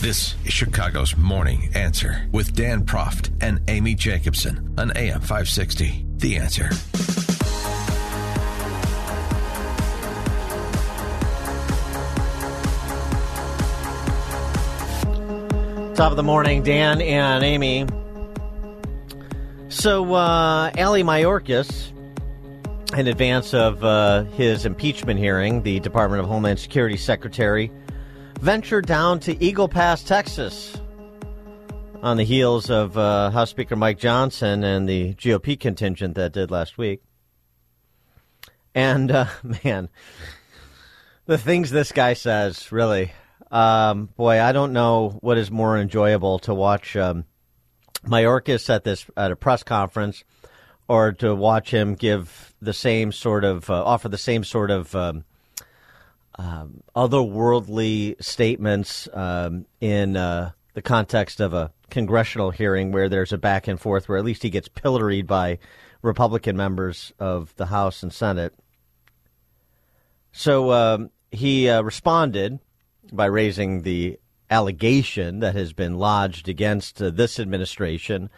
This is Chicago's Morning Answer with Dan Proft and Amy Jacobson on AM 560. The Answer. Top of the morning, Dan and Amy. So, uh, Ali Mayorkas, in advance of uh, his impeachment hearing, the Department of Homeland Security Secretary ventured down to Eagle Pass, Texas, on the heels of uh, House Speaker Mike Johnson and the GOP contingent that did last week. And, uh, man, the things this guy says, really. Um, boy, I don't know what is more enjoyable to watch um, Mayorkas at this at a press conference, or to watch him give the same sort of uh, offer the same sort of um, um, otherworldly statements um, in uh, the context of a congressional hearing where there's a back and forth where at least he gets pilloried by Republican members of the House and Senate. So um, he uh, responded by raising the allegation that has been lodged against uh, this administration,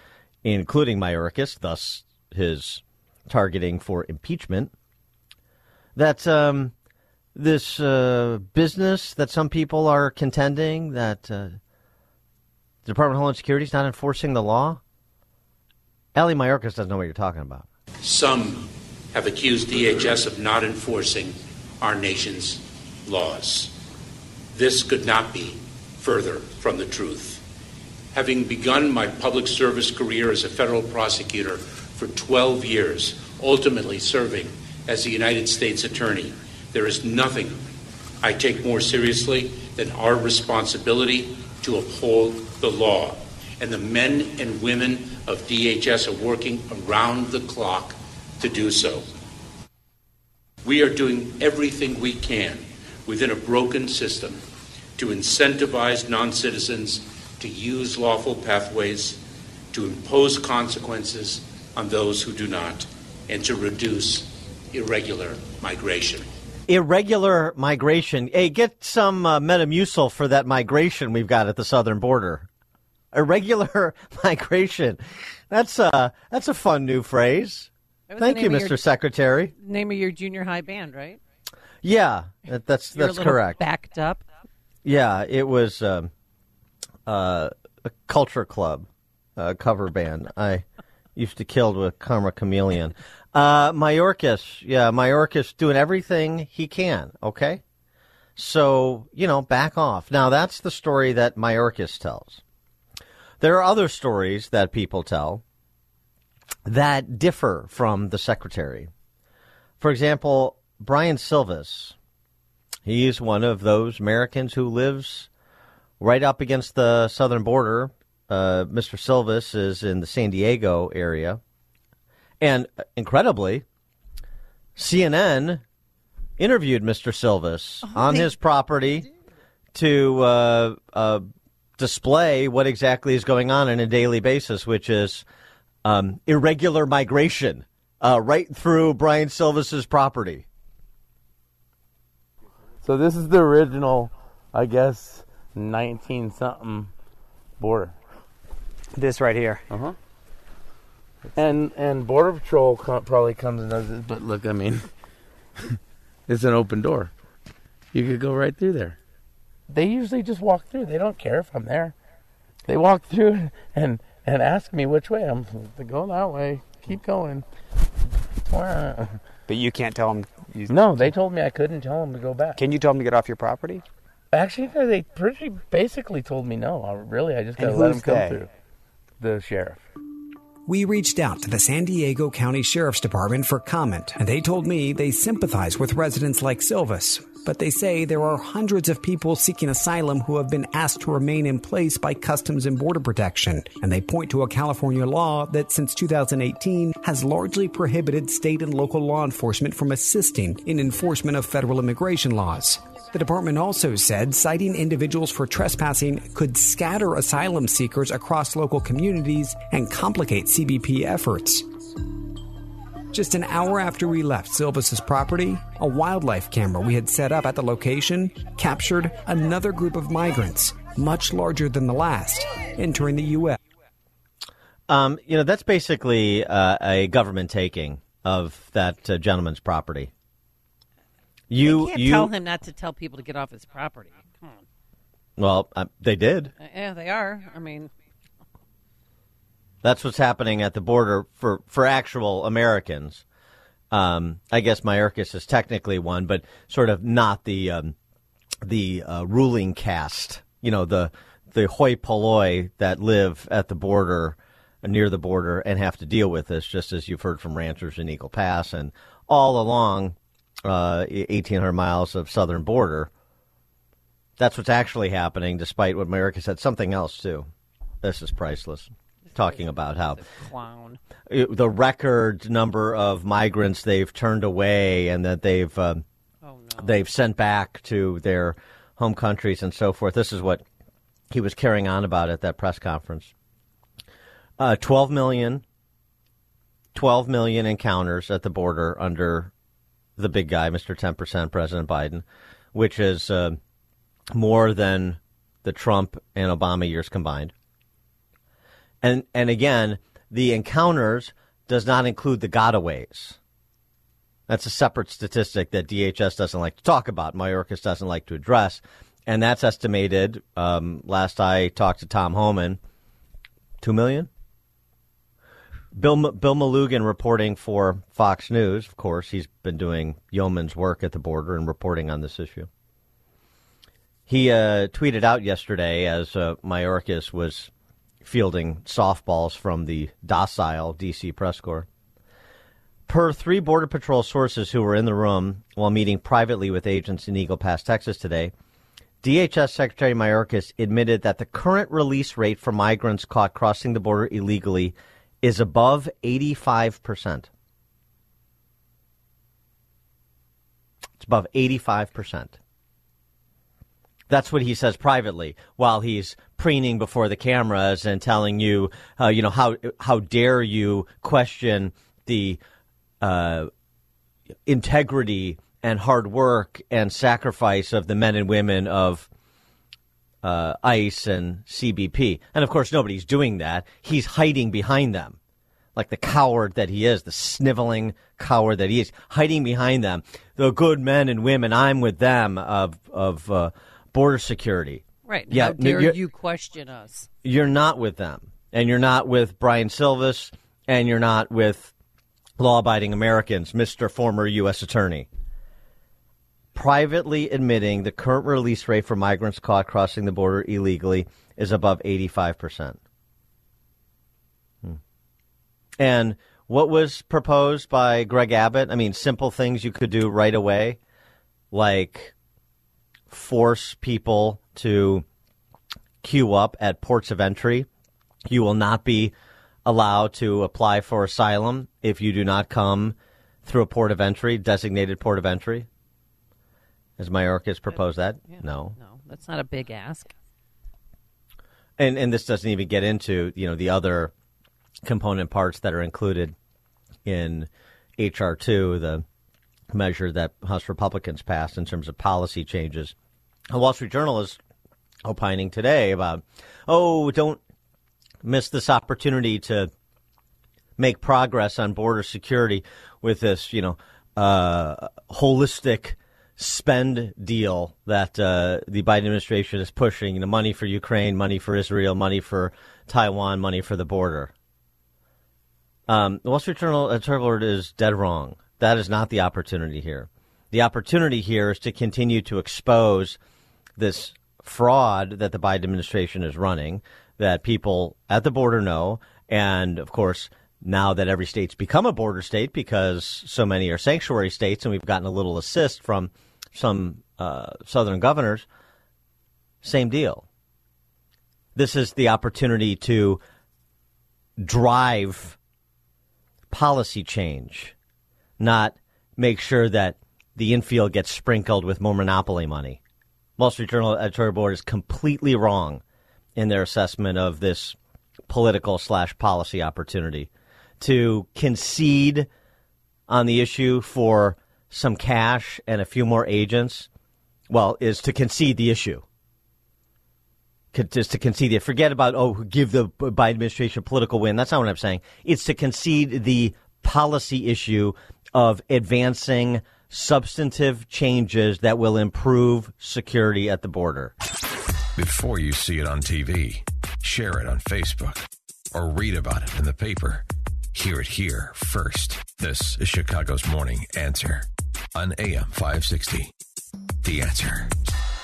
including Mayorkas, thus his targeting for impeachment, that um, this uh, business that some people are contending that uh, the Department of Homeland Security is not enforcing the law. Ali Mayorkas doesn't know what you're talking about. Some have accused DHS of not enforcing our nation's laws. This could not be further from the truth. Having begun my public service career as a federal prosecutor for 12 years, ultimately serving as the United States Attorney, there is nothing I take more seriously than our responsibility to uphold the law. And the men and women of DHS are working around the clock to do so. We are doing everything we can within a broken system to incentivize non citizens to use lawful pathways, to impose consequences on those who do not, and to reduce irregular migration. Irregular migration. Hey, get some uh, Metamucil for that migration we've got at the southern border. Irregular migration. That's a that's a fun new phrase. Thank you, Mr. Your, Secretary. Name of your junior high band, right? Yeah, that's You're that's a correct. Backed up. Yeah, it was um, uh, a culture club uh, cover band. I used to kill with Karma Chameleon. Uh, Mayorkas, yeah, Mayorkas doing everything he can. Okay, so you know, back off. Now that's the story that Mayorkas tells. There are other stories that people tell that differ from the secretary. For example, Brian Silvis. He's one of those Americans who lives right up against the southern border. Uh, Mr. Silvis is in the San Diego area. And uh, incredibly, CNN interviewed Mr. Silvis Oh, on his property to uh, uh, display what exactly is going on on a daily basis, which is um, irregular migration uh, right through Brian Silvis's property. So this is the original, I guess, 19 something border. This right here. Uh huh. And and border patrol co- probably comes and does this, but look, I mean, it's an open door. You could go right through there. They usually just walk through. They don't care if I'm there. They walk through and and ask me which way. I'm to go that way. Keep going. But you can't tell them. You, No, they told me I couldn't tell them to go back. Can you tell them to get off your property? Actually, they pretty basically told me no. I, really, I just got to let them who's come they? through. The sheriff. We reached out to the San Diego County Sheriff's Department for comment, and they told me they sympathize with residents like Silvis. but they say there are hundreds of people seeking asylum who have been asked to remain in place by Customs and Border Protection, and they point to a California law that since 2018 has largely prohibited state and local law enforcement from assisting in enforcement of federal immigration laws. The department also said citing individuals for trespassing could scatter asylum seekers across local communities and complicate CBP efforts. Just an hour after we left Silvis's property, a wildlife camera we had set up at the location captured another group of migrants, much larger than the last, entering the U.S. Um, you know, that's basically uh, a government taking of that uh, gentleman's property. You, can't you, tell him not to tell people to get off his property. Come on. well, uh, they did. Uh, Yeah, they are. I mean, That's what's happening at the border for, for actual Americans. Um, I guess Mayorkas is technically one, but sort of not the um, the uh, ruling caste. You know, the the hoi polloi that live at the border, near the border, and have to deal with this, just as you've heard from ranchers in Eagle Pass and all along uh, 1,800 miles of southern border. That's what's actually happening, despite what Mayorkas said. Something else too. This is priceless. Talking about how clown. the record number of migrants they've turned away and that they've um, Oh no. they've sent back to their home countries and so forth. This is what he was carrying on about at that press conference. Uh, 12 million, 12 million encounters at the border under the big guy, Mr. 10%, President Biden, which is uh, more than the Trump and Obama years combined. And and again, the encounters does not include the gotaways. That's a separate statistic that DHS doesn't like to talk about. Mayorkas doesn't like to address, and that's estimated. Um, last I talked to Tom Homan, two million. Bill Bill Melugin reporting for Fox News. Of course, he's been doing yeoman's work at the border and reporting on this issue. He uh, tweeted out yesterday as uh, Mayorkas was fielding softballs from the docile D.C. press corps. Per three Border Patrol sources who were in the room while meeting privately with agents in Eagle Pass, Texas today, DHS Secretary Mayorkas admitted that the current release rate for migrants caught crossing the border illegally is above 85%. It's above 85%. That's what he says privately while he's preening before the cameras and telling you, uh, you know, how how dare you question the uh, integrity and hard work and sacrifice of the men and women of uh, ICE and CBP. And of course, nobody's doing that. He's hiding behind them, like the coward that he is, the sniveling coward that he is, hiding behind them. The good men and women, I'm with them of of uh, border security. Right. Yeah, How dare you question us? You're not with them, and you're not with Brian Silvis, and you're not with law-abiding Americans, Mr. Former U.S. Attorney. Privately admitting the current release rate for migrants caught crossing the border illegally is above 85 percent. Hmm. And what was proposed by Greg Abbott? I mean, simple things you could do right away, like force people to queue up at ports of entry. You will not be allowed to apply for asylum if you do not come through a port of entry, designated port of entry. Has Mayorkas proposed that? No. No, that's not a big ask. And and this doesn't even get into, you know, the other component parts that are included in HR two, the measure that House Republicans passed in terms of policy changes. The Wall Street Journal is opining today about, oh, don't miss this opportunity to make progress on border security with this, you know, uh, holistic spend deal that uh, the Biden administration is pushing. You know, money for Ukraine, money for Israel, money for Taiwan, money for the border. Um, the Wall Street Journal editorial is dead wrong. That is not the opportunity here. The opportunity here is to continue to expose this fraud that the Biden administration is running, that people at the border know, and of course, now that every state's become a border state because so many are sanctuary states, and we've gotten a little assist from some uh, southern governors, same deal. This is the opportunity to drive policy change, not make sure that the infield gets sprinkled with more monopoly money. Wall Street Journal editorial board is completely wrong in their assessment of this political slash policy opportunity to concede on the issue for some cash and a few more agents. Well, is to concede the issue. Is to concede it. Forget about oh, give the Biden administration a political win. That's not what I'm saying. It's to concede the policy issue of advancing substantive changes that will improve security at the border. Before you see it on TV, share it on Facebook, or read about it in the paper. Hear it here first. This is Chicago's Morning Answer on AM 560. The Answer.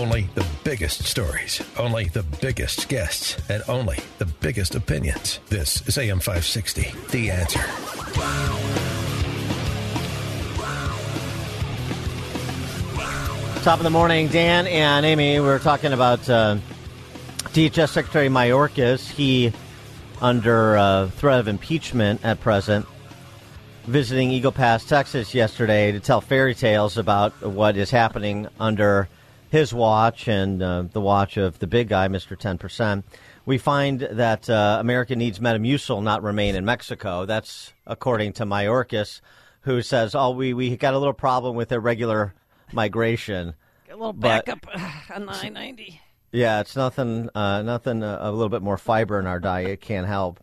Only the biggest stories, only the biggest guests, and only the biggest opinions. This is AM 560. The Answer. Top of the morning, Dan and Amy. We are talking about uh, DHS Secretary Mayorkas. He, under uh, threat of impeachment at present, visiting Eagle Pass, Texas yesterday to tell fairy tales about what is happening under his watch and uh, the watch of the big guy, Mr. 10%. We find that uh, America needs Metamucil not remain in Mexico. That's according to Mayorkas, who says, oh, we, we got a little problem with irregular migration. Get A little backup on the I ninety. Yeah, it's nothing. Uh, nothing. Uh, a little bit more fiber in our diet can't help.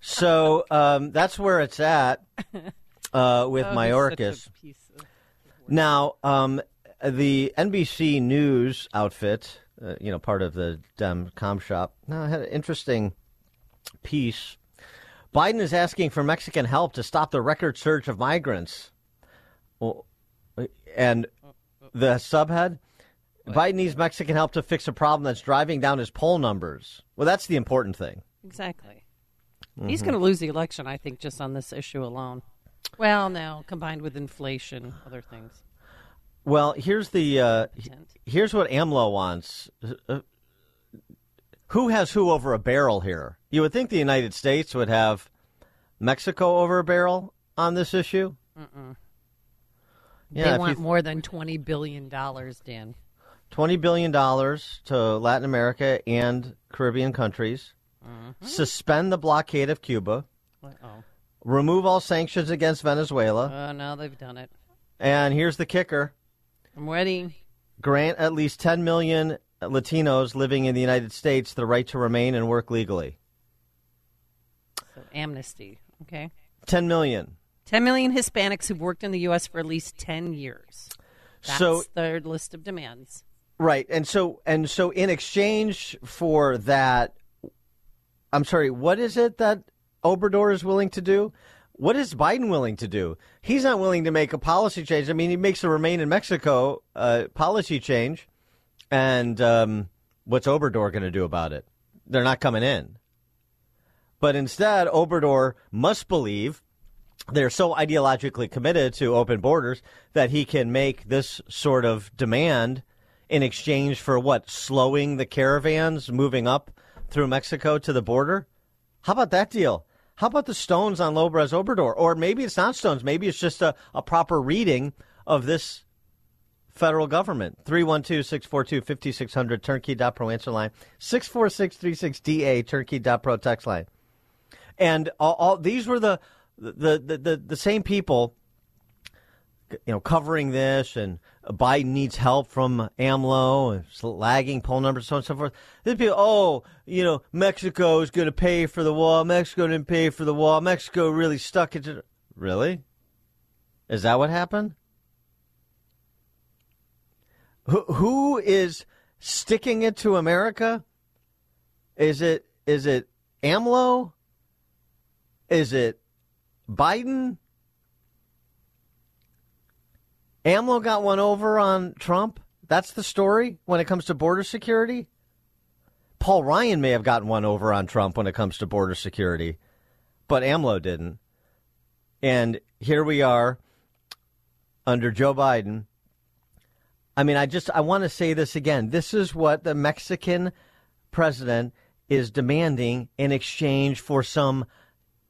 So um, that's where it's at uh, with Mayorkas. Now, um, the NBC News outfit, uh, you know, part of the Dem Com Shop, now had an interesting piece. Biden is asking for Mexican help to stop the record surge of migrants. Well, and the subhead Biden needs Mexican help to fix a problem that's driving down his poll numbers. Well, that's the important thing. Exactly. He's Mm-hmm. going to lose the election, I think, just on this issue alone. Well, now combined with inflation, other things. Well, here's the uh, here's what AMLO wants. Uh, who has who over a barrel here? You would think the United States would have Mexico over a barrel on this issue. Mm-mm. Yeah, they want you- more than twenty billion dollars, Dan. Twenty billion dollars to Latin America and Caribbean countries. Suspend the blockade of Cuba. Uh-oh. Remove all sanctions against Venezuela. Oh, now they've done it. And here's the kicker. I'm ready. grant at least 10 million Latinos living in the United States the right to remain and work legally. So amnesty. Okay. 10 million. 10 million Hispanics who've worked in the U.S. for at least 10 years. That's So- their list of demands. Right. And so and so in exchange for that I'm sorry, what is it that Obrador is willing to do? What is Biden willing to do? He's not willing to make a policy change. I mean, he makes a remain in Mexico uh, policy change. And um, what's Obrador going to do about it? They're not coming in. But instead, Obrador must believe they're so ideologically committed to open borders that he can make this sort of demand in exchange for what? Slowing the caravans moving up through Mexico to the border? How about that deal? How about the Stones on López Obrador? Or maybe it's not Stones. Maybe it's just a, a proper reading of this federal government. 312 642 5600, turnkey.pro answer line. 64636DA, turnkey.pro text line. And all, all these were the, the, the, the, the same people you know, covering this and Biden needs help from AMLO and lagging poll numbers, so on and so forth. Then people, oh, you know, Mexico is going to pay for the wall. Mexico didn't pay for the wall. Mexico really stuck it to. Really? Is that what happened? Who, who is sticking it to America? Is it is it AMLO? Is it Biden? AMLO got one over on Trump. That's the story when it comes to border security. Paul Ryan may have gotten one over on Trump when it comes to border security, but AMLO didn't. And here we are under Joe Biden. I mean, I just I want to say this again. This is what the Mexican president is demanding in exchange for some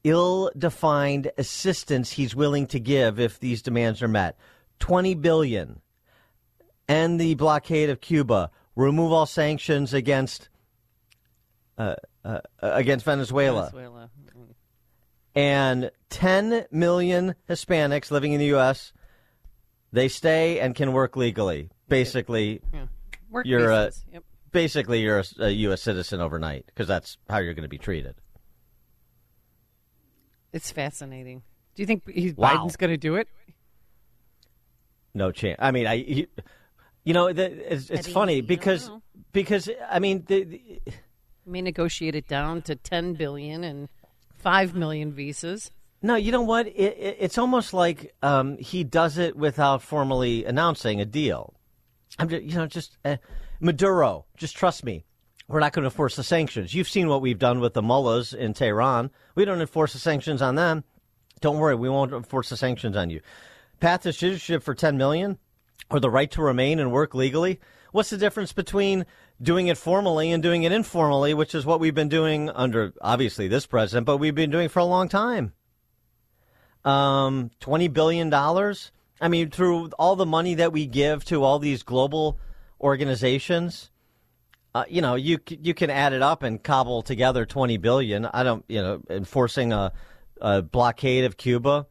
ill-defined assistance he's willing to give if these demands are met. 20 billion end the blockade of Cuba, remove all sanctions against uh, uh, against Venezuela. Venezuela. And 10 million Hispanics living in the U.S. They stay and can work legally. Basically, Yeah. Work you're a. Yep. basically you're a, a U.S. citizen overnight because that's how you're going to be treated. It's fascinating. Do you think Wow. Biden's going to do it? No chance. I mean, I, you, you know, the, it's, it's funny you because know. because I mean, the, the, may negotiate it down to 10 billion and 5 million visas. No, you know what? It, it, it's almost like um, he does it without formally announcing a deal. I'm just, you know, just uh, Maduro. Just trust me. We're not going to enforce the sanctions. You've seen what we've done with the mullahs in Tehran. We don't enforce the sanctions on them. Don't worry, we won't enforce the sanctions on you. Path to citizenship for 10 million or the right to remain and work legally. What's the difference between doing it formally and doing it informally, which is what we've been doing under obviously this president, but we've been doing for a long time? um, twenty billion dollars. I mean, through all the money that we give to all these global organizations, uh, you know, you you can add it up and cobble together twenty billion. I don't, you know, enforcing a, a blockade of Cuba.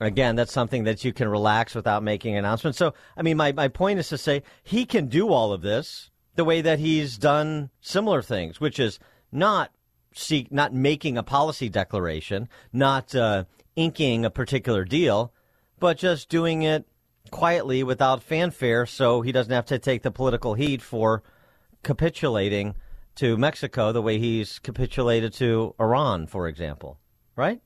Again, that's something that you can relax without making announcements. So, I mean, my, my point is to say he can do all of this the way that he's done similar things, which is not seek, not making a policy declaration, not uh, inking a particular deal, but just doing it quietly without fanfare so he doesn't have to take the political heat for capitulating to Mexico the way he's capitulated to Iran, for example. Right?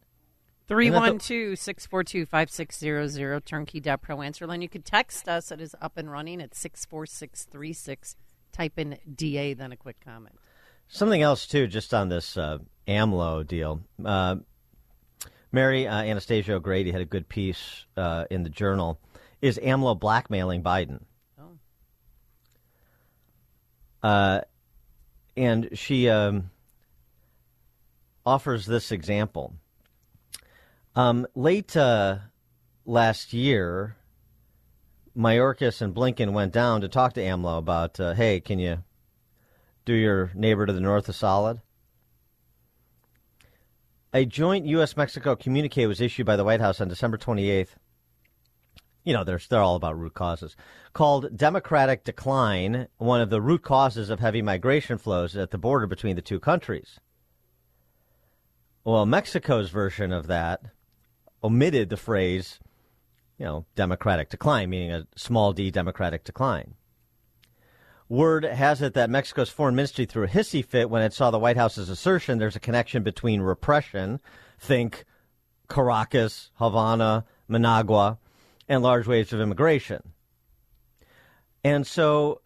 312 642 5600, turnkey.pro answer line. You could text us. It is up and running at 64636. Type in DA, then a quick comment. Something else too, just on this uh, AMLO deal. Uh, Mary uh, Anastasia O'Grady had a good piece uh, in the Journal. Is AMLO blackmailing Biden? Oh. Uh, and she um, offers this example. Um, late uh, last year, Mayorkas and Blinken went down to talk to AMLO about, uh, hey, can you do your neighbor to the north a solid? A joint U.S. Mexico communique was issued by the White House on December 28th. You know, they're, they're all about root causes. Called Democratic Decline, one of the root causes of heavy migration flows at the border between the two countries. Well, Mexico's version of that omitted the phrase, you know, democratic decline, meaning a small d democratic decline. Word has it that Mexico's foreign ministry threw a hissy fit when it saw the White House's assertion there's a connection between repression, think Caracas, Havana, Managua, and large waves of immigration. And so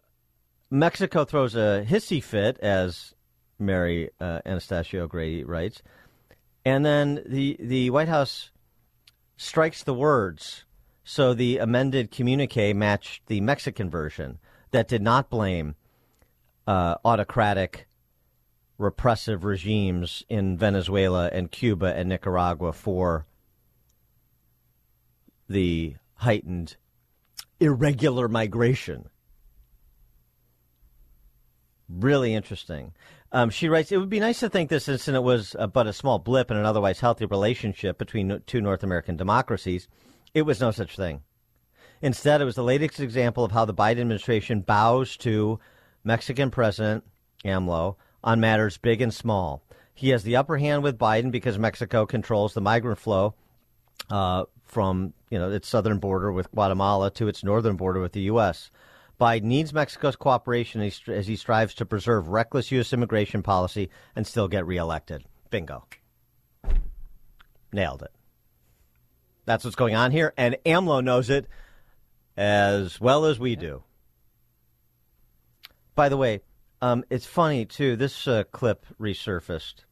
Mexico throws a hissy fit, as Mary uh, Anastasia O'Grady writes, and then the, the White House strikes the words. So the amended communique matched the Mexican version that did not blame uh, autocratic repressive regimes in Venezuela and Cuba and Nicaragua for the heightened irregular migration. Really interesting. Um, she writes, It would be nice to think this incident was uh, but a small blip in an otherwise healthy relationship between two North American democracies. It was no such thing. Instead, it was the latest example of how the Biden administration bows to Mexican President AMLO on matters big and small. He has the upper hand with Biden because Mexico controls the migrant flow uh, from you know its southern border with Guatemala to its northern border with the U.S. Biden needs Mexico's cooperation as he strives to preserve reckless U.S. immigration policy and still get reelected. Bingo. Nailed it. That's what's going on here, and AMLO knows it as well as we do. By the way, um, it's funny too. This uh, clip resurfaced.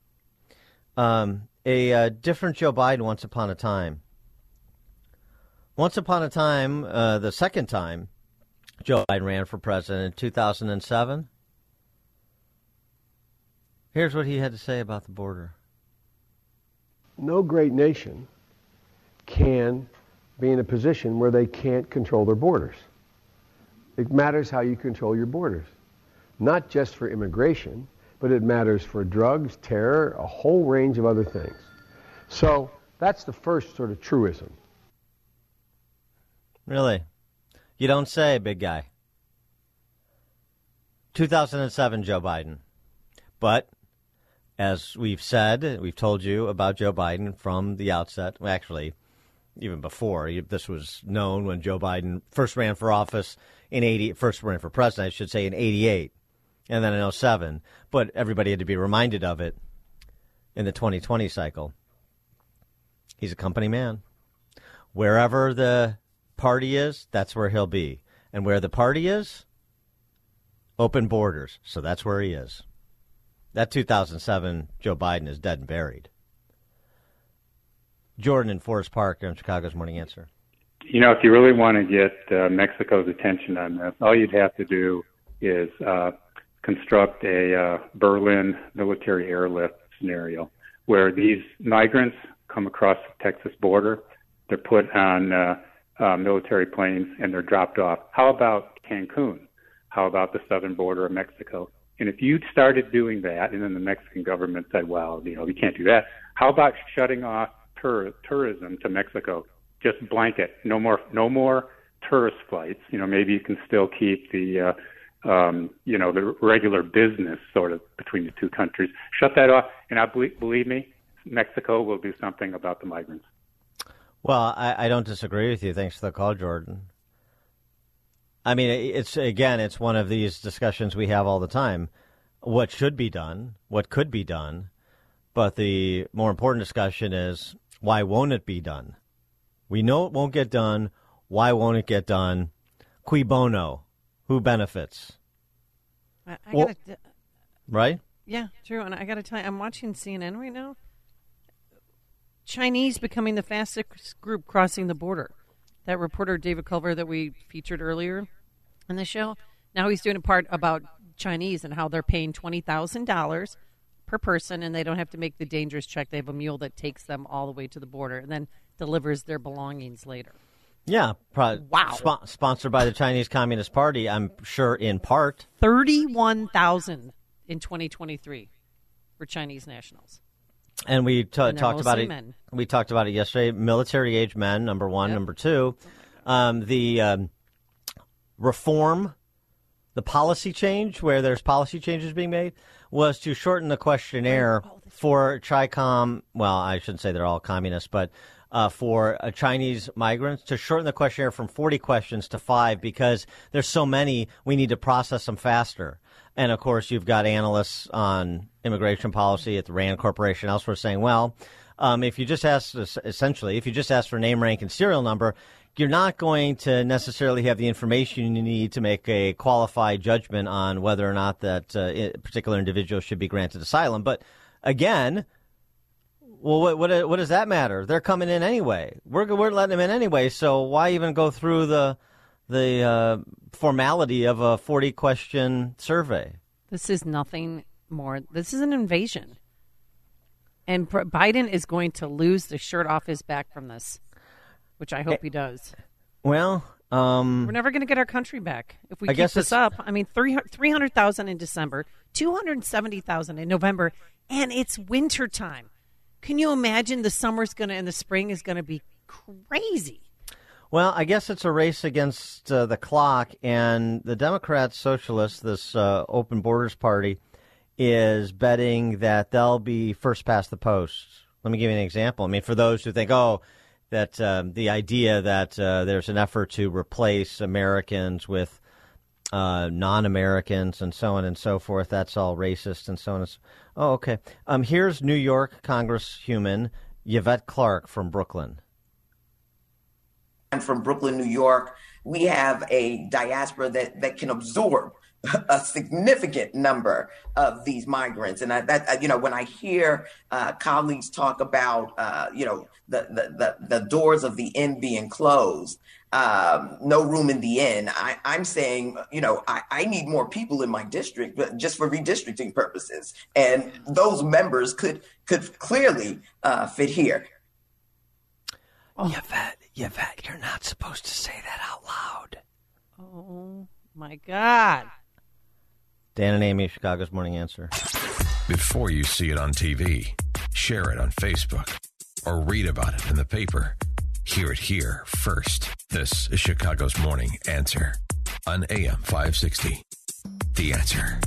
Um, a uh, different Joe Biden once upon a time. Once upon a time, uh, the second time Joe Biden ran for president in 2007. Here's what he had to say about the border. No great nation can be in a position where they can't control their borders. It matters how you control your borders, not just for immigration, but it matters for drugs, terror, a whole range of other things. So that's the first sort of truism. Really? You don't say, big guy. 2007 Joe Biden. But as we've said, we've told you about Joe Biden from the outset. Actually, even before this was known when Joe Biden first ran for office in 80, first ran for president, I should say, in 88, and then in 07. But everybody had to be reminded of it in the 2020 cycle. He's a company man. Wherever the party is, that's where he'll be. And where the party is, open borders. So that's where he is. That 2007 Joe Biden is dead and buried. Jordan in Forest Park on Chicago's Morning Answer. You know, if you really want to get uh, Mexico's attention on this, all you'd have to do is uh, construct a uh, Berlin military airlift scenario where these migrants come across the Texas border. They're put on uh, uh, military planes and they're dropped off. How about Cancun? How about the southern border of Mexico? And if you started doing that, and then the Mexican government said, well, you know, we can't do that, how about shutting off tur- tourism to Mexico? Just blanket, no more, no more tourist flights. You know, maybe you can still keep the, uh, um, you know, the regular business sort of between the two countries. Shut that off, and I believe, believe me, Mexico will do something about the migrants. Well, I, I don't disagree with you. Thanks for the call, Jordan. I mean, it's again, it's one of these discussions we have all the time. What should be done, what could be done, but the more important discussion is why won't it be done? We know it won't get done. Why won't it get done? Cui bono? Who benefits? I, I well, gotta, right? Yeah, true. And I got to tell you, I'm watching CNN right now. Chinese becoming the fastest group crossing the border. That reporter David Culver that we featured earlier in the show. Now he's doing a part about Chinese and how they're paying twenty thousand dollars per person, and they don't have to make the dangerous check. They have a mule that takes them all the way to the border and then delivers their belongings later. Yeah, probably. Wow. Sp- sponsored by the Chinese Communist Party, I'm sure in part. Thirty-one thousand in 2023 for Chinese nationals. And we t- and talked about it. We talked about it yesterday. Military age men, number one. Yep. Number two, um, the um, reform, the policy change, where there's policy changes being made, was to shorten the questionnaire oh, for CHICOM. Well, I shouldn't say they're all communists, but uh, for uh, Chinese migrants to shorten the questionnaire from 40 questions to five because there's so many, we need to process them faster. And of course, you've got analysts on immigration policy at the RAND Corporation elsewhere saying, well, um, if you just ask, essentially, if you just ask for name, rank, and serial number, you're not going to necessarily have the information you need to make a qualified judgment on whether or not that uh, particular individual should be granted asylum. But again, well, what, what, what does that matter? They're coming in anyway. We're we're letting them in anyway. So why even go through the the uh, formality of a 40 question survey. This is nothing more. This is an invasion. And Biden is going to lose the shirt off his back from this, which I hope he does. Well, um, We're never going to get our country back if we I keep this up. I mean, 300,000 in December, 270,000 in November, and it's winter time. Can you imagine the summer's going to and the spring is going to be crazy? Well, I guess it's a race against uh, the clock, and the Democrats, Socialists, this uh, Open Borders Party, is betting that they'll be first past the post. Let me give you an example. I mean, for those who think, oh, that um, the idea that uh, there's an effort to replace Americans with uh, non-Americans and so on and so forth, that's all racist and so on. And so, oh, okay. Um, here's New York Congresswoman Yvette Clarke from Brooklyn. I'm from Brooklyn, New York. We have a diaspora that, that can absorb a significant number of these migrants. And I, that, you know, when I hear uh, colleagues talk about, uh, you know, the, the, the, the doors of the inn being closed, um, no room in the inn, I, I'm saying, you know, I, I need more people in my district, but just for redistricting purposes. And those members could could clearly uh, fit here. Oh. Yvette, Yvette, you're not supposed to say that out loud. Oh, my God. Dan and Amy, Chicago's Morning Answer. Before you see it on TV, share it on Facebook, or read about it in the paper. Hear it here first. This is Chicago's Morning Answer on AM 560. The Answer.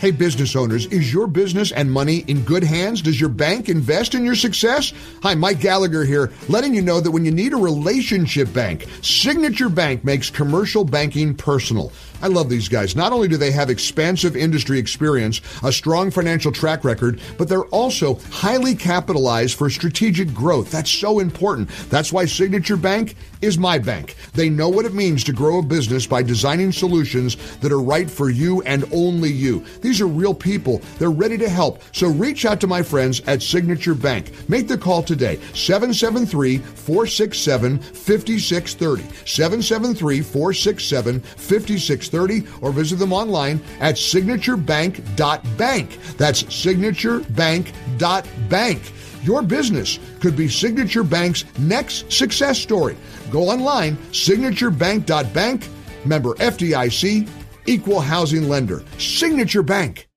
Hey, business owners, is your business and money in good hands? Does your bank invest in your success? Hi, Mike Gallagher here, letting you know that when you need a relationship bank, Signature Bank makes commercial banking personal. I love these guys. Not only do they have expansive industry experience, a strong financial track record, but they're also highly capitalized for strategic growth. That's so important. That's why Signature Bank is my bank. They know what it means to grow a business by designing solutions that are right for you and only you. These are real people. They're ready to help. So reach out to my friends at Signature Bank. Make the call today. 773 467 5630. 773 467 5630 or visit them online at signaturebank.bank. That's signaturebank.bank. Your business could be Signature Bank's next success story. Go online, signaturebank.bank, member FDIC, equal housing lender. Signature Bank.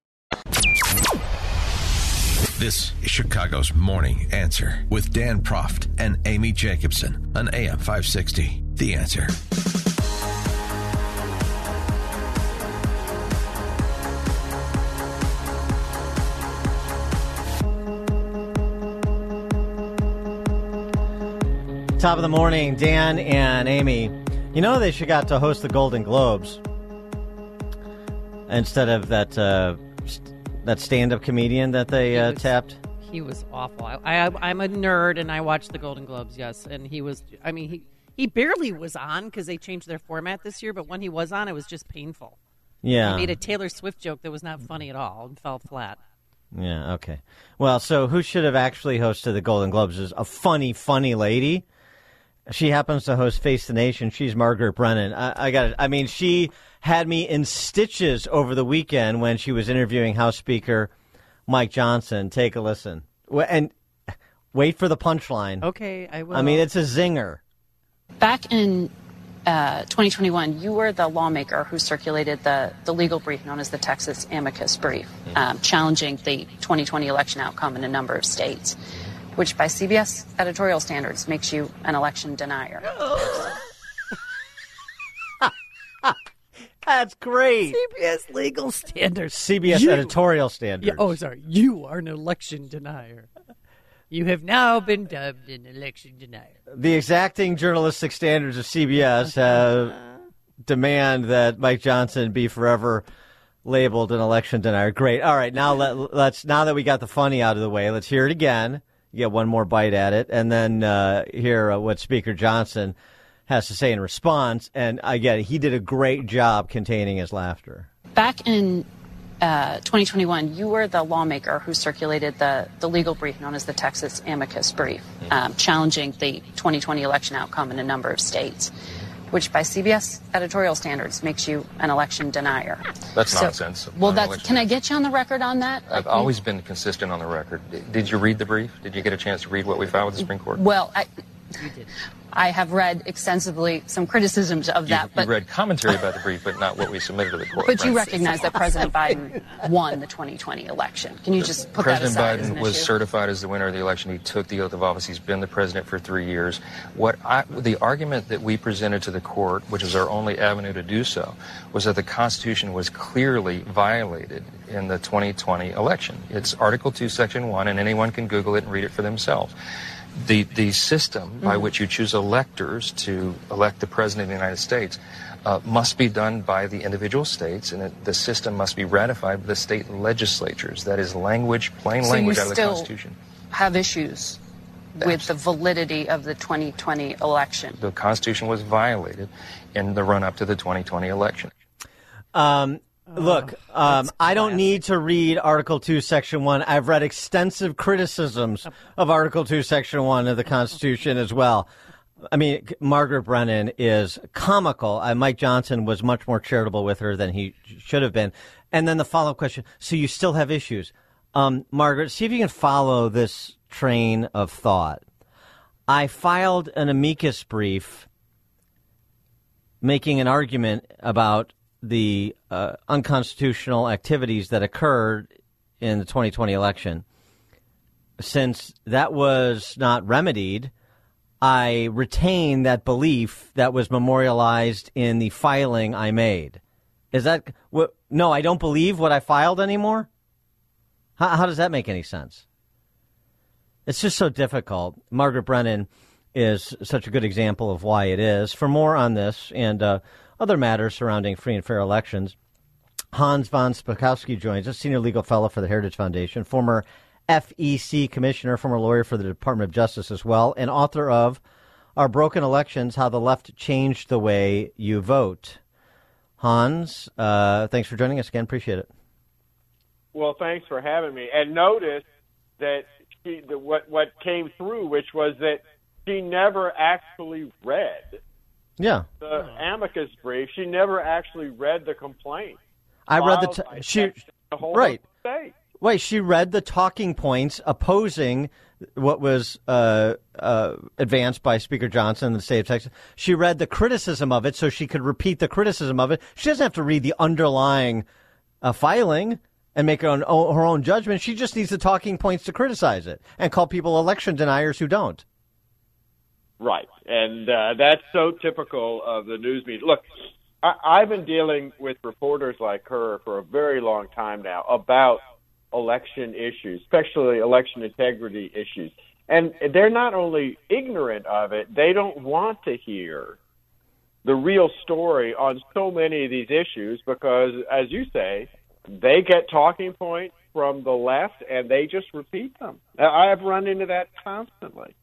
This is Chicago's Morning Answer with Dan Proft and Amy Jacobson on AM 560. The Answer. Top of the morning, Dan and Amy. You know they should got to host the Golden Globes instead of that uh, st- that stand-up comedian that they uh, was- tapped. He was awful. I, I, I'm a nerd, and I watched the Golden Globes. Yes, and he was. I mean, he he barely was on because they changed their format this year. But when he was on, it was just painful. Yeah. he made a Taylor Swift joke that was not funny at all and fell flat. Yeah, okay. Well, so who should have actually hosted the Golden Globes is a funny, funny lady. She happens to host Face the Nation. She's Margaret Brennan. I, I got it. I mean, she had me in stitches over the weekend when she was interviewing House Speaker Mike Johnson. Take a listen. And wait for the punchline. Okay, I will. I mean, it's a zinger. Back in uh, 2021, you were the lawmaker who circulated the, the legal brief known as the Texas Amicus Brief, um, challenging the 2020 election outcome in a number of states, which by CBS editorial standards makes you an election denier. That's great. CBS legal standards. CBS You- editorial standards. Yeah, oh, sorry. You are an election denier. You have now been dubbed an election denier. the exacting journalistic standards of CBS uh-huh. have demand that Mike Johnson be forever labeled an election denier. Great. All right, now let, let's now that we got the funny out of the way, let's hear it again. Get one more bite at it, and then uh, hear uh, what Speaker Johnson has to say in response. And again, he did a great job containing his laughter. Back in uh, 2021, you were the lawmaker who circulated the, the legal brief known as the Texas Amicus Brief, um, challenging the 2020 election outcome in a number of states, which by CBS editorial standards makes you an election denier. That's So- nonsense. Well, that's. election- Can I get you on the record on that? I've always been consistent on the record. Did you read the brief? Did you get a chance to read what we filed with the Supreme Court? Well, I, I have read extensively some criticisms of You, that, you but read commentary about the brief, but not what we submitted to the court. but you recognize that President Biden won the 2020 election. Can you just put President that aside as Biden was issue? certified as the winner of the election. He took the oath of office. He's been the president for three years. What I, the argument that we presented to the court, which is our only avenue to do so, was that the Constitution was clearly violated in the 2020 election. It's Article 2, Section 1, and anyone can Google it and read it for themselves. The, the system by Mhm. which you choose electors to elect the president of the United States uh, must be done by the individual states, and it, the system must be ratified by the state legislatures. That is language, plain So language out of the Constitution. have issues with the validity of the 2020 election. The Constitution was violated in the run up to the 2020 election. Um, look, um, I don't need to read Article 2, Section 1. I've read extensive criticisms of Article 2, Section 1 of the Constitution as well. I mean, Margaret Brennan is comical. Uh, Mike Johnson was much more charitable with her than he should have been. And then the follow up question so you still have issues. Um, Margaret, see if you can follow this train of thought. I filed an amicus brief making an argument about the uh, unconstitutional activities that occurred in the 2020 election. Since that was not remedied, I retain that belief that was memorialized in the filing I made. Is that what? No, I don't believe what I filed anymore. How, how does that make any sense? It's just so difficult. Margaret Brennan is such a good example of why it is. For more on this and uh, other matters surrounding free and fair elections, Hans von Spakovsky joins us, senior legal fellow for the Heritage Foundation, former FEC commissioner, former lawyer for the Department of Justice as well, and author of Our Broken Elections How the Left Changed the Way You Vote. Hans, uh, thanks for joining us again. Appreciate it. Well, thanks for having me. And notice that she, the, what what came through, which was that she never actually read Yeah. the amicus brief. She never actually read the complaint. I read the t- she to right. state. Wait, she read the talking points opposing what was uh, uh, advanced by Speaker Johnson in the state of Texas. She read the criticism of it so she could repeat the criticism of it. She doesn't have to read the underlying uh, filing and make her own, her own judgment. She just needs the talking points to criticize it and call people election deniers who don't. Right, and uh, that's so typical of the news media. Look, I, I've been dealing with reporters like her for a very long time now about election issues, especially election integrity issues. And they're not only ignorant of it, they don't want to hear the real story on so many of these issues because, as you say, they get talking points from the left and they just repeat them. I have run into that constantly.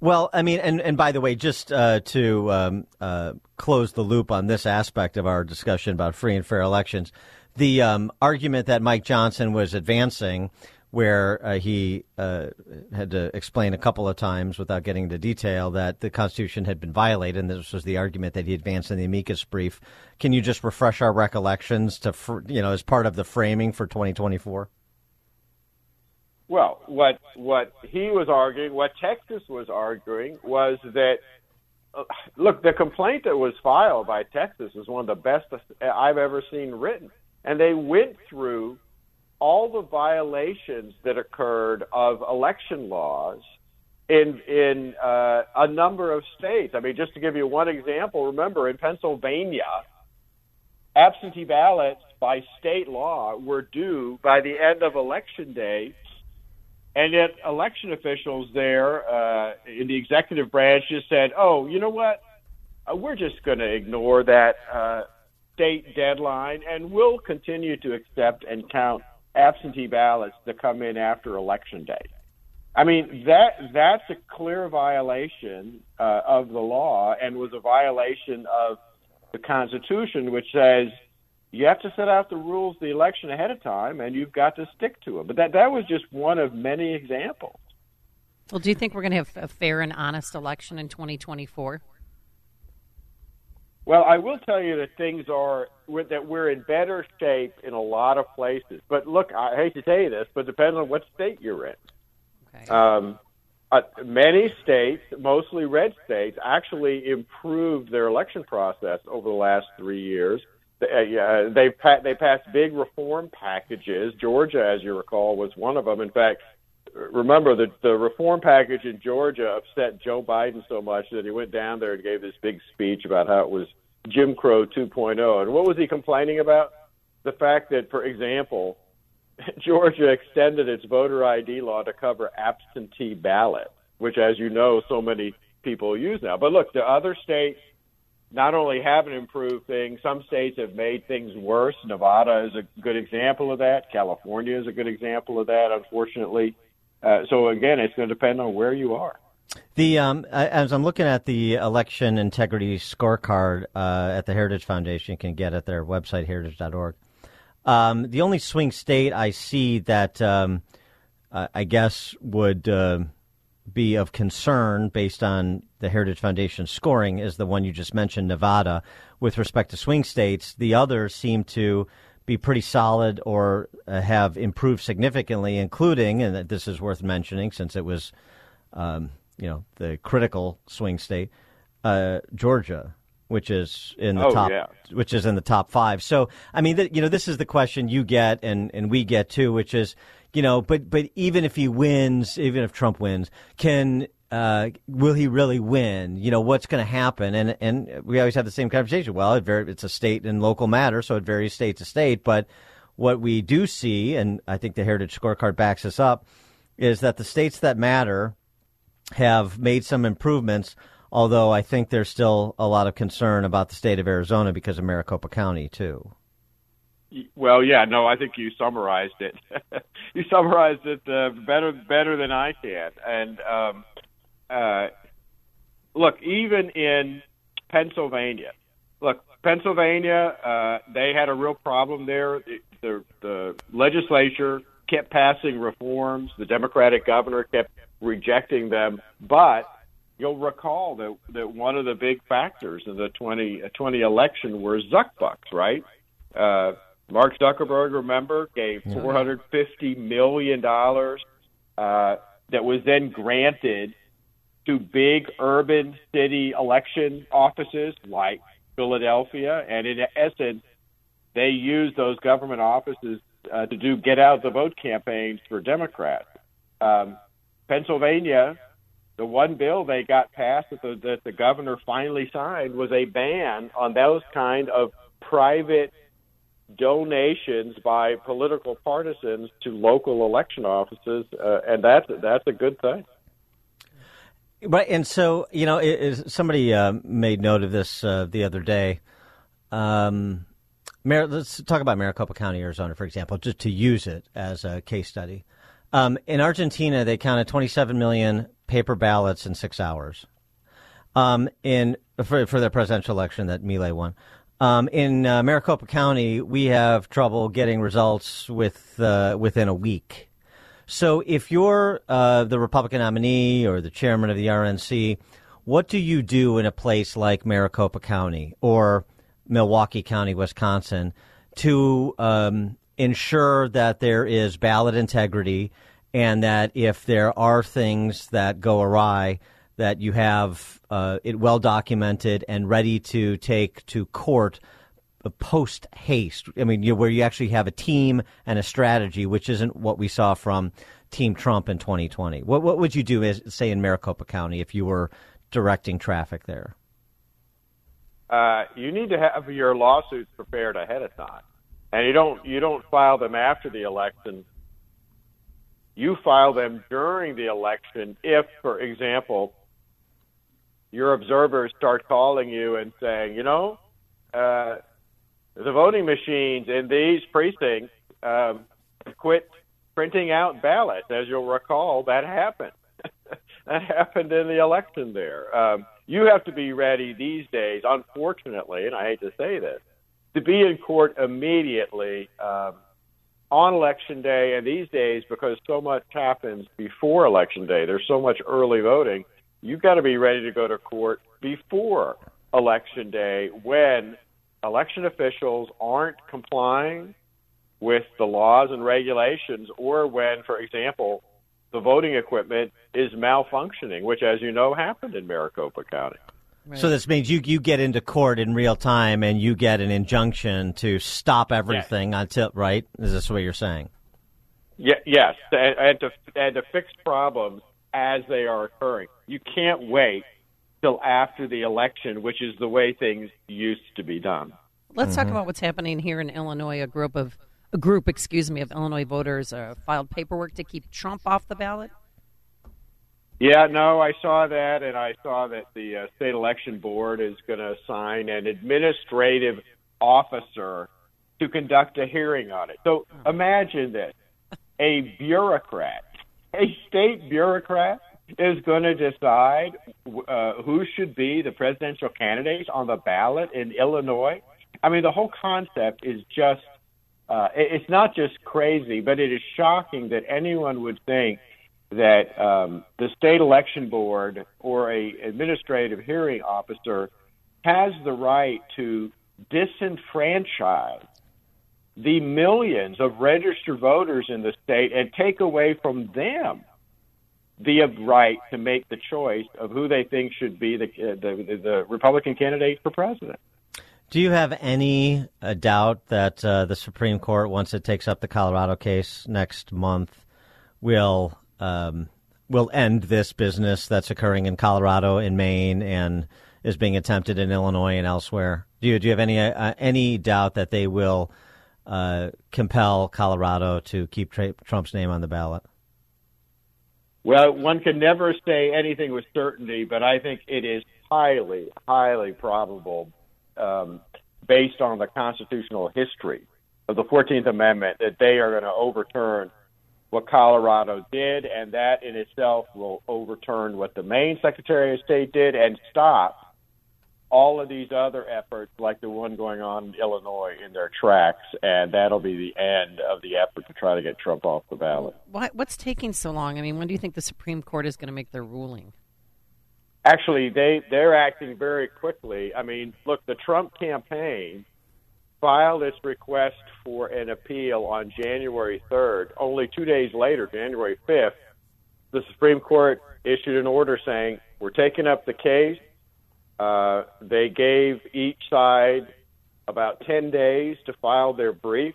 Well, I mean, and, and by the way, just uh, to um, uh, close the loop on this aspect of our discussion about free and fair elections, the um, argument that Mike Johnson was advancing, where uh, he uh, had to explain a couple of times without getting into detail that the Constitution had been violated, and this was the argument that he advanced in the amicus brief. Can you just refresh our recollections to, fr- you know, as part of the framing for 2024? Well, what what he was arguing, what Texas was arguing, was that uh, look, the complaint that was filed by Texas is one of the best I've ever seen written, and they went through all the violations that occurred of election laws in in uh, a number of states. I mean, just to give you one example, remember in Pennsylvania, absentee ballots by state law were due by the end of election day and yet, election officials there uh, in the executive branch just said, "Oh, you know what? Uh, we're just going to ignore that uh, state deadline, and we'll continue to accept and count absentee ballots that come in after election day." I mean that that's a clear violation uh, of the law, and was a violation of the Constitution, which says you have to set out the rules of the election ahead of time and you've got to stick to them. But that that was just one of many examples. Well, do you think we're going to have a fair and honest election in 2024? Well, I will tell you that things are that we're in better shape in a lot of places. But look, I hate to tell you this, but depends on what state you're in. Okay. Um, uh, many states, mostly red states, actually improved their election process over the last three years. They, uh, they pa- they passed big reform packages. Georgia, as you recall, was one of them. In fact, remember the the reform package in Georgia upset Joe Biden so much that he went down there and gave this big speech about how it was Jim Crow 2.0. And what was he complaining about? The fact that, for example, Georgia extended its voter ID law to cover absentee ballots, which, as you know, so many people use now. But look, the other states not only haven't improved things, some states have made things worse. Nevada is a good example of that. California is a good example of that, unfortunately. Uh, so again, it's going to depend on where you are. The um, as I'm looking at the election integrity scorecard uh, at the Heritage Foundation, you can get at their website heritage.org. Um, the only swing state I see that um, I guess would uh, be of concern based on the Heritage Foundation scoring is the one you just mentioned, Nevada. With respect to swing states, the others seem to be pretty solid or uh, have improved significantly, including, and this is worth mentioning since it was, um, you know, the critical swing state, uh, Georgia, which is in the oh, top, yeah. which is in the top five. So, I mean, th- you know, this is the question you get and, and we get too, which is, you know, but but even if he wins, even if Trump wins, can uh, will he really win? You know, what's going to happen? And and we always have the same conversation. Well, it var- it's a state and local matter, so it varies state to state. But what we do see, and I think the Heritage Scorecard backs us up, is that the states that matter have made some improvements. Although I think there's still a lot of concern about the state of Arizona because of Maricopa County too. Well, yeah, no, I think you summarized it. you summarized it uh, better better than I can. And um, uh, look, even in Pennsylvania, look, Pennsylvania, uh, they had a real problem there. The, the, the legislature kept passing reforms. The Democratic governor kept rejecting them, but you'll recall that that one of the big factors in the 20, 20 election were Zuck bucks, right? Uh, Mark Zuckerberg, remember, gave four hundred fifty million dollars uh, that was then granted to big urban city election offices like Philadelphia, and in essence, they used those government offices uh, to do get out the vote campaigns for Democrats. Um, Pennsylvania, the one bill they got passed that the, that the governor finally signed was a ban on those kind of private donations by political partisans to local election offices, uh, and that's that's a good thing. Right, and so you know, it, it, somebody uh, made note of this uh, the other day. Um, Mar- let's talk about Maricopa County, Arizona, for example, just to use it as a case study. Um, in Argentina, they counted 27 million paper ballots in six hours. Um, in for, for their presidential election that Milei won. Um, in uh, Maricopa County, we have trouble getting results with uh, within a week. So, if you're uh, the Republican nominee or the chairman of the RNC, what do you do in a place like Maricopa County or Milwaukee County, Wisconsin, to um, ensure that there is ballot integrity and that if there are things that go awry, that you have uh, it well documented and ready to take to court post haste. I mean, you, where you actually have a team and a strategy, which isn't what we saw from Team Trump in 2020. What what would you do, as, say, in Maricopa County, if you were directing traffic there? Uh, you need to have your lawsuits prepared ahead of time, and you don't you don't file them after the election. You file them during the election if, for example, your observers start calling you and saying, you know, uh, the voting machines in these precincts um, quit printing out ballots. As you'll recall, that happened. that happened in the election there. Um, you have to be ready these days, unfortunately, and I hate to say this, to be in court immediately um, on election day. And these days, because so much happens before election day, there's so much early voting you've got to be ready to go to court before election day when election officials aren't complying with the laws and regulations, or when, for example, the voting equipment is malfunctioning, which, as you know, happened in Maricopa County. So this means you you get into court in real time and you get an injunction to stop everything until right. Is this what you're saying? Yeah, yes, and, and to and to fix problems as they are occurring. You can't wait till after the election, which is the way things used to be done. Let's Mm-hmm. talk about what's happening here in Illinois. A group of a group, excuse me, of Illinois voters uh, filed paperwork to keep Trump off the ballot. Yeah, no, I saw that, and I saw that the uh, state election board is going to assign an administrative officer to conduct a hearing on it. So imagine this: a bureaucrat, a state bureaucrat, is going to decide uh, who should be the presidential candidates on the ballot in Illinois. I mean, the whole concept is just, uh, it's not just crazy, but it is shocking that anyone would think that um, the state election board or a administrative hearing officer has the right to disenfranchise the millions of registered voters in the state and take away from them the right to make the choice of who they think should be the uh, the, the Republican candidate for president. Do you have any uh, doubt that uh, the Supreme Court, once it takes up the Colorado case next month, will um, will end this business that's occurring in Colorado, in Maine, and is being attempted in Illinois and elsewhere? Do you do you have any uh, any doubt that they will uh, compel Colorado to keep tra- Trump's name on the ballot? Well, one can never say anything with certainty, but I think it is highly, highly probable, um, based on the constitutional history of the 14th Amendment, that they are going to overturn what Colorado did, and that in itself will overturn what the Maine Secretary of State did and stop all of these other efforts, like the one going on in Illinois, in their tracks, and that'll be the end of the effort to try to get Trump off the ballot. Why, what's taking so long? I mean, when do you think the Supreme Court is going to make their ruling? Actually, they they're acting very quickly. I mean, look, the Trump campaign filed its request for an appeal on January 3rd. Only two days later, January 5th, the Supreme Court issued an order saying we're taking up the case. Uh, they gave each side about 10 days to file their brief,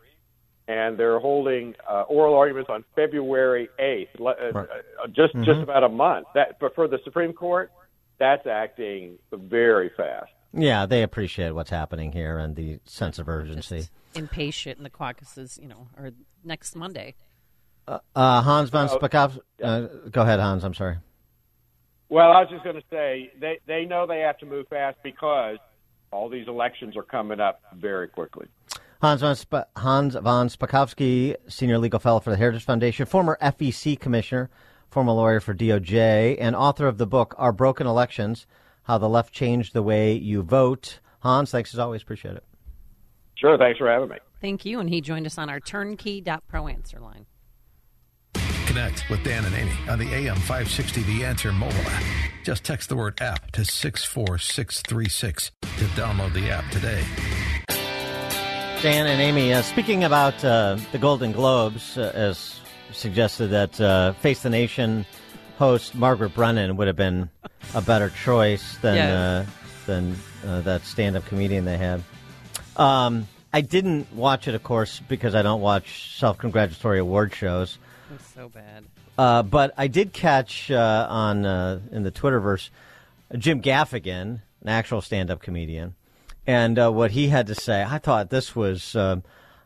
and they're holding uh, oral arguments on February 8th, uh, Right. uh, just just Mhm. about a month. That, but for the Supreme Court, that's acting very fast. Yeah, they appreciate what's happening here and the sense of urgency. Impatient in the caucuses, you know, or next Monday. Uh, Hans von Well, Spakovsky. Uh, go ahead, Hans. I'm sorry. Well, I was just going to say they they know they have to move fast because all these elections are coming up very quickly. Hans von, Sp- Hans von Spakovsky, senior legal fellow for the Heritage Foundation, former FEC commissioner, former lawyer for DOJ, and author of the book Our Broken Elections: How the Left Changed the Way You Vote. Hans, thanks as always. Appreciate it. Sure, thanks for having me. Thank you. And he joined us on our turnkey.pro answer line. Connect with Dan and Amy on the AM 560 The Answer mobile app. Just text the word app to 64636 to download the app today. Dan and Amy, uh, speaking about uh, the Golden Globes, uh, as suggested that uh, Face the Nation host Margaret Brennan would have been a better choice than Yeah. uh, than uh, that stand-up comedian they had. Um, I didn't watch it, of course, because I don't watch self-congratulatory award shows. It's so bad. Uh, but I did catch uh, on uh, in the Twitterverse Jim Gaffigan, an actual stand-up comedian, and uh, what he had to say. I thought this was, um,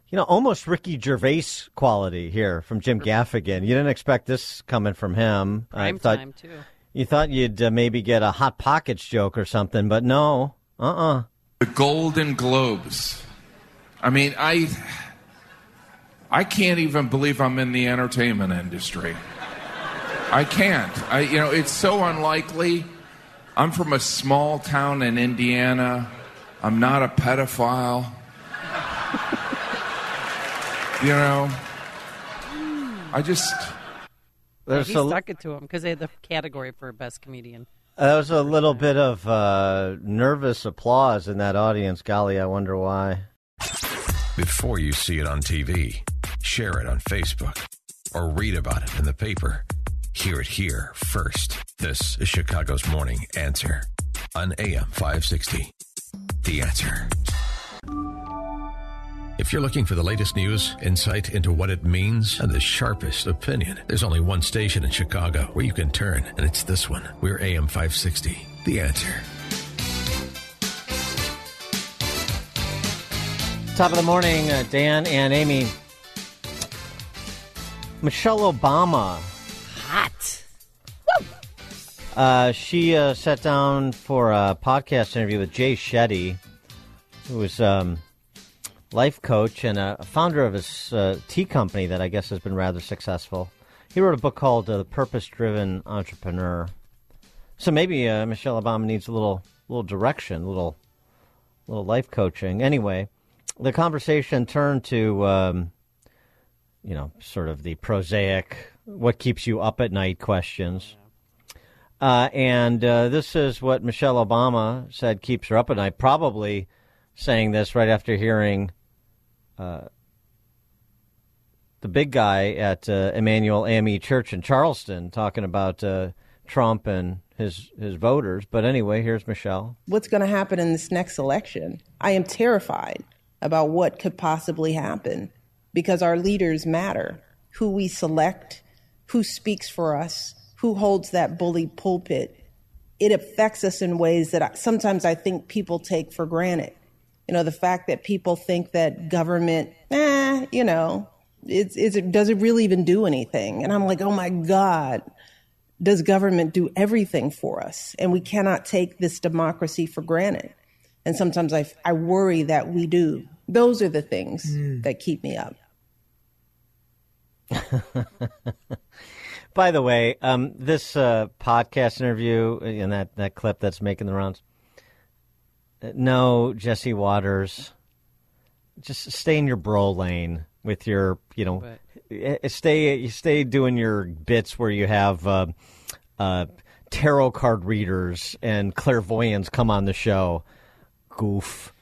you know, almost Ricky Gervais quality here from Jim Gaffigan. You didn't expect this coming from him. I thought- time, too. You thought you'd uh, maybe get a hot pockets joke or something, but no. Uh-uh. The Golden Globes. I mean, I I can't even believe I'm in the entertainment industry. I can't. I you know, it's so unlikely. I'm from a small town in Indiana. I'm not a pedophile. you know, I just There's he a- stuck it to him because they had the category for best comedian. That was a little bit of uh, nervous applause in that audience. Golly, I wonder why. Before you see it on TV, share it on Facebook, or read about it in the paper. Hear it here first. This is Chicago's Morning Answer on AM 560. The Answer. If you're looking for the latest news, insight into what it means, and the sharpest opinion, there's only one station in Chicago where you can turn, and it's this one. We're AM 560. The Answer. Top of the morning, uh, Dan and Amy. Michelle Obama. Hot. Uh, she uh, sat down for a podcast interview with Jay Shetty, who is um, life coach and a founder of his uh, tea company that I guess has been rather successful. He wrote a book called uh, "The Purpose Driven Entrepreneur." So maybe uh, Michelle Obama needs a little little direction, a little little life coaching. Anyway, the conversation turned to um, you know sort of the prosaic, what keeps you up at night questions. Uh, and uh, this is what Michelle Obama said keeps her up at night. Probably saying this right after hearing uh, the big guy at uh, Emanuel AME Church in Charleston talking about uh, Trump and his his voters. But anyway, here's Michelle. What's going to happen in this next election? I am terrified about what could possibly happen because our leaders matter. Who we select, who speaks for us, who holds that bully pulpit, it affects us in ways that I, sometimes I think people take for granted. You know, the fact that people think that government, eh, you know, it's, it's, does it really even do anything? And I'm like, oh my God, does government do everything for us? And we cannot take this democracy for granted. And sometimes I, I worry that we do. Those are the things that keep me up. By the way, um, this uh, podcast interview and that, that clip that's making the rounds. uh, No, Jesse Watters. Just stay in your bro lane with your, you know, eh, stay you stay doing your bits where you have uh, uh, tarot card readers and clairvoyants come on the show. Goof.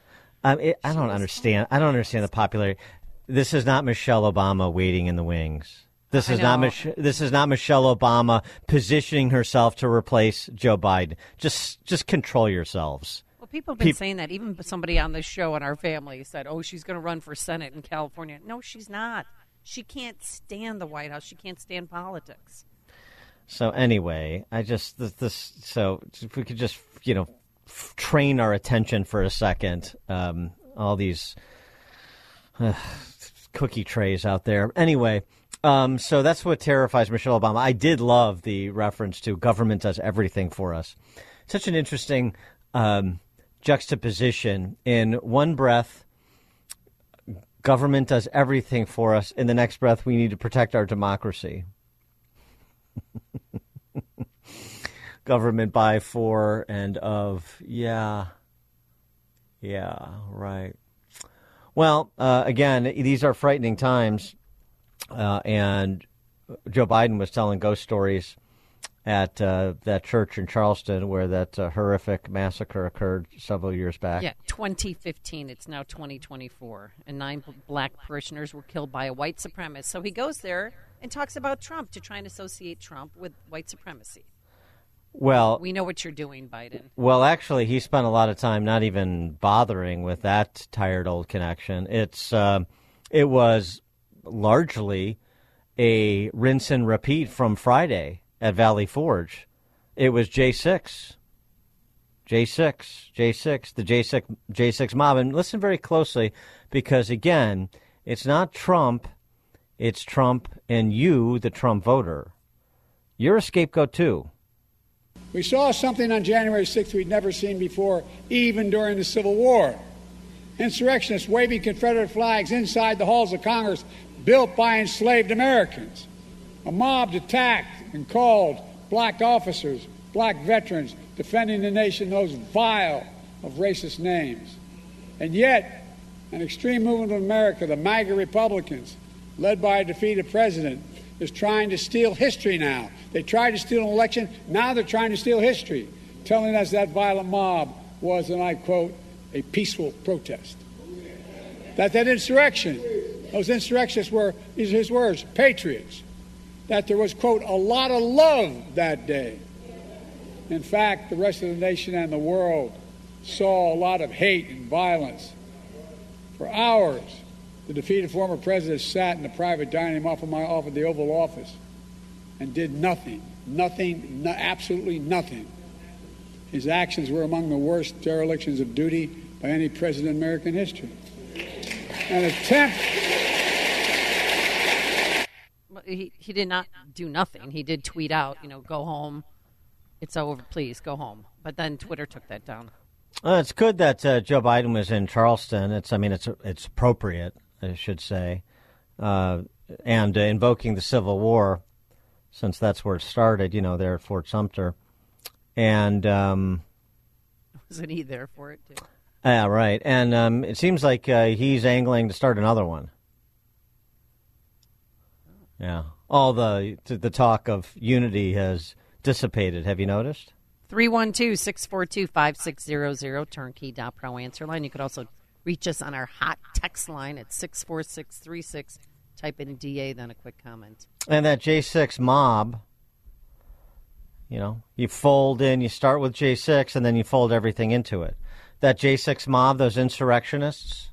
Um, it, I don't understand. I don't understand the popularity. This is not Michelle Obama waiting in the wings. This is not. Mich- this is not Michelle Obama positioning herself to replace Joe Biden. Just just control yourselves. Well, people have been Peop- saying that. Even somebody on this show in our family said, "Oh, she's going to run for Senate in California." No, she's not. She can't stand the White House. She can't stand politics. So anyway, I just this, this so if we could just you know train our attention for a second. Um, all these uh, cookie trays out there. Anyway, um, so that's what terrifies Michelle Obama. I did love the reference to government does everything for us. Such an interesting um, juxtaposition. In one breath, government does everything for us. In the next breath, we need to protect our democracy. government by, for, and of. Yeah. Yeah, right. Well, uh, again, these are frightening times. Uh, and Joe Biden was telling ghost stories at uh, that church in Charleston where that uh, horrific massacre occurred several years back. Yeah, 2015. It's now 2024, and nine black parishioners were killed by a white supremacist. So he goes there and talks about Trump to try and associate Trump with white supremacy. Well, We know what you're doing, Biden. Well, actually, he spent a lot of time not even bothering with that tired old connection. It's uh, it was largely a rinse and repeat from Friday at Valley Forge. It was J six, J six, J six, the J six J six mob, and listen very closely because again, it's not Trump, it's Trump and you, the Trump voter. You're a scapegoat too. We saw something on January 6th we'd never seen before, even during the Civil War. Insurrectionists waving Confederate flags inside the halls of Congress built by enslaved Americans. A mob attacked and called black officers, black veterans, defending the nation those vile of racist names. And yet, an extreme movement of America, the MAGA Republicans, led by a defeated president, is trying to steal history now. They tried to steal an election, now they're trying to steal history. telling us that violent mob was, and I quote, a peaceful protest. That that insurrection, those insurrectionists were, these are his words, patriots. That there was, quote, a lot of love that day. In fact, the rest of the nation and the world saw a lot of hate and violence. For hours, the defeated former president sat in the private dining room off of my off of the Oval Office and did nothing, nothing, no, absolutely nothing. His actions were among the worst derelictions of duty by any president in American history. An attempt. Well, He, he did not do nothing. He did tweet out, you know, go home. It's over. Please go home. But then Twitter took that down. Well, it's good that uh, Joe Biden was in Charleston. It's, I mean, it's it's appropriate, I should say, uh, and uh, invoking the Civil War, since that's where it started. You know, there at Fort Sumter, and um, Wasn't he there for it, too? yeah, right. And um, it seems like uh, he's angling to start another one. Yeah, all the the talk of unity has dissipated. Have you noticed? 312 642 5600, turnkey.pro answer line. You could also reach us on our hot text line at 64636. Type in DA, then a quick comment. And that J6 mob, you know, you fold in, you start with J6, and then you fold everything into it. That J6 mob, those insurrectionists,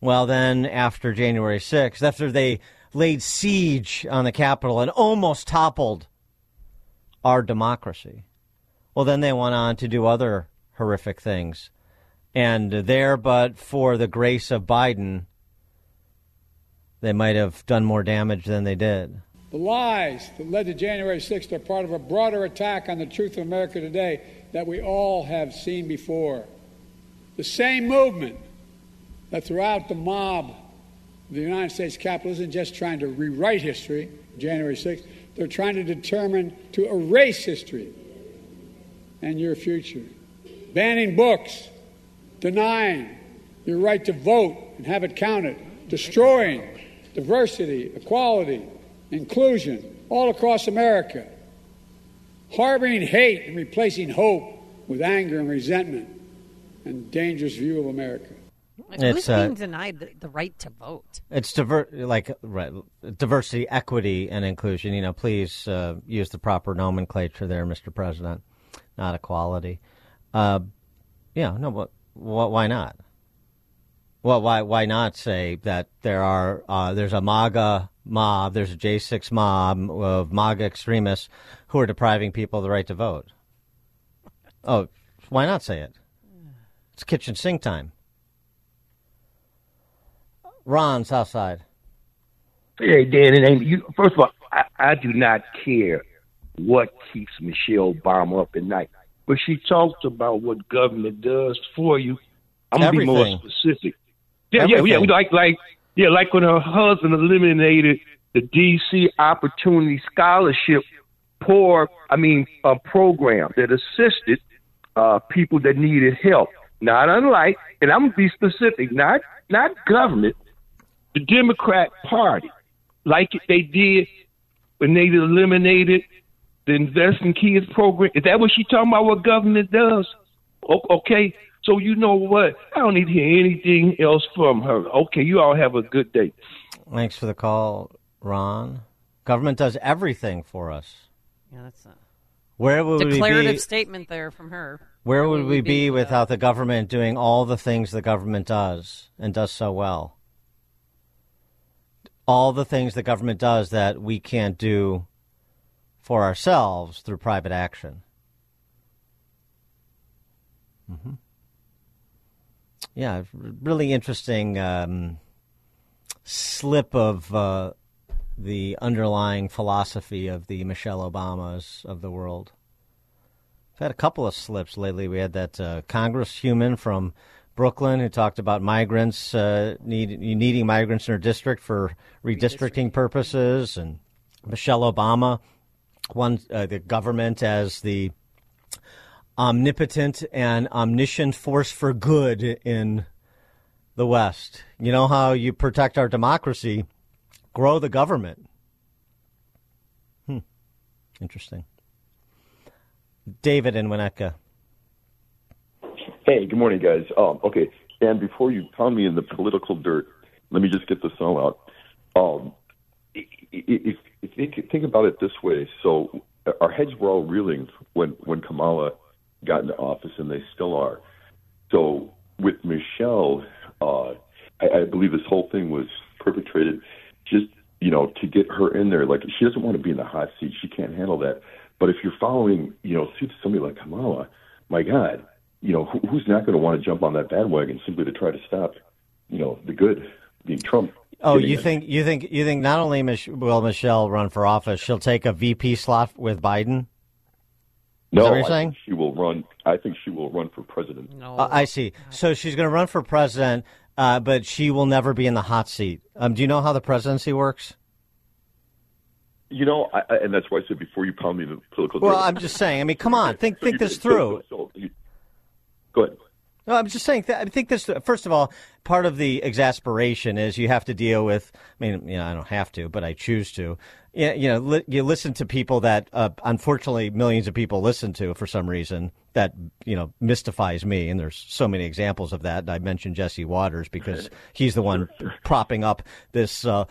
well, then after January 6th, after they laid siege on the Capitol and almost toppled our democracy, well, then they went on to do other horrific things. And there, but for the grace of Biden, they might have done more damage than they did. The lies that led to January 6th are part of a broader attack on the truth of America today that we all have seen before. The same movement that throughout the mob the United States Capitol isn't just trying to rewrite history, January 6th, they're trying to determine to erase history and your future. Banning books, denying your right to vote and have it counted, destroying diversity, equality, inclusion all across America, harboring hate and replacing hope with anger and resentment and dangerous view of America. Who's It's, uh, being denied the, the right to vote? It's diver- like right, diversity, equity, and inclusion. You know, please uh, use the proper nomenclature there, Mr. President, not equality. Uh, yeah, no, but wh- why not? Well, why why not say that there are uh, there's a MAGA mob, there's a J6 mob of MAGA extremists who are depriving people of the right to vote? Oh, why not say it? It's kitchen sink time. Ron, Southside. Hey, Dan and Amy. You, first of all, I, I do not care what keeps Michelle Obama up at night, but she talked about what government does for you. I'm gonna be more specific. Yeah, yeah, yeah. We like, like, yeah, like when her husband eliminated the DC Opportunity Scholarship poor, I mean, uh, program that assisted uh, people that needed help. Not unlike, and I'm gonna be specific, not not government, the Democrat Party, like they did when they eliminated the Invest in Kids program. Is that what she talking about? What government does? O- okay, so you know what? I don't need to hear anything else from her. Okay, you all have a good day. Thanks for the call, Ron. Government does everything for us. Yeah, that's a Where would we declarative be? statement there from her. Where would we be without the government doing all the things the government does and does so well? All the things the government does that we can't do for ourselves through private action. hmm Yeah, really interesting um, slip of uh, the underlying philosophy of the Michelle Obamas of the world. We've had a couple of slips lately. We had that uh, congresswoman from Brooklyn who talked about migrants uh, need, needing migrants in her district for redistricting purposes, and Michelle Obama, one uh, the government as the omnipotent and omniscient force for good in the West. You know how you protect our democracy? Grow the government. Hmm. Interesting. David and Winnetka. Hey, good morning, guys. Um, okay, and before you pound me in the political dirt, let me just get this all out. Um, if, if think- think about it this way, so our heads were all reeling when when Kamala got into office, and they still are. So with Michelle, uh, I, I believe this whole thing was perpetrated just you know to get her in there. Like she doesn't want to be in the hot seat; she can't handle that. But if you're following, you know, suit somebody like Kamala, my God, you know, who, who's not going to want to jump on that bandwagon simply to try to stop, you know, the good being Trump? Oh, you in? think you think you think not only Mich- will Michelle run for office, she'll take a VP slot with Biden? No, you're I saying? think she will run. I think she will run for president. Uh, I see. So she's going to run for president, uh, but she will never be in the hot seat. Um, do you know how the presidency works? You know, I, I, and that's why I said before you pound me in the political. Well, dirt- I'm just saying. I mean, come on, think So think you- this so- through. so- so you- go ahead. No, I'm just saying. Th- I think this. First of all, part of the exasperation is you have to deal with. I mean, you know, I don't have to, but I choose to. You you know, li- you listen to people that, uh, unfortunately, millions of people listen to for some reason. That you know mystifies me, and there's so many examples of that. I mentioned Jesse Watters because he's the one propping up this. Uh,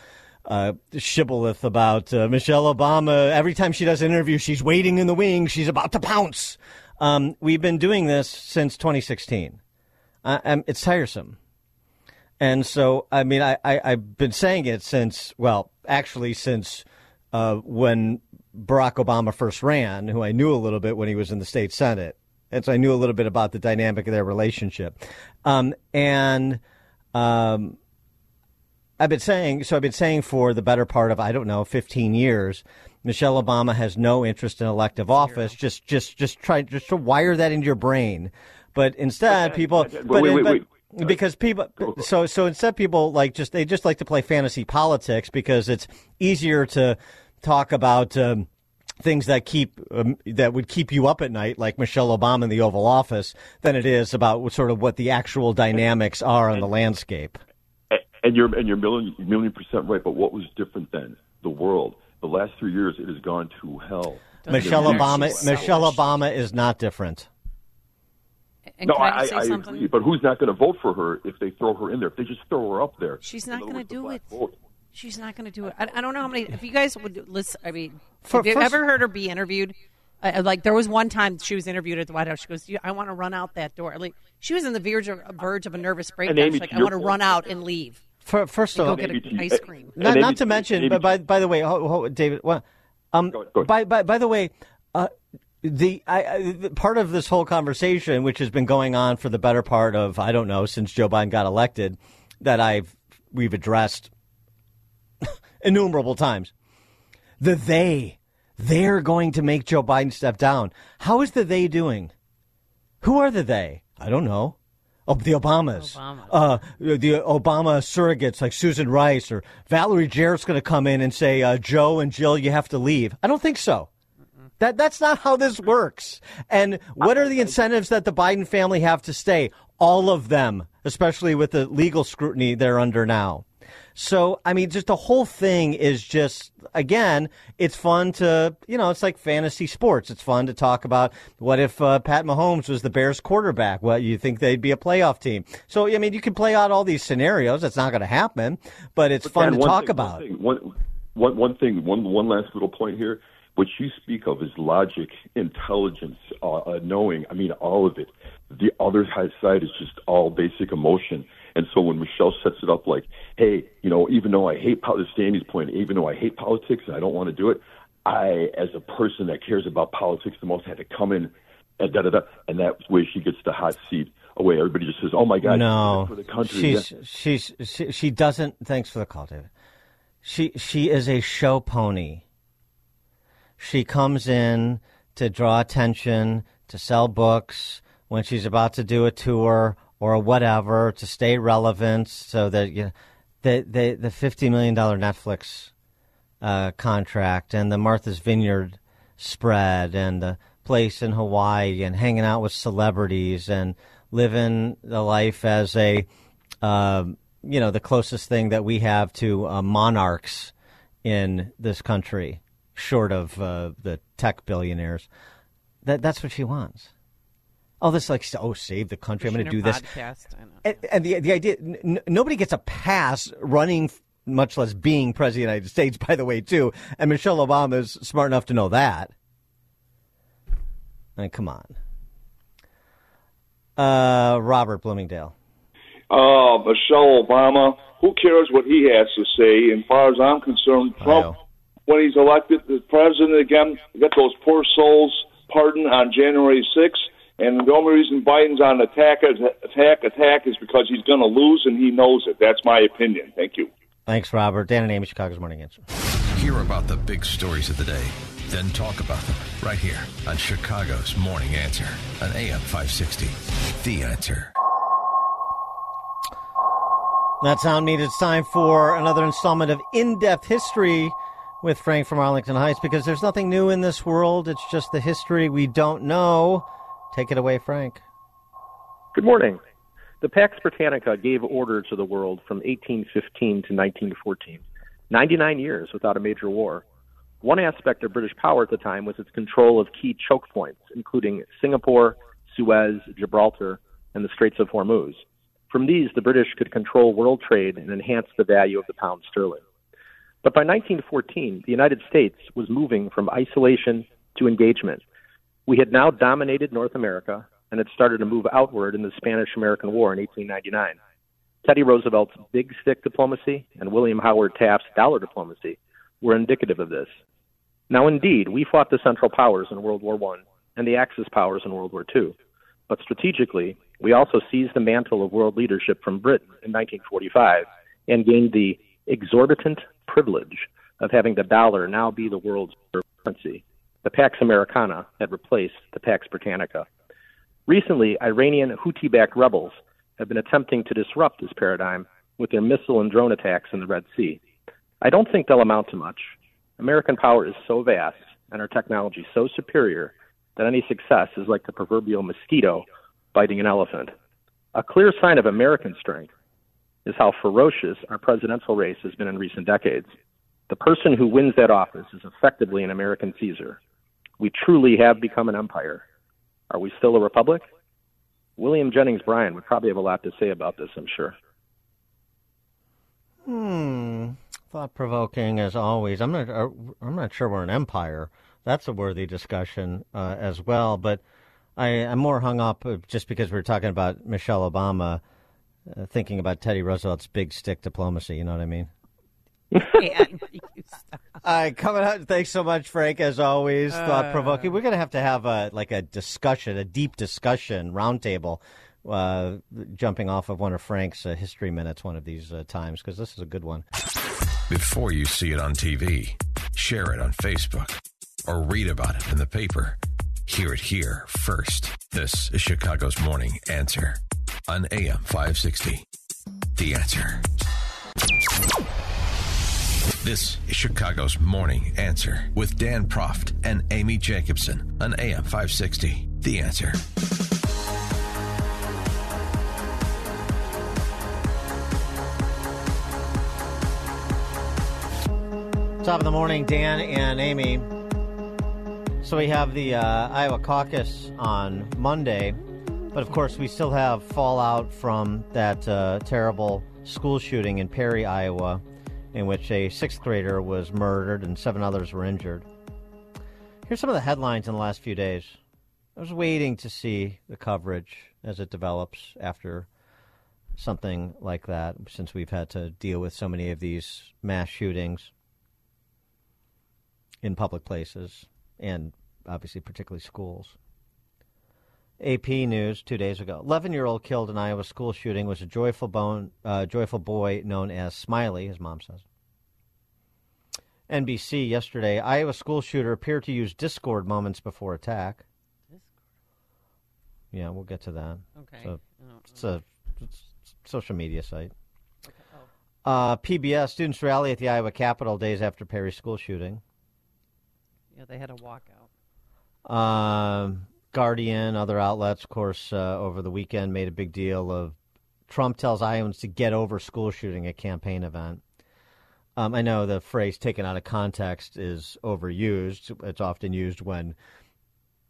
uh, shibboleth about uh, Michelle Obama. Every time she does an interview, she's waiting in the wings. She's about to pounce. Um, we've been doing this since 2016. I, I'm, it's tiresome. And so, I mean, I, I, I've been saying it since, well, actually, since uh, when Barack Obama first ran, who I knew a little bit when he was in the state Senate. And so I knew a little bit about the dynamic of their relationship. Um, and um, I've been saying, so I've been saying for the better part of, I don't know, 15 years, Michelle Obama has no interest in elective office. Just, just, just try, just to wire that into your brain. But instead, people, wait, but, wait, but- wait. because people, so, so instead people like just, they just like to play fantasy politics because it's easier to talk about, um, things that keep um, that would keep you up at night, like Michelle Obama in the Oval Office, than it is about sort of what the actual dynamics are on the landscape. And you're and you're million million percent right. But what was different then? The world. The last three years, it has gone to hell. Michelle Obama, Michelle Obama is not different. And no, can I I, say I something? agree. But who's not going to vote for her if they throw her in there? If they just throw her up there, She's not going to do it. vote. She's not going to do it. I, I don't know how many. If you guys would listen, I mean, For- have you first- ever heard her be interviewed? Uh, like there was one time she was interviewed at the White House. She goes, "Yeah, "I want to run out that door." Like she was in the verge of, verge of a nervous breakdown. Amy, She's like, "I want to run out and leave." For, first And of go all, get Maybe an ice cream. not, maybe not to to- mention, maybe but by by the way, ho, ho, David, what, um, by, by by the way, the, I, I, part of this whole conversation, which has been going on for the better part of I don't know since Joe Biden got elected, that I've we've addressed innumerable times. The they, they're going to make Joe Biden step down. How is the they doing? Who are the they? I don't know. Oh, the Obamas. Uh, the Obama surrogates like Susan Rice or Valerie Jarrett's going to come in and say, uh, Joe and Jill, you have to leave. I don't think so. That that's not how this works. And what are the incentives that the Biden family have to stay? All of them, especially with the legal scrutiny they're under now. So, I mean, just the whole thing is just, again, it's fun to, you know, it's like fantasy sports. It's fun to talk about what if uh, Pat Mahomes was the Bears quarterback? Well, you think they'd be a playoff team. So, I mean, you can play out all these scenarios. It's not going to happen, but it's fun And to talk thing- about. One thing, one, one, one thing, one, one last little point here. What you speak of is logic, intelligence, uh, uh, knowing. I mean, all of it. The other side is just all basic emotion. And so when Michelle sets it up like, hey, you know, even though I hate politics, Danny's point, even though I hate politics and I don't want to do it, I, as a person that cares about politics the most, had to come in and da da da. And that way she gets the hot seat away. Everybody just says, oh my God, no, for the country. she's Yeah. she's she, she doesn't. Thanks for the call, David. She she is a show pony. She comes in to draw attention, to sell books. When she's about to do a tour or whatever, to stay relevant, so that you know, the the the fifty million dollar Netflix uh, contract and the Martha's Vineyard spread and the place in Hawaii and hanging out with celebrities and living the life as a um, you know the closest thing that we have to uh, monarchs in this country, short of uh, the tech billionaires. That that's what she wants. Oh, this like oh, save the country. I'm going to do this. Podcast. I. And, and the the idea, n- nobody gets a pass running, much less being president of the United States. By the way, too, and Michelle Obama is smart enough to know that. I mean, come on, uh, Robert Bloomingdale. uh, Michelle Obama. Who cares what he has to say? And as far as I'm concerned, Trump, when he's elected the president again, get those poor souls pardoned on January 6th. And the only reason Biden's on attack, attack, attack is because he's going to lose, and he knows it. That's my opinion. Thank you. Thanks, Robert. Dan and Amy, Chicago's Morning Answer. Hear about the big stories of the day, then talk about them right here on Chicago's Morning Answer on AM 560. The Answer. That sound means it's time for another installment of In Depth History with Frank from Arlington Heights because there's nothing new in this world. It's just the history we don't know. Take it away, Frank. Good morning. The Pax Britannica gave order to the world from 1815 to 1914, 99 years without a major war. One aspect of British power at the time was its control of key choke points, including Singapore, Suez, Gibraltar, and the Straits of Hormuz. From these, the British could control world trade and enhance the value of the pound sterling. But by 1914, the United States was moving from isolation to engagement. We had now dominated North America and had started to move outward in the Spanish American War in 1899. Teddy Roosevelt's big stick diplomacy and William Howard Taft's dollar diplomacy were indicative of this. Now, indeed, we fought the Central Powers in World War I and the Axis powers in World War II. But strategically, we also seized the mantle of world leadership from Britain in 1945 and gained the exorbitant privilege of having the dollar now be the world's currency. The Pax Americana had replaced the Pax Britannica. Recently, Iranian Houthi backed rebels have been attempting to disrupt this paradigm with their missile and drone attacks in the Red Sea. I don't think they'll amount to much. American power is so vast and our technology so superior that any success is like the proverbial mosquito biting an elephant. A clear sign of American strength is how ferocious our presidential race has been in recent decades. The person who wins that office is effectively an American Caesar. We truly have become an empire. Are we still a republic? William Jennings Bryan would probably have a lot to say about this, I'm sure. Hmm. Thought provoking as always. I'm not. uh, I'm not sure we're an empire. That's a worthy discussion uh, as well. But I, I'm more hung up just because we are talking about Michelle Obama, uh, thinking about Teddy Roosevelt's big stick diplomacy. You know what I mean? All right, coming up. Thanks so much, Frank. As always, thought provoking. We're gonna have to have a like a discussion, a deep discussion, roundtable, uh, jumping off of one of Frank's uh, history minutes one of these uh, times because this is a good one. Before you see it on TV, share it on Facebook, or read about it in the paper. Hear it here first. This is Chicago's Morning Answer on AM 560. The Answer. This is Chicago's Morning Answer with Dan Proft and Amy Jacobson on AM 560. The Answer. Top of the morning, Dan and Amy. So we have the uh, Iowa caucus on Monday, but of course we still have fallout from that uh, terrible school shooting in Perry, Iowa, in which a sixth grader was murdered and seven others were injured. Here's some of the headlines in the last few days. I was waiting to see the coverage as it develops after something like that, since we've had to deal with so many of these mass shootings in public places and obviously particularly schools. AP News two days ago: eleven-year-old killed in Iowa school shooting was a joyful bone, uh, joyful boy known as Smiley, his mom says. NBC yesterday: Iowa school shooter appeared to use Discord moments before attack. Discord? Yeah, we'll get to that. Okay. So Oh, it's a it's a social media site. Uh, PBS students rally at the Iowa Capitol days after Perry school shooting. Yeah, they had a walkout. Um, Guardian, other outlets, of course, uh, over the weekend made a big deal of Trump tells Iowans to get over school shooting at campaign event. Um, I know the phrase taken out of context is overused. It's often used when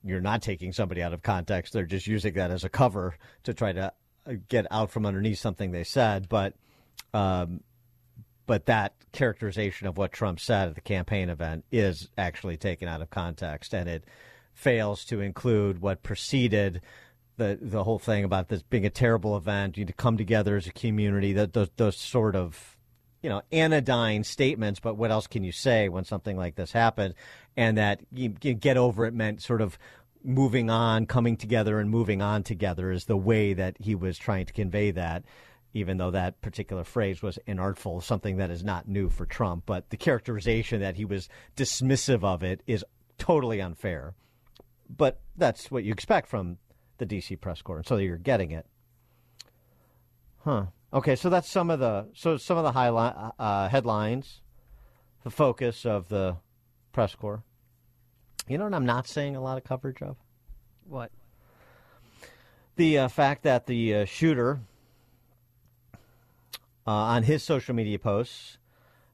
you're not taking somebody out of context. They're just using that as a cover to try to uh, get out from underneath something they said. But, um, but that characterization of what Trump said at the campaign event is actually taken out of context, and it fails to include what preceded the the whole thing about this being a terrible event. You to come together as a community. That those, those sort of you know anodyne statements. But what else can you say when something like this happened? And that you, you get over it meant sort of moving on, coming together, and moving on together is the way that he was trying to convey that. Even though that particular phrase was inartful, something that is not new for Trump, but the characterization that he was dismissive of it is totally unfair. But that's what you expect from the DC press corps, and so you're getting it. Huh. Okay, so that's some of the so some of the highlight uh, headlines, the focus of the press corps. You know what I'm not seeing a lot of coverage of? What? The uh, fact that the uh, shooter uh, on his social media posts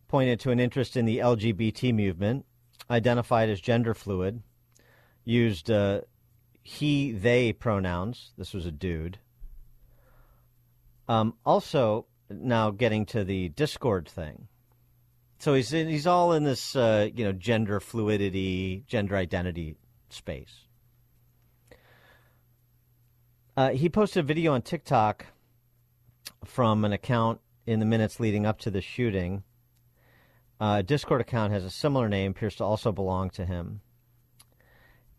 pointed to an interest in the LGBT movement, identified as gender fluid, used uh, he, they pronouns. This was a dude. Um, also, now getting to the Discord thing. So he's in, he's all in this uh, you know gender fluidity, gender identity space. Uh, he posted a video on TikTok from an account in the minutes leading up to the shooting. Uh, a Discord account has a similar name, appears to also belong to him.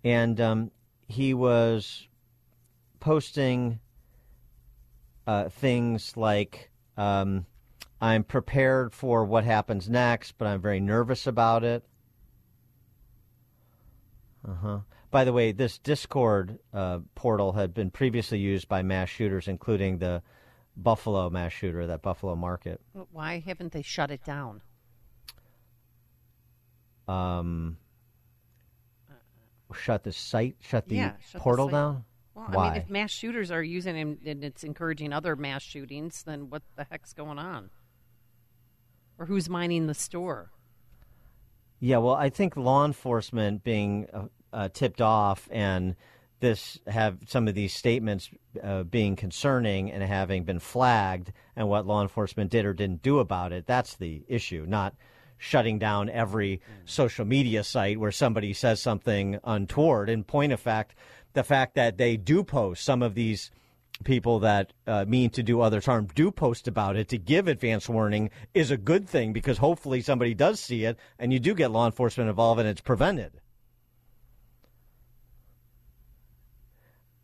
And um, he was posting uh, things like, um, I'm prepared for what happens next, but I'm very nervous about it. Uh huh. By the way, this Discord uh, portal had been previously used by mass shooters, including the Buffalo mass shooter, that Buffalo market. Why haven't they shut it down? Um, shut the site, shut the yeah, shut portal the down. Well, Why? I mean, if mass shooters are using it and it's encouraging other mass shootings, then what the heck's going on? Or who's mining the store? Yeah, well, I think law enforcement being uh, uh, tipped off and this have some of these statements uh, being concerning and having been flagged and what law enforcement did or didn't do about it. That's the issue, not shutting down every social media site where somebody says something untoward. In point of fact, the fact that they do post some of these people that uh, mean to do others harm do post about it to give advance warning is a good thing because hopefully somebody does see it and you do get law enforcement involved and it's prevented.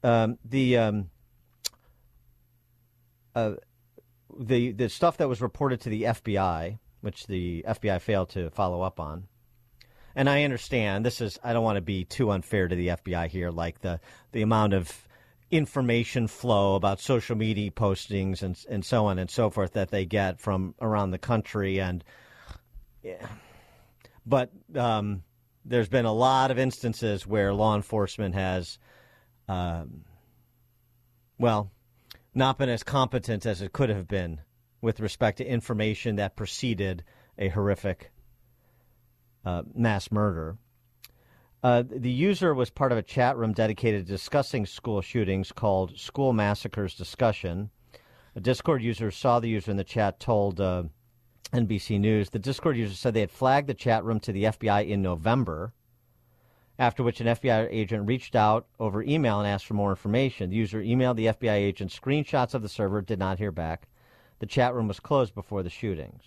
Um, the um, uh, the the stuff that was reported to the FBI, which the FBI failed to follow up on, and I understand this is I don't want to be too unfair to the FBI here, like the the amount of information flow about social media postings and and so on and so forth that they get from around the country and yeah. but um, there's been a lot of instances where law enforcement has um, well not been as competent as it could have been with respect to information that preceded a horrific uh, mass murder. Uh, the user was part of a chat room dedicated to discussing school shootings called School Massacres Discussion. A Discord user saw the user in the chat told uh, NBC News the Discord user said they had flagged the chat room to the FBI in November, after which an FBI agent reached out over email and asked for more information. The user emailed the FBI agent screenshots of the server, did not hear back. The chat room was closed before the shootings.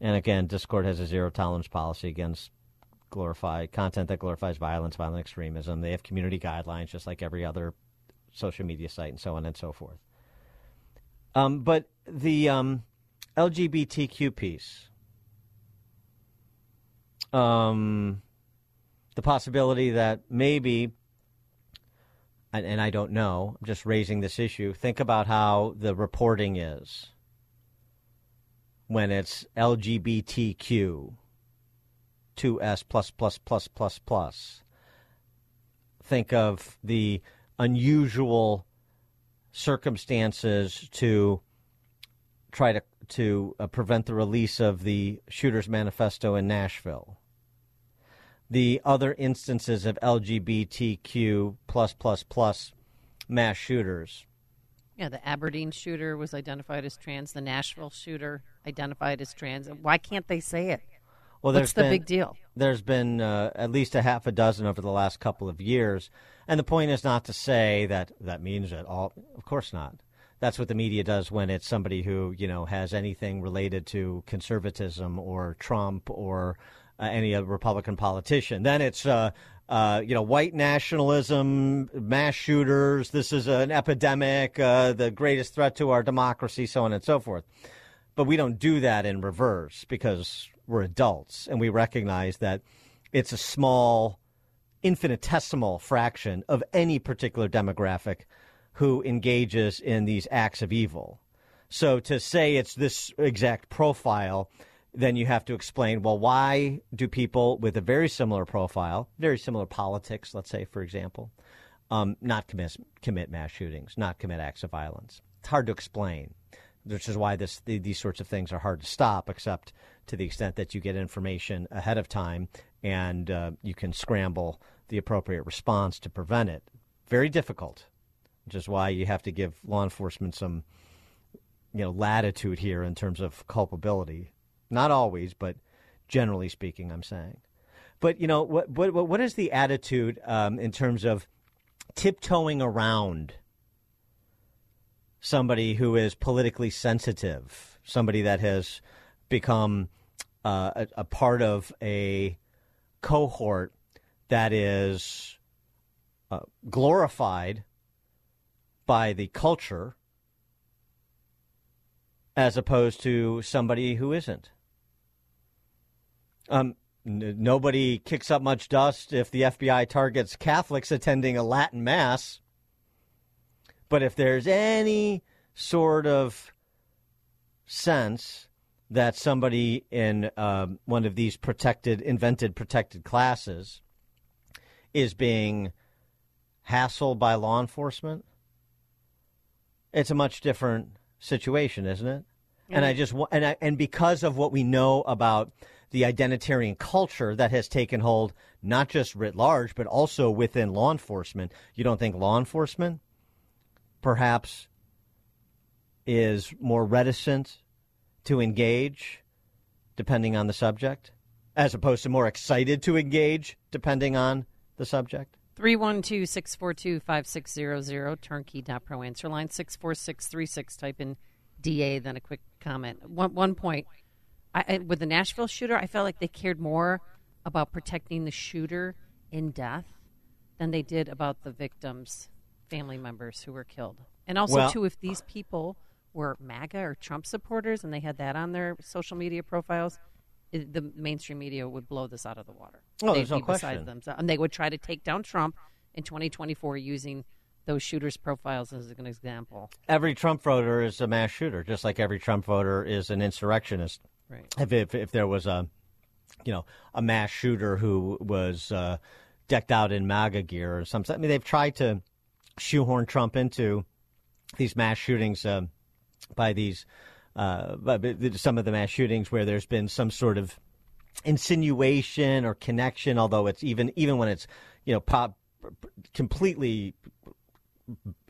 And again, Discord has a zero tolerance policy against glorify content that glorifies violence, violent extremism. They have community guidelines, just like every other social media site, and so on and so forth. Um, but the um, LGBTQ piece, um, the possibility that maybe, and, and I don't know, I'm just raising this issue. Think about how the reporting is when it's LGBTQ, 2S plus plus plus plus plus. Think of the unusual circumstances to try to to uh, prevent the release of the Shooters Manifesto in Nashville. The other instances of LGBTQ plus plus plus mass shooters. Yeah, the Aberdeen shooter was identified as trans. The Nashville shooter identified as trans. Why can't they say it? Well, What's there's the been, big deal? There's been uh, at least a half a dozen over the last couple of years, and the point is not to say that that means it all. Of course not. That's what the media does when it's somebody who you know has anything related to conservatism or Trump or any other Republican politician. Then it's uh, uh, you know white nationalism, mass shooters. This is an epidemic, uh, the greatest threat to our democracy, so on and so forth. But we don't do that in reverse because we're adults and we recognize that it's a small, infinitesimal fraction of any particular demographic who engages in these acts of evil. So to say it's this exact profile, then you have to explain, well, why do people with a very similar profile, very similar politics, let's say, for example, um, not commit, commit mass shootings, not commit acts of violence? It's hard to explain which is why this the, these sorts of things are hard to stop, except to the extent that you get information ahead of time and uh, you can scramble the appropriate response to prevent it. Very difficult, which is why you have to give law enforcement some you know latitude here in terms of culpability. Not always, but generally speaking, I'm saying. But you know what? What, what is the attitude um, in terms of tiptoeing around? somebody who is politically sensitive, somebody that has become uh, a, a, part of a cohort that is uh, glorified by the culture as opposed to somebody who isn't. Um, n- nobody kicks up much dust if the FBI targets Catholics attending a Latin Mass. But if there's any sort of sense that somebody in um, one of these protected, invented protected classes is being hassled by law enforcement, it's a much different situation, isn't it? Mm-hmm. And I just and I, and because of what we know about the identitarian culture that has taken hold, not just writ large, but also within law enforcement, you don't think law enforcement perhaps is more reticent to engage depending on the subject, as opposed to more excited to engage depending on the subject? 312 642 5600, turnkey.pro answer line 64636. Type in DA, then a quick comment. One, one point I, with the Nashville shooter, I felt like they cared more about protecting the shooter in death than they did about the victims family members who were killed. And also, well, too, if these people were MAGA or Trump supporters and they had that on their social media profiles, it, the mainstream media would blow this out of the water. Oh, They'd there's no question. Them. And they would try to take down Trump in 2024 using those shooters' profiles as an example. Every Trump voter is a mass shooter, just like every Trump voter is an insurrectionist. Right. If, if, if there was a, you know, a mass shooter who was uh, decked out in MAGA gear or something, I mean, they've tried to shoehorn Trump into these mass shootings uh, by these uh, some of the mass shootings where there's been some sort of insinuation or connection, although it's even even when it's you know pop completely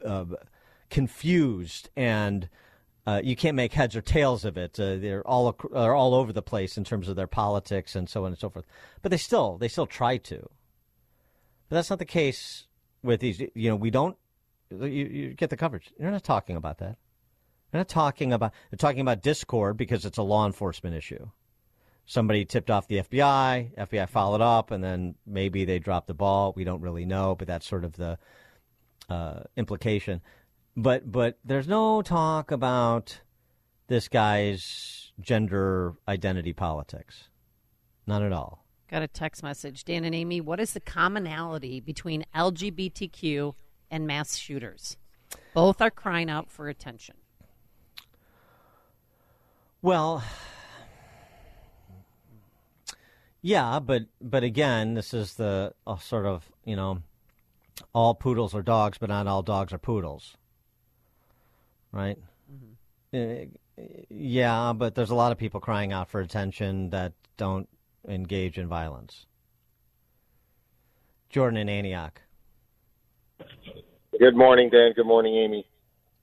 uh, confused and uh, you can't make heads or tails of it. Uh, they're all are all over the place in terms of their politics and so on and so forth. But they still they still try to. But that's not the case with these. You know, we don't. You, you get the coverage. You're not talking about that. They're not talking about. They're talking about discord because it's a law enforcement issue. Somebody tipped off the FBI. FBI followed up, and then maybe they dropped the ball. We don't really know, but that's sort of the uh, implication. But but there's no talk about this guy's gender identity politics. Not at all. Got a text message. Dan and Amy, what is the commonality between LGBTQ and mass shooters? Both are crying out for attention. Well, yeah, but but again, this is the uh, sort of you know, all poodles are dogs, but not all dogs are poodles, right? Mm-hmm. Uh, yeah, but there's a lot of people crying out for attention that don't engage in violence. Jordan in Antioch. Good morning, Dan. Good morning, Amy.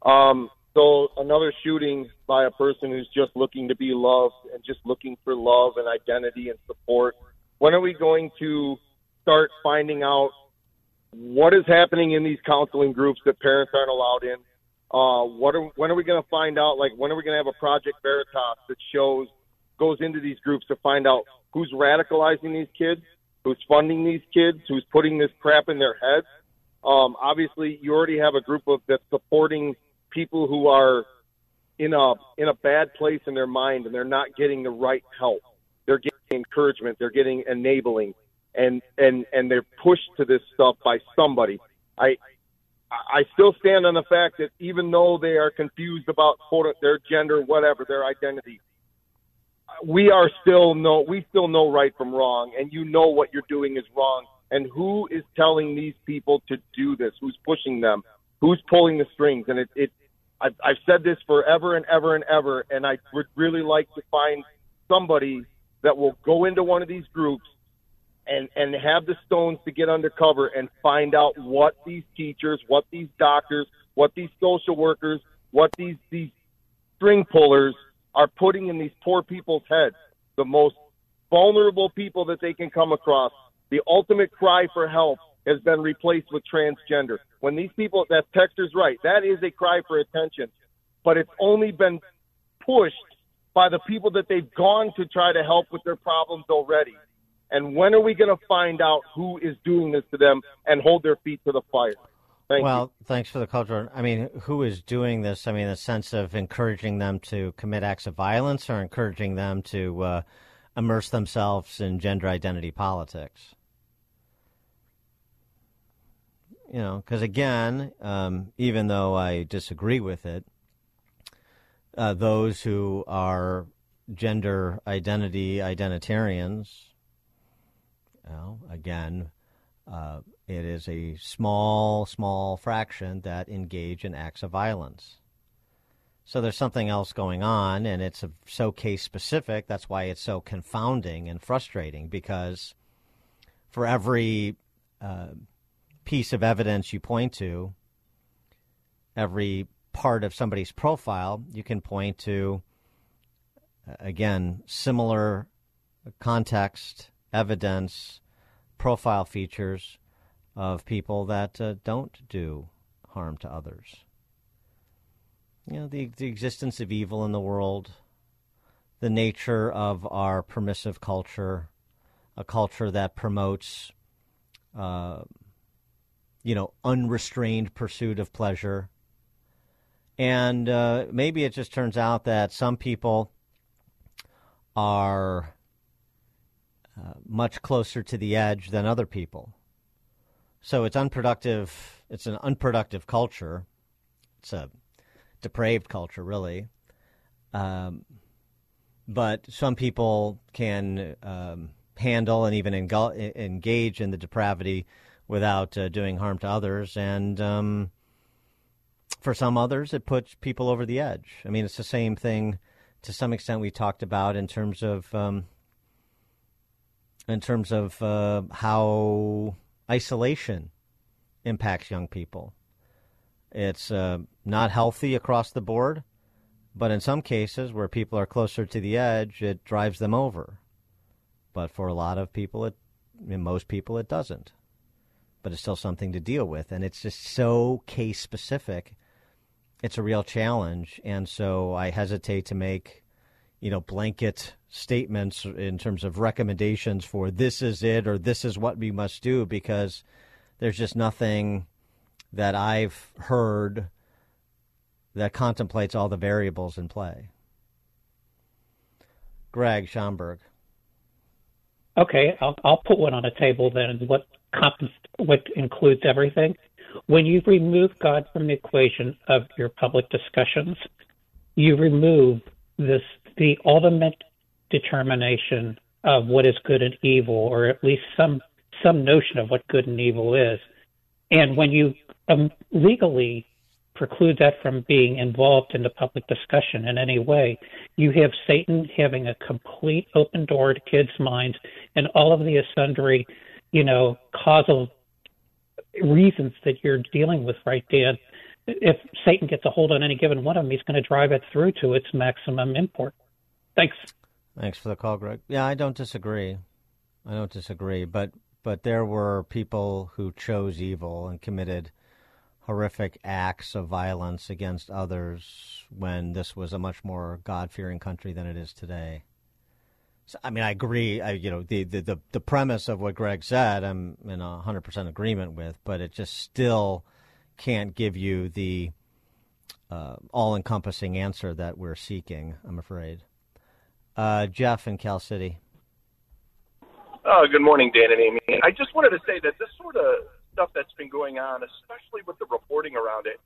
Um, so another shooting by a person who's just looking to be loved and just looking for love and identity and support. When are we going to start finding out what is happening in these counseling groups that parents aren't allowed in? Uh, what are, when are we going to find out? Like, when are we going to have a Project Veritas that shows, goes into these groups to find out who's radicalizing these kids, who's funding these kids, who's putting this crap in their heads? Um, obviously, you already have a group of that's supporting people who are in a in a bad place in their mind and they're not getting the right help. They're getting encouragement. They're getting enabling, and and and they're pushed to this stuff by somebody. I I still stand on the fact that even though they are confused about quote, their gender, whatever their identity, we are still know we still know right from wrong, and you know what you're doing is wrong. And who is telling these people to do this? Who's pushing them? Who's pulling the strings? And it, it I've, I've said this forever and ever and ever, and I would really like to find somebody that will go into one of these groups and and have the stones to get undercover and find out what these teachers, what these doctors, what these social workers, what these these string pullers are putting in these poor people's heads. The most vulnerable people that they can come across. The ultimate cry for help has been replaced with transgender. When these people, that texter's right, that is a cry for attention, but it's only been pushed by the people that they've gone to try to help with their problems already. And when are we going to find out who is doing this to them and hold their feet to the fire? Thank well, you. thanks for the culture. I mean, who is doing this? I mean, the sense of encouraging them to commit acts of violence or encouraging them to uh, immerse themselves in gender identity politics? You know, because again, um, even though I disagree with it, uh, those who are gender identity identitarians, again, uh, it is a small, small fraction that engage in acts of violence. So there's something else going on, and it's a, so case specific. That's why it's so confounding and frustrating because for every uh, piece of evidence you point to, every part of somebody's profile, you can point to, uh, again, similar context, evidence, profile features of people that uh, don't do harm to others. You know, the, the existence of evil in the world, the nature of our permissive culture, a culture that promotes uh, you know, unrestrained pursuit of pleasure. And uh, maybe it just turns out that some people are uh, much closer to the edge than other people. So it's unproductive. It's an unproductive culture. It's a depraved culture, really. Um, but some people can um, handle and even engage in the depravity without uh, doing harm to others. And um, for some others, it puts people over the edge. I mean, it's the same thing to some extent we talked about in terms of um, in terms of uh, how isolation impacts young people. It's uh, not healthy across the board, but in some cases where people are closer to the edge, it drives them over. But for a lot of people, it, most people, it doesn't but it's still something to deal with. And it's just so case specific. It's a real challenge. And so I hesitate to make, you know, blanket statements in terms of recommendations for this is it or this is what we must do because there's just nothing that I've heard that contemplates all the variables in play. Greg Schaumburg. Okay, I'll, I'll put one on the table then. What what includes everything. When you remove God from the equation of your public discussions, you remove this the ultimate determination of what is good and evil, or at least some some notion of what good and evil is. And when you um, legally preclude that from being involved in the public discussion in any way, you have Satan having a complete open door to kids' minds and all of the sundry you know, causal reasons that you're dealing with, right, Dan? If Satan gets a hold on any given one of them, he's going to drive it through to its maximum import. Thanks. Thanks for the call, Greg. Yeah, I don't disagree. I don't disagree, but but there were people who chose evil and committed horrific acts of violence against others when this was a much more God-fearing country than it is today. So, I mean, I agree. I, you know, the, the, the, the premise of what Greg said, I'm in hundred percent agreement with, but it just still can't give you the uh, all-encompassing answer that we're seeking. I'm afraid. Uh, Jeff in Cal City. Oh, good morning, Dan and Amy. I just wanted to say that this sort of stuff that's been going on, especially with the reporting around it,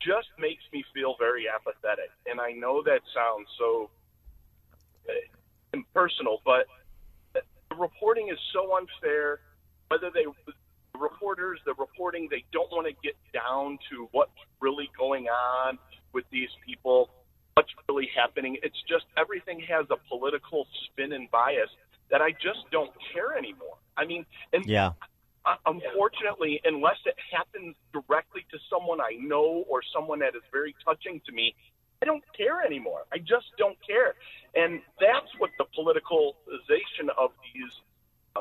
just makes me feel very apathetic. And I know that sounds so uh, impersonal, but the reporting is so unfair. Whether they, the reporters, the reporting, they don't want to get down to what's really going on with these people, what's really happening. It's just everything has a political spin and bias that I just don't care anymore. I mean, and yeah. Uh, unfortunately, unless it happens directly to someone I know or someone that is very touching to me, I don't care anymore. I just don't care. And that's what the politicalization of these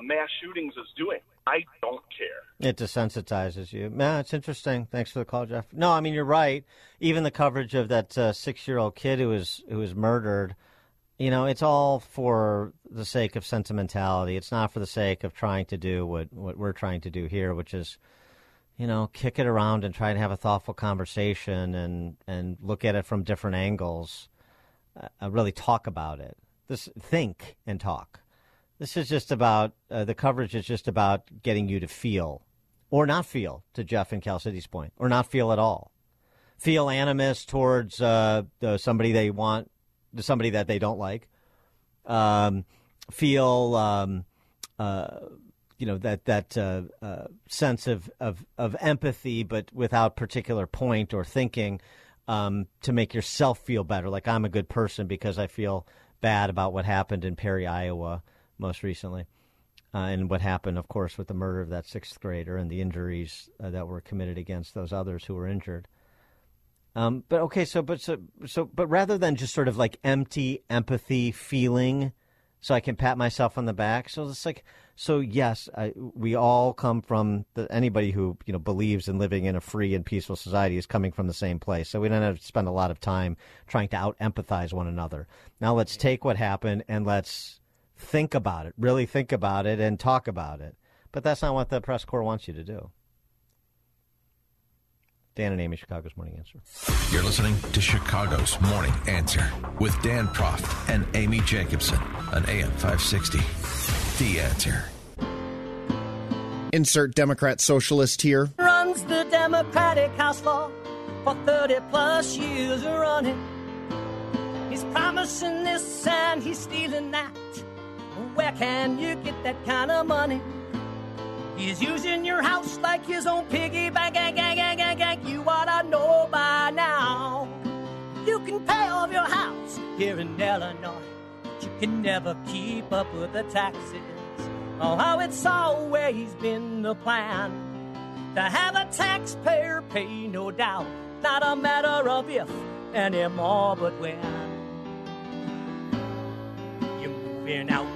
mass shootings is doing. I don't care. It desensitizes you. Man, it's interesting. Thanks for the call, Jeff. No, I mean you're right. Even the coverage of that uh, six-year-old kid who was who was murdered you know, it's all for the sake of sentimentality. It's not for the sake of trying to do what, what we're trying to do here, which is, you know, kick it around and try and have a thoughtful conversation and, and look at it from different angles. Uh, really talk about it. This think and talk. This is just about uh, the coverage is just about getting you to feel or not feel, to Jeff and Cal City's point, or not feel at all. Feel animus towards uh, somebody they want somebody that they don't like, um, feel um, uh, you know that that uh, uh, sense of, of of empathy, but without particular point or thinking, um, to make yourself feel better. Like I'm a good person because I feel bad about what happened in Perry, Iowa, most recently. Uh, and what happened, of course, with the murder of that sixth grader and the injuries uh, that were committed against those others who were injured. Um, but okay, so but so so but rather than just sort of like empty empathy feeling, so I can pat myself on the back. So it's like so yes, I, we all come from the, anybody who you know believes in living in a free and peaceful society is coming from the same place. So we don't have to spend a lot of time trying to out empathize one another. Now let's take what happened and let's think about it, really think about it, and talk about it. But that's not what the press corps wants you to do. Dan and Amy, Chicago's Morning Answer. You're listening to Chicago's Morning Answer with Dan Proft and Amy Jacobson on AM 560. The Answer. Insert Democrat socialist here. Runs the Democratic House floor for 30 plus years running. He's promising this and he's stealing that. Where can you get that kind of money? He's using your house like his own piggy bank. Gang, gang, gang, gang, gang. You ought to know by now. You can pay off your house here in Illinois, but you can never keep up with the taxes. Oh, how it's always been the plan to have a taxpayer pay, no doubt. Not a matter of if anymore, but when. Moving out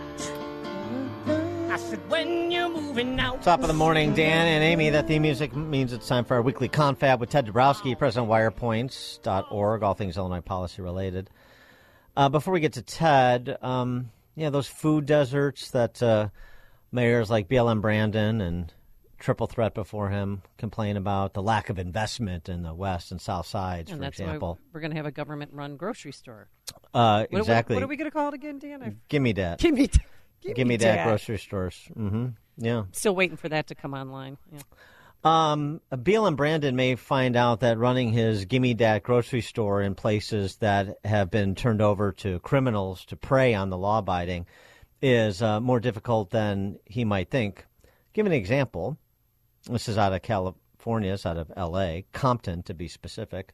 I said, when you're moving out. Top of the morning, Dan and Amy. That theme music means it's time for our weekly confab with Ted Dabrowski, President of WirePoints.org, all things Illinois policy related. Uh, before we get to Ted, um, yeah, those food deserts that uh, mayors like BLM Brandon and Triple Threat before him complain about the lack of investment in the west and south sides, and for example. We're going to have a government-run grocery store. Uh, What- exactly. What, what are we going to call it again, Dan? Gimme that. Gimme, Gimme that grocery stores. Mm-hmm. Yeah. Still waiting for that to come online. Yeah. Um, BLM Brandon may find out that running his Gimme Dat grocery store in places that have been turned over to criminals to prey on the law abiding is uh, more difficult than he might think. Give an example. This is out of California, it's out of L.A., Compton to be specific.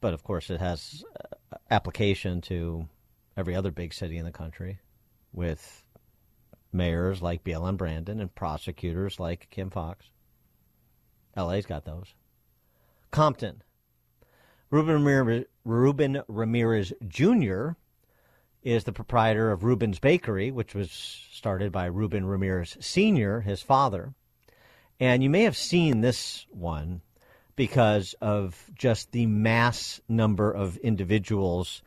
But of course, it has uh, application to every other big city in the country with mayors like BLM Brandon and prosecutors like Kim Foxx. LA's got those. Compton. Ruben Ramirez, Ruben Ramirez Jr. is the proprietor of Ruben's Bakery, which was started by Ruben Ramirez Sr., his father. And you may have seen this one because of just the mass number of individuals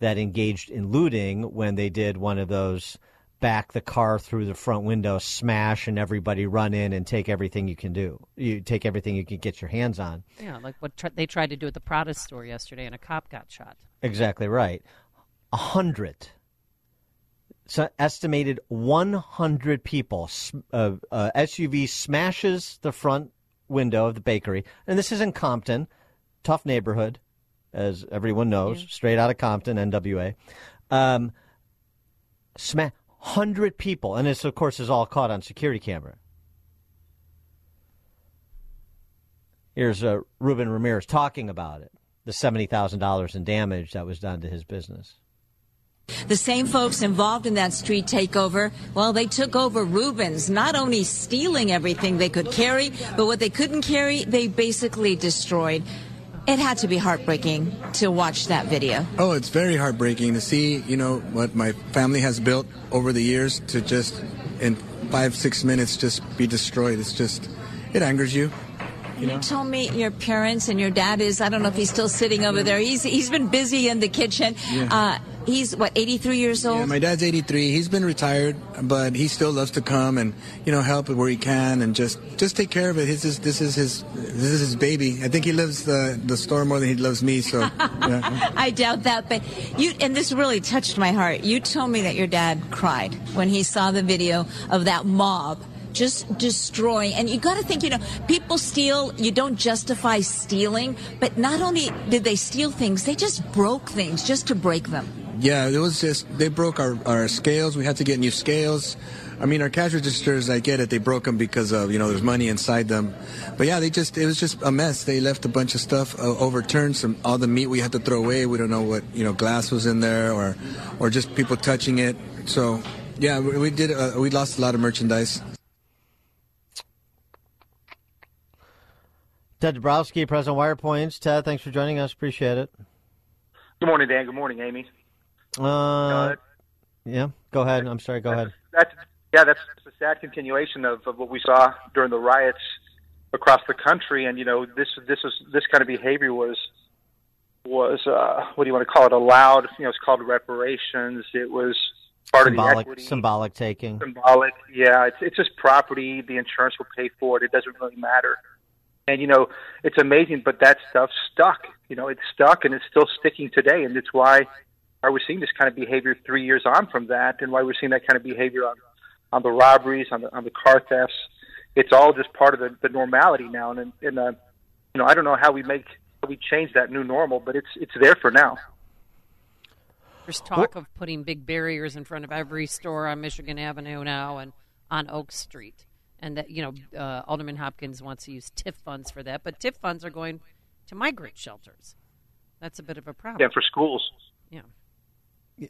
that engaged in looting when they did one of those back the car through the front window, smash, and everybody run in and take everything you can do. You take everything you can get your hands on. Yeah, like what tr- they tried to do at the Prada store yesterday, and a cop got shot. Exactly right. A hundred. Estimated 100 people. Uh, uh, SUV smashes the front window of the bakery, and this is in Compton, tough neighborhood, as everyone knows, yeah. straight out of Compton, NWA. Um, sma- hundred people, and this, of course, is all caught on security camera. Here's uh, Ruben Ramirez talking about it the $70,000 in damage that was done to his business. The same folks involved in that street takeover, well, they took over Ruben's, not only stealing everything they could carry, but what they couldn't carry, they basically destroyed. It had to be heartbreaking to watch that video. Oh, it's very heartbreaking to see, you know, what my family has built over the years to just in five, six minutes just be destroyed. It's just, it angers you. You, know? you, told me your parents and your dad is, I don't know if he's still sitting over there. He's, he's been busy in the kitchen. Yeah. Uh, he's, what, 83 years old? Yeah, my dad's 83. He's been retired, but he still loves to come and, you know, help where he can and just, just take care of it. His, this, this is his, this is his baby. I think he loves the, the store more than he loves me, so. Yeah. I doubt that, but you, and this really touched my heart. You told me that your dad cried when he saw the video of that mob just destroying. And you got to think, you know, people steal. You don't justify stealing, but not only did they steal things, they just broke things just to break them. Yeah, it was just they broke our our scales. We had to get new scales. I mean, our cash registers, I get it. They broke them because of, you know, there's money inside them. But yeah, they just, it was just a mess. They left a bunch of stuff uh, overturned. Some, all the meat we had to throw away. We don't know what, you know, glass was in there or, or just people touching it. So yeah, we, we did, uh, we lost a lot of merchandise. Ted Dabrowski, President Wirepoints. Ted, thanks for joining us. Appreciate it. Good morning, Dan. Good morning, Amy. Uh, yeah, go ahead. I'm sorry. Go that's, ahead. That's yeah, that's a sad continuation of, of what we saw during the riots across the country, and you know this this is this kind of behavior was was uh, what do you want to call it? Allowed. You know, it's called reparations. It was part symbolic, of the equity. Symbolic taking. Symbolic. Yeah, it's it's just property. The insurance will pay for it. It doesn't really matter. And you know, it's amazing, but that stuff stuck. You know, it's stuck and it's still sticking today, and it's why why we're seeing this kind of behavior three years on from that, and why we're seeing that kind of behavior on on the robberies, on the on the car thefts. It's all just part of the, the normality now, and and uh, you know, I don't know how we make how we change that new normal, but it's it's there for now. There's talk of putting big barriers in front of every store on Michigan Avenue now and on Oak Street and that you know uh, Alderman Hopkins wants to use TIF funds for that, but TIF funds are going to migrant shelters. That's a bit of a problem. Yeah, for schools. Yeah.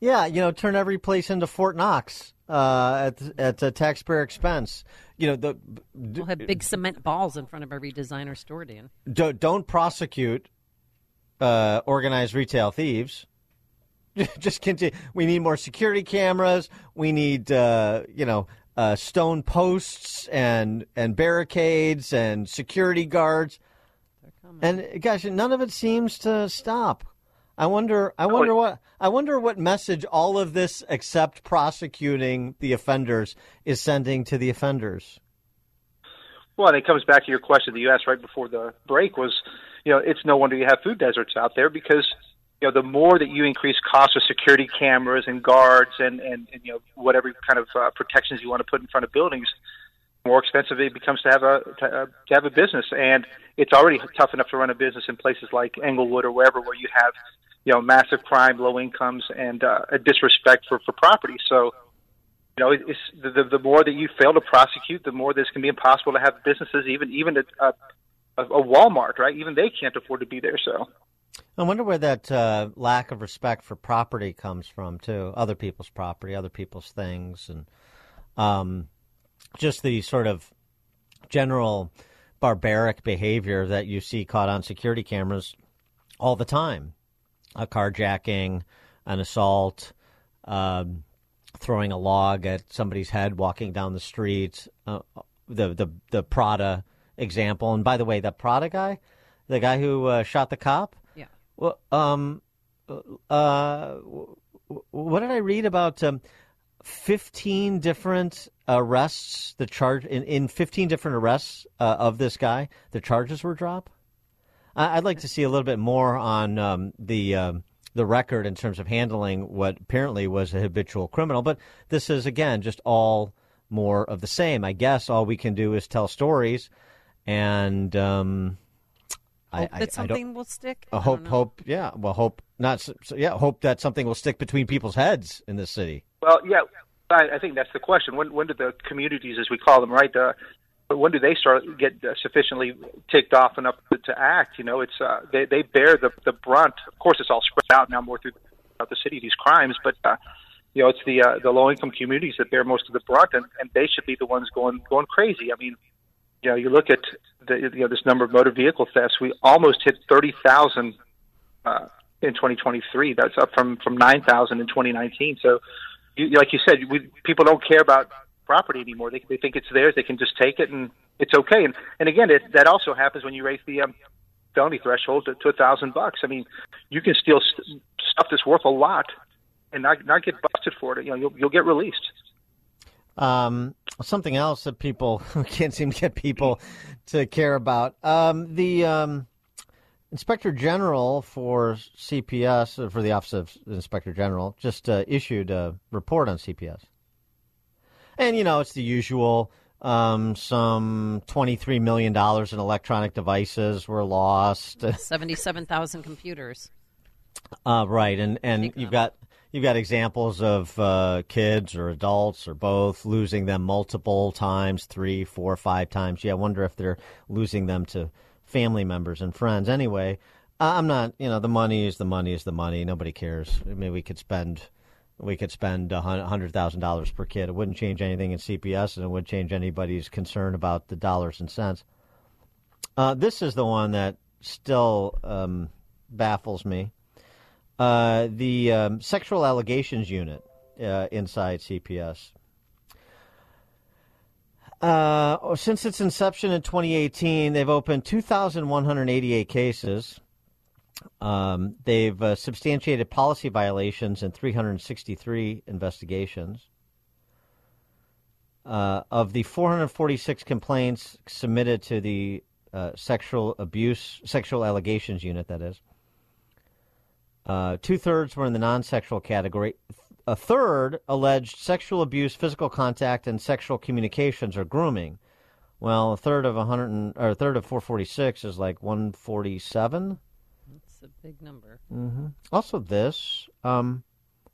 Yeah, you know, turn every place into Fort Knox uh, at at a taxpayer expense. You know, the we'll have big cement balls in front of every designer store, Dan. Don't, don't prosecute uh, organized retail thieves. Just continue. We need more security cameras. We need, uh, you know, uh, stone posts and and barricades and security guards. And gosh, none of it seems to stop. I wonder. I wonder what. I wonder what message all of this, except prosecuting the offenders, is sending to the offenders. Well, and it comes back to your question that you asked right before the break. Was you know, it's no wonder you have food deserts out there because you know, the more that you increase costs of security cameras and guards and, and, and you know, whatever kind of uh, protections you want to put in front of buildings, more expensive it becomes to have a to, uh, to have a business. And it's already tough enough to run a business in places like Englewood or wherever where you have, you know, massive crime, low incomes, and uh, a disrespect for for property. So, you know, it's the, the the more that you fail to prosecute, the more this can be impossible to have businesses, even even a, a, a Walmart, right? Even they can't afford to be there. So. I wonder where that uh, lack of respect for property comes from, too. Other people's property, other people's things, and um, just the sort of general barbaric behavior that you see caught on security cameras all the time a carjacking, an assault, um, throwing a log at somebody's head walking down the street, uh, the, the, the Prada example. And by the way, the Prada guy, the guy who uh, shot the cop, Yeah. well, um, uh, what did I read about? Um, 15 different arrests, the charge in, in 15 different arrests uh, of this guy, the charges were dropped. I- I'd like to see a little bit more on um, the um, the record in terms of handling what apparently was a habitual criminal. But this is again just all more of the same. I guess all we can do is tell stories, and um, Hope I- that I don't- something will stick. uh, I hope, don't hope, yeah. Well, hope not. s- s- Yeah, hope that something will stick between people's heads in this city. Well, yeah, I, I think that's the question. When when do the communities, as we call them, right? Uh, when do they start get sufficiently ticked off enough to, to act? You know, it's uh, they they bear the the brunt. Of course, it's all spread out now more through the city these crimes, but uh, you know, it's the uh, the low income communities that bear most of the brunt, and, and they should be the ones going going crazy. I mean, you know, you look at the you know this number of motor vehicle thefts. We almost hit thirty thousand uh, in 2023. That's up from from 9,000 in 2019. So, you, like you said, we, people don't care about property anymore. They, they think it's theirs. They can just take it, and it's okay. And and again, it, that also happens when you raise the um, felony threshold to, to a thousand bucks. I mean, you can steal st- stuff that's worth a lot and not not get busted for it. You know, you'll you'll get released. Um, something else that people can't seem to get people to care about. Um, the um, Inspector General for CPS, for the Office of Inspector General, just uh, issued a report on CPS. And, you know, it's the usual. Um, some $23 million in electronic devices were lost. Seventy-seven thousand computers. Uh, right, and and you've got you've got examples of uh, kids or adults or both losing them multiple times, three, four, five times. Yeah, I wonder if they're losing them to family members and friends. Anyway, I'm not. You know, the money is the money is the money. Nobody cares. I mean, we could spend we could spend hundred thousand dollars per kid. It wouldn't change anything in CPS, and it wouldn't change anybody's concern about the dollars and cents. Uh, this is the one that still um, baffles me. Uh, the um, sexual allegations unit uh, inside CPS. Uh, since its inception in 2018, they've opened 2,188 cases. Um, they've uh, substantiated policy violations in 363 investigations. Uh, of the 446 complaints submitted to the uh, sexual abuse, sexual allegations unit, that is, uh, two thirds were in the non sexual category. A third alleged sexual abuse, physical contact, and sexual communications or grooming. Well, a third of 100 and, or a third of 446 is like 147. That's a big number. hmm Also, this um,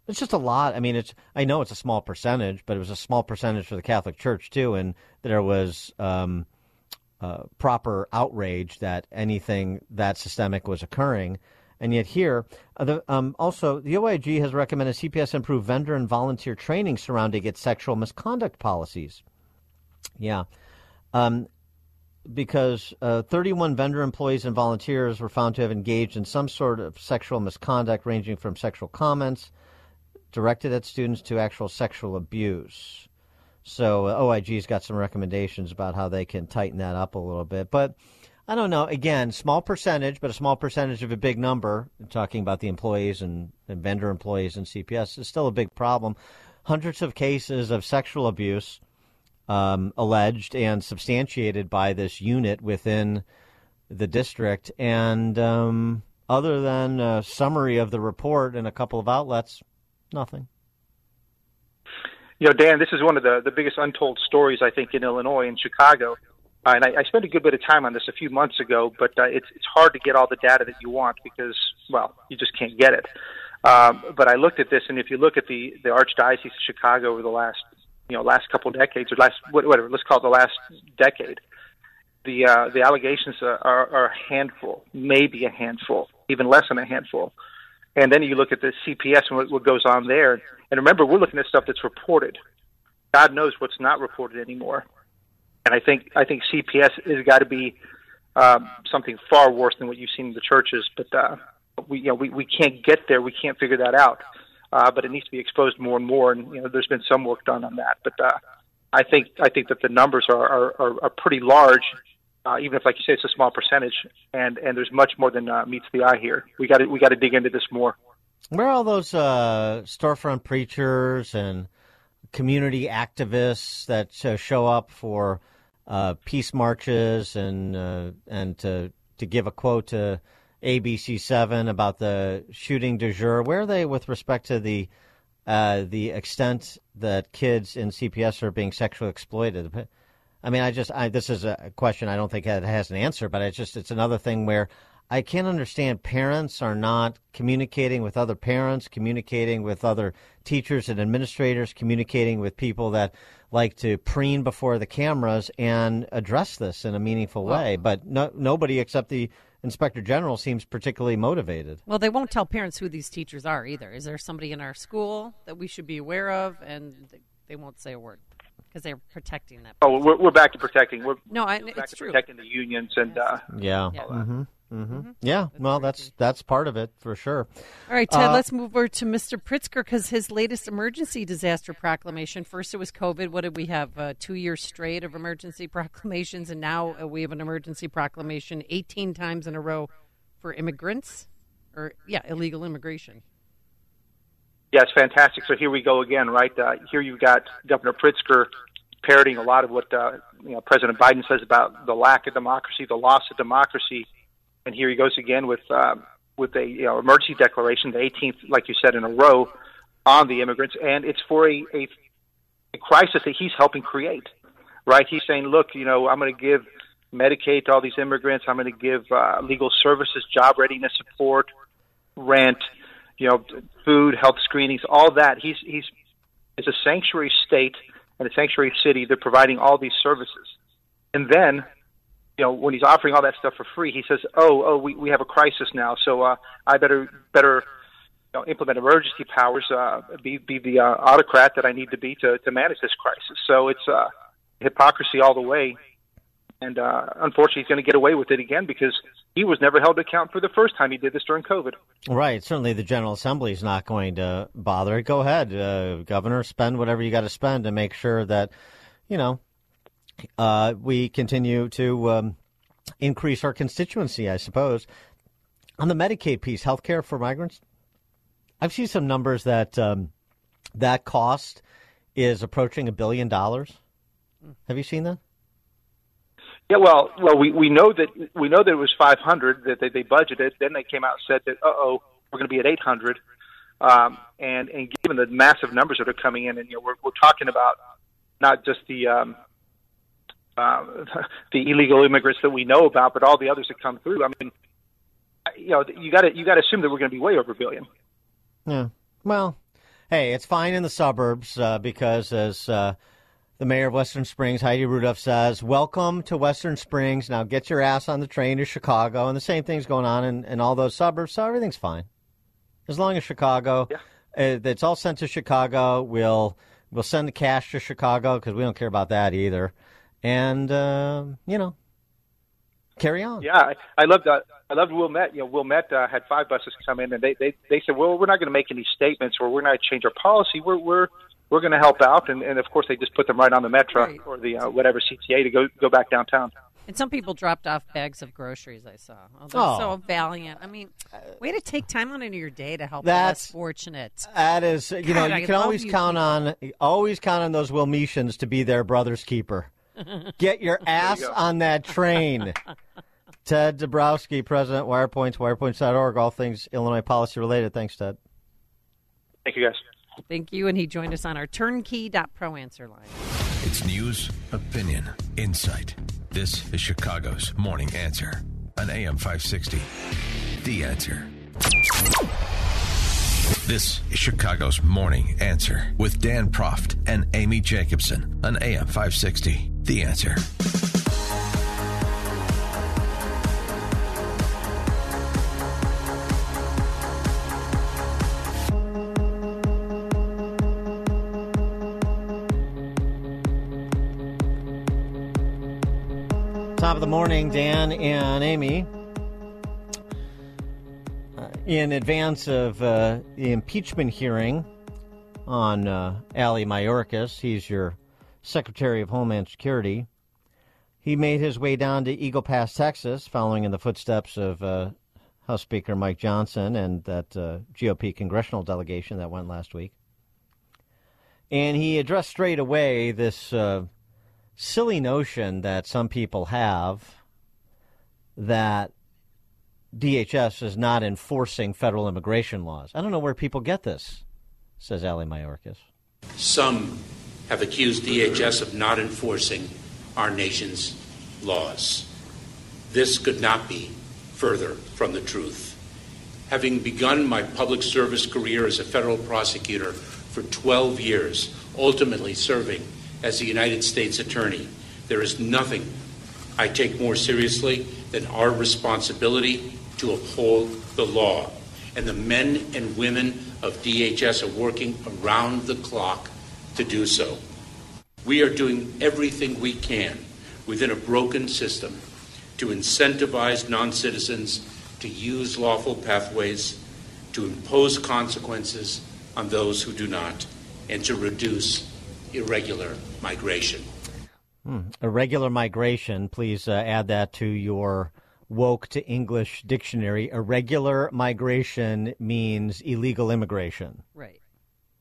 it's just a lot. I mean, it's I know it's a small percentage, but it was a small percentage for the Catholic Church too, and there was um, uh, proper outrage that anything that systemic was occurring. And yet here, uh, the, um, also the OIG has recommended CPS improve vendor and volunteer training surrounding its sexual misconduct policies. Yeah. Um, because uh, 31 vendor employees and volunteers were found to have engaged in some sort of sexual misconduct, ranging from sexual comments directed at students to actual sexual abuse. So uh, OIG's got some recommendations about how they can tighten that up a little bit. But I don't know. Again, small percentage, but a small percentage of a big number. Talking about the employees and, and vendor employees and CPS is still a big problem. Hundreds of cases of sexual abuse um, alleged and substantiated by this unit within the district. And um, other than a summary of the report in a couple of outlets, nothing. You know, Dan, this is one of the, the biggest untold stories, I think, in Illinois and Chicago. Uh, and I, I spent a good bit of time on this a few months ago, but uh, it's, it's hard to get all the data that you want because, well, you just can't get it. Um, but I looked at this, and if you look at the, the Archdiocese of Chicago over the last, you know, last couple decades, or last, whatever, let's call it the last decade, the, uh, the allegations are, are, a handful, maybe a handful, even less than a handful. And then you look at the CPS and what, what goes on there. And remember, we're looking at stuff that's reported. God knows what's not reported anymore. And I think I think CPS has got to be um, something far worse than what you've seen in the churches. But uh, we you know we, we can't get there. We can't figure that out. Uh, but it needs to be exposed more and more. And you know, there's been some work done on that. But uh, I think I think that the numbers are are, are, are pretty large. Uh, even if, like you say, it's a small percentage, and and there's much more than uh, meets the eye here. We got to we got to dig into this more. Where are all those uh, storefront preachers and community activists that uh, show up for uh, peace marches and uh, and to to give a quote to ABC Seven about the shooting de jour? Where are they with respect to the uh, the extent that kids in CPS are being sexually exploited? I mean, I just I, this is a question I don't think it has an answer, but it's just it's another thing where I can't understand parents are not communicating with other parents, communicating with other teachers and administrators, communicating with people that like to preen before the cameras and address this in a meaningful way. But no, nobody except the inspector general seems particularly motivated. Well, they won't tell parents who these teachers are either. Is there somebody in our school that we should be aware of? And they won't say a word because they're protecting that. Oh, we're, we're back to protecting. We're no, I, back it's to true. protecting the unions and uh, Yeah. all that. Mm-hmm. Mm-hmm. Yeah. Well, that's that's part of it for sure. All right, Ted, Uh, let's move over to Mr. Pritzker because his latest emergency disaster proclamation. First, it was COVID. What did we have? Uh, two years straight of emergency proclamations, and now uh, we have an emergency proclamation 18 times in a row for immigrants, or, yeah, illegal immigration. Yeah, fantastic. So here we go again, right? Uh, here you've got Governor Pritzker parroting a lot of what uh, you know, President Biden says about the lack of democracy, the loss of democracy, and here he goes again with um, with a you know, emergency declaration, the 18th, like you said, in a row on the immigrants, and it's for a, a, a crisis that he's helping create, right? He's saying, look, you know, I'm going to give Medicaid to all these immigrants. I'm going to give uh, legal services, job readiness support, rent, you know, food, health screenings, all that. He's he's it's a sanctuary state and a sanctuary city. They're providing all these services, and then, you know, when he's offering all that stuff for free, he says, "Oh, oh, we we have a crisis now, so uh, I better better." You know, implement emergency powers, uh, be be the uh, autocrat that I need to be to to manage this crisis. So it's uh, hypocrisy all the way, and uh, unfortunately, he's going to get away with it again because he was never held to account for the first time he did this during COVID. Right. Certainly, the General Assembly is not going to bother. Go ahead, uh, Governor. Spend whatever you got to spend to make sure that, you know, uh, we continue to um, increase our constituency. I suppose on the Medicaid piece, health care for migrants. I've seen some numbers that um, that cost is approaching a billion dollars. Have you seen that? Yeah, well, well, we, we know that we know that it was 500 that they, they budgeted. Then they came out and said that, uh oh, we're going to be at 800. Um, and and given the massive numbers that are coming in, and you know, we're we're talking about not just the um, uh, the illegal immigrants that we know about, but all the others that come through. I mean, you know, you got to you got to assume that we're going to be way over a billion. Yeah. Well, hey, it's fine in the suburbs uh, because, as uh, the mayor of Western Springs, Heidi Rudolph, says, "Welcome to Western Springs. Now get your ass on the train to Chicago." And the same thing's going on in, in all those suburbs, so everything's fine as long as Chicago. Uh, it's all sent to Chicago. We'll we'll send the cash to Chicago because we don't care about that either. And uh, you know, carry on. Yeah, I, I loved uh, I loved Wilmette. You know, Wilmette uh, had five buses come in, and they they they said, well, we're not going to make any statements, or we're not going to change our policy. We're we're we're going to help out, and, and of course they just put them right on the metro or the uh, whatever CTA to go go back downtown. And some people dropped off bags of groceries. I saw. Oh, they're Oh. so valiant. I mean, way to take time out of your day to help the less That's- fortunate. That is, you know, God, I you can always you count on always count on those Wilmetians to be their brother's keeper. Get your ass go. on that train. Ted Dabrowski, President, Wirepoints, wirepoints.org, all things Illinois policy related. Thanks, Ted. Thank you, guys. Thank you. And he joined us on our turnkey.pro answer line. It's news, opinion, insight. This is Chicago's Morning Answer on AM 560. The Answer. This is Chicago's Morning Answer with Dan Proft and Amy Jacobson on AM 560. The Answer. top of the morning, Dan and Amy. In advance of uh, the impeachment hearing on uh, Ali Mayorkas, he's your Secretary of Homeland Security. He made his way down to Eagle Pass, Texas, following in the footsteps of uh, House Speaker Mike Johnson and that uh, GOP congressional delegation that went last week. And he addressed straight away this uh, silly notion that some people have that DHS is not enforcing federal immigration laws. I don't know where people get this, says Ali Mayorkas. Some have accused DHS of not enforcing our nation's laws. This could not be further from the truth. Having begun my public service career as a federal prosecutor for 12 years, ultimately serving as a United States Attorney, there is nothing I take more seriously than our responsibility to uphold the law. And the men and women of DHS are working around the clock to do so. We are doing everything we can within a broken system to incentivize non citizens to use lawful pathways, to impose consequences on those who do not, and to reduce irregular migration. Hmm. Irregular migration, please uh, add that to your woke to English dictionary. Irregular migration means illegal immigration. Right.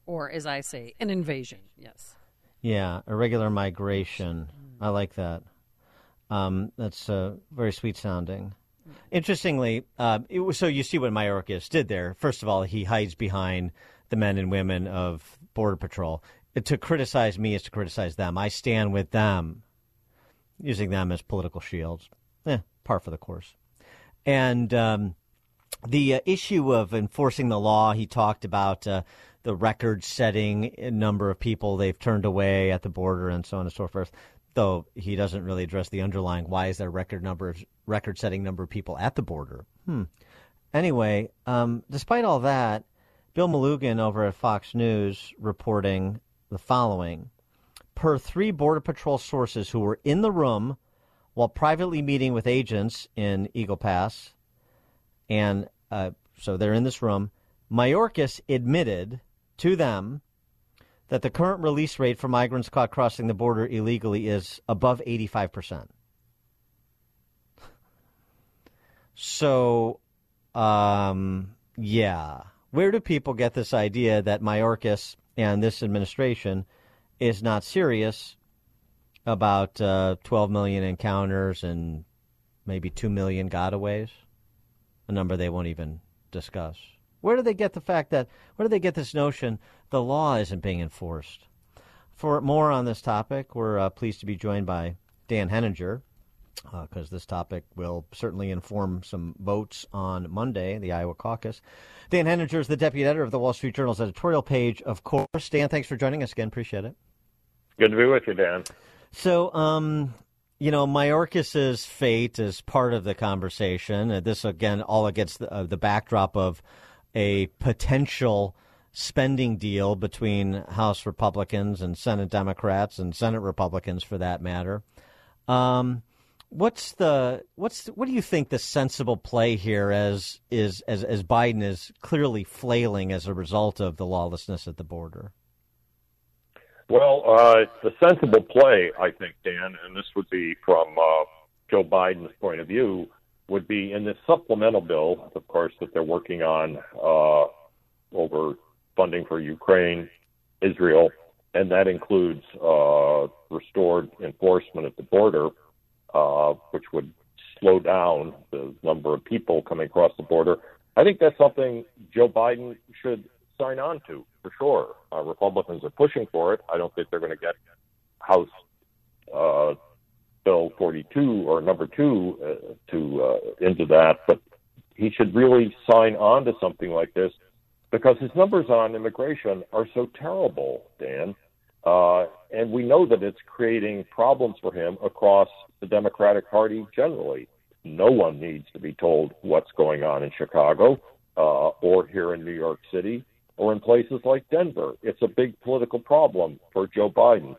Or, as I say, an invasion. Yes. Yeah, irregular migration. I like that. Um, that's uh, very sweet sounding. Interestingly, uh, was, so you see what Mayorkas did there. First of all, he hides behind the men and women of Border Patrol. To criticize me is to criticize them. I stand with them, using them as political shields. Eh, par for the course. And um, the uh, issue of enforcing the law, he talked about uh, the record setting number of people they've turned away at the border and so on and so forth. Though he doesn't really address the underlying why is there record number record setting number of people at the border. Hmm. Anyway, um, despite all that, Bill Melugin over at Fox News reporting the following. Per three Border Patrol sources who were in the room while privately meeting with agents in Eagle Pass, and uh, so they're in this room, Mayorkas admitted to them that the current release rate for migrants caught crossing the border illegally is above 85%. So, um, yeah. Where do people get this idea that Mayorkas and this administration is not serious about uh, 12 million encounters and maybe 2 million gotaways? A number they won't even discuss. Where do they get the fact that, where do they get this notion the law isn't being enforced? For more on this topic, we're uh, pleased to be joined by Dan Henninger, because uh, this topic will certainly inform some votes on Monday, the Iowa caucus. Dan Henninger is the deputy editor of the Wall Street Journal's editorial page, of course. Dan, thanks for joining us again. Appreciate it. Good to be with you, Dan. So, um, you know, Mayorkas's fate is part of the conversation. Uh, this, again, all against the, uh, the backdrop of a potential spending deal between House Republicans and Senate Democrats and Senate Republicans, for that matter. Um, what's the what's what do you think the sensible play here as is as as Biden is clearly flailing as a result of the lawlessness at the border? Well, uh, the sensible play, I think, Dan, and this would be from uh, Joe Biden's point of view, would be in this supplemental bill, of course, that they're working on uh, over funding for Ukraine, Israel, and that includes uh, restored enforcement at the border uh, which would slow down the number of people coming across the border. I think that's something Joe Biden should sign on to for sure. Uh, Republicans are pushing for it. I don't think they're going to get House uh, Bill 42 or number two uh, to uh, into that, but he should really sign on to something like this because his numbers on immigration are so terrible, Dan. Uh, and we know that it's creating problems for him across the Democratic Party generally. No one needs to be told what's going on in Chicago uh, or here in New York City or in places like Denver. It's a big political problem for Joe Biden.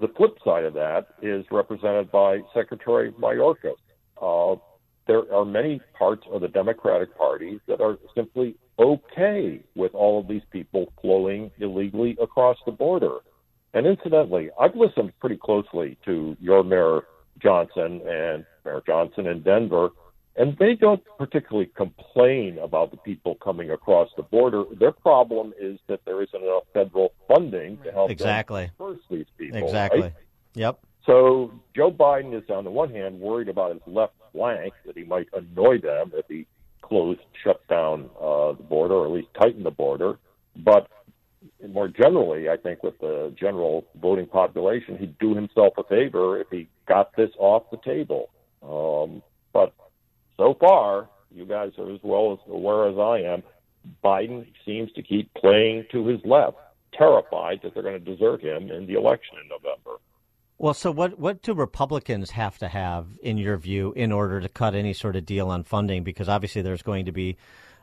the flip side of that is represented by Secretary Mayorkas. Uh, there are many parts of the Democratic Party that are simply okay with all of these people flowing illegally across the border. And incidentally, I've listened pretty closely to your Mayor Johnson and Mayor Johnson in Denver, and they don't particularly complain about the people coming across the border. Their problem is that there isn't enough federal funding to help Exactly. them disperse these people. Exactly. right? Yep. So Joe Biden is on the one hand worried about his left flank that he might annoy them if he closed, shut down uh, the border, or at least tighten the border. But more generally, I think with the general voting population, he'd do himself a favor if he got this off the table. Um, but so far, you guys are as well as aware as I am. Biden seems to keep playing to his left, terrified that they're going to desert him in the election in November. Well, so what, what do Republicans have to have, in your view, in order to cut any sort of deal on funding? Because obviously there's going to be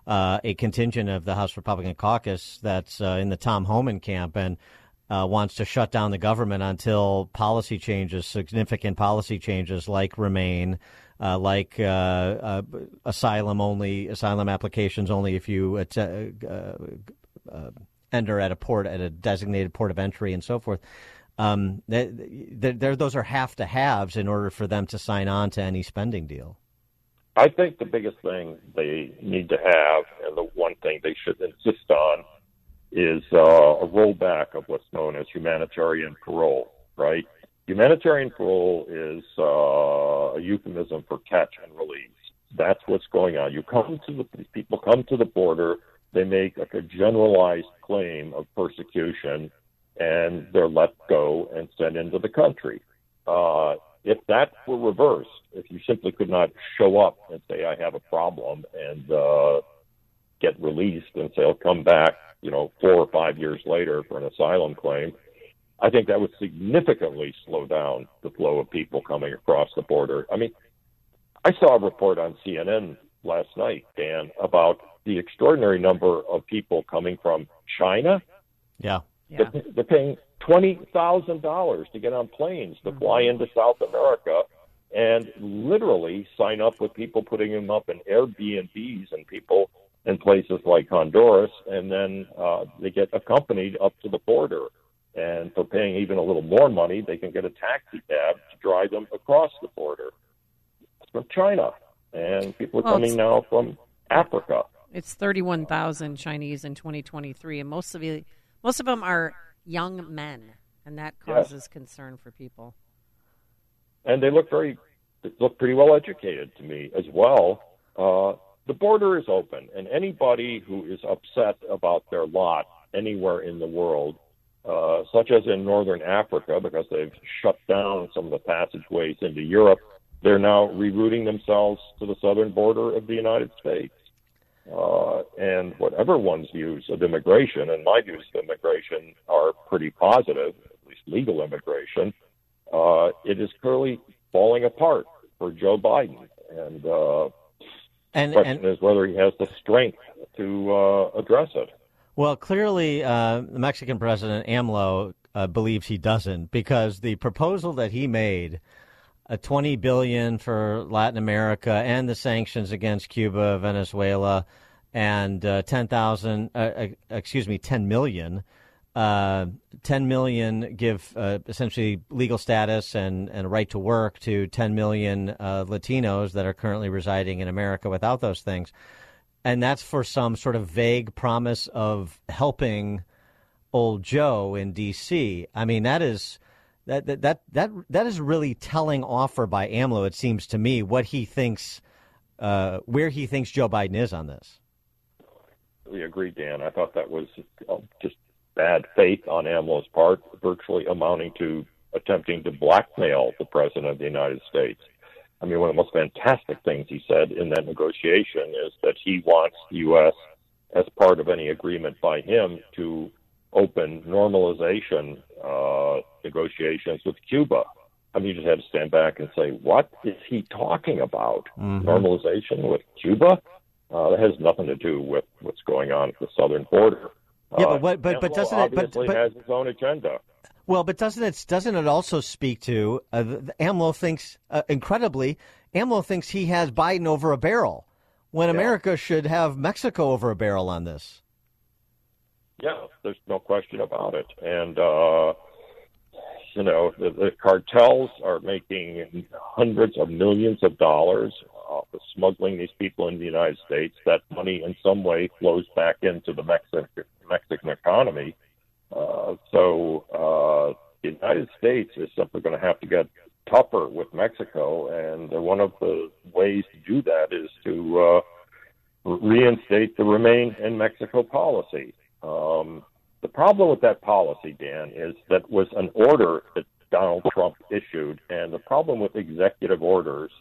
uh, a contingent of the House Republican caucus that's uh, in the Tom Homan camp and uh, wants to shut down the government until policy changes, significant policy changes like Remain, uh, like uh, uh, asylum only, asylum applications only if you uh, enter at a port, at a designated port of entry and so forth. Um, they, they, those are have to haves in order for them to sign on to any spending deal. I think the biggest thing they need to have, and the one thing they should insist on, is uh, a rollback of what's known as humanitarian parole. Right? Humanitarian parole is uh, a euphemism for catch and release. That's what's going on. You come to the these people come to the border, they make like a generalized claim of persecution, and they're let go and sent into the country. Uh, if that were reversed, if you simply could not show up and say I have a problem and uh, get released and say I'll come back, you know, four or five years later for an asylum claim, I think that would significantly slow down the flow of people coming across the border. I mean, I saw a report on CNN last night, Dan, about the extraordinary number of people coming from China. Yeah. They're, they're paying twenty thousand dollars to get on planes to fly into South America, and literally sign up with people putting them up in Airbnbs and people in places like Honduras, and then uh, they get accompanied up to the border. And for paying even a little more money, they can get a taxi cab to drive them across the border. From China, and people are Well, coming now from Africa. It's 31,000 Chinese in 2023, and most of the, most of them are young men, and that Yes. causes concern for people. and they look very they look pretty well educated to me as well. Uh, the border is open, and anybody who is upset about their lot anywhere in the world, uh, such as in northern Africa, because they've shut down some of the passageways into Europe, they're now rerouting themselves to the southern border of the United States. Uh, and whatever one's views of immigration, and my views of immigration are pretty positive, at least legal immigration, uh, it is clearly falling apart for Joe Biden. And uh, And- the question and- is whether he has the strength to uh, address it. Well, clearly, uh, the Mexican president AMLO uh, believes he doesn't because the proposal that he made, a 20 billion for Latin America and the sanctions against Cuba, Venezuela, and uh, 10,000, uh, uh, excuse me, 10 million. Uh, 10 million give uh, essentially legal status and, and a right to work to 10 million uh, Latinos that are currently residing in America without those things and that's for some sort of vague promise of helping old Joe in D.C. I mean, that is that that that that, that is really telling offer by AMLO. It seems to me what he thinks, uh, where he thinks Joe Biden is on this. We agree, Dan. I thought that was uh, just bad faith on AMLO's part, virtually amounting to attempting to blackmail the president of the United States. I mean, one of the most fantastic things he said in that negotiation is that he wants the U.S. as part of any agreement by him to open normalization uh, negotiations with Cuba. I mean, you just had to stand back and say, what is he talking about? Mhm. Normalization with Cuba? Uh, that has nothing to do with what's going on at the southern border. Yeah, Uh, but what- but- but doesn't it- but- but- has his own agenda. Well, but doesn't it doesn't it also speak to uh, AMLO thinks uh, incredibly AMLO thinks he has Biden over a barrel when America should have Mexico over a barrel on this. Yeah, there's no question about it. And, uh, you know, the, the cartels are making hundreds of millions of dollars off of smuggling these people in the United States. That money, in some way, flows back into the Mexican, Mexican economy. Uh, so uh, the United States is simply going to have to get tougher with Mexico, and one of the ways to do that is to uh, reinstate the remain in Mexico policy. Um, the problem with that policy, Dan, is that was an order that Donald Trump issued, and the problem with executive orders,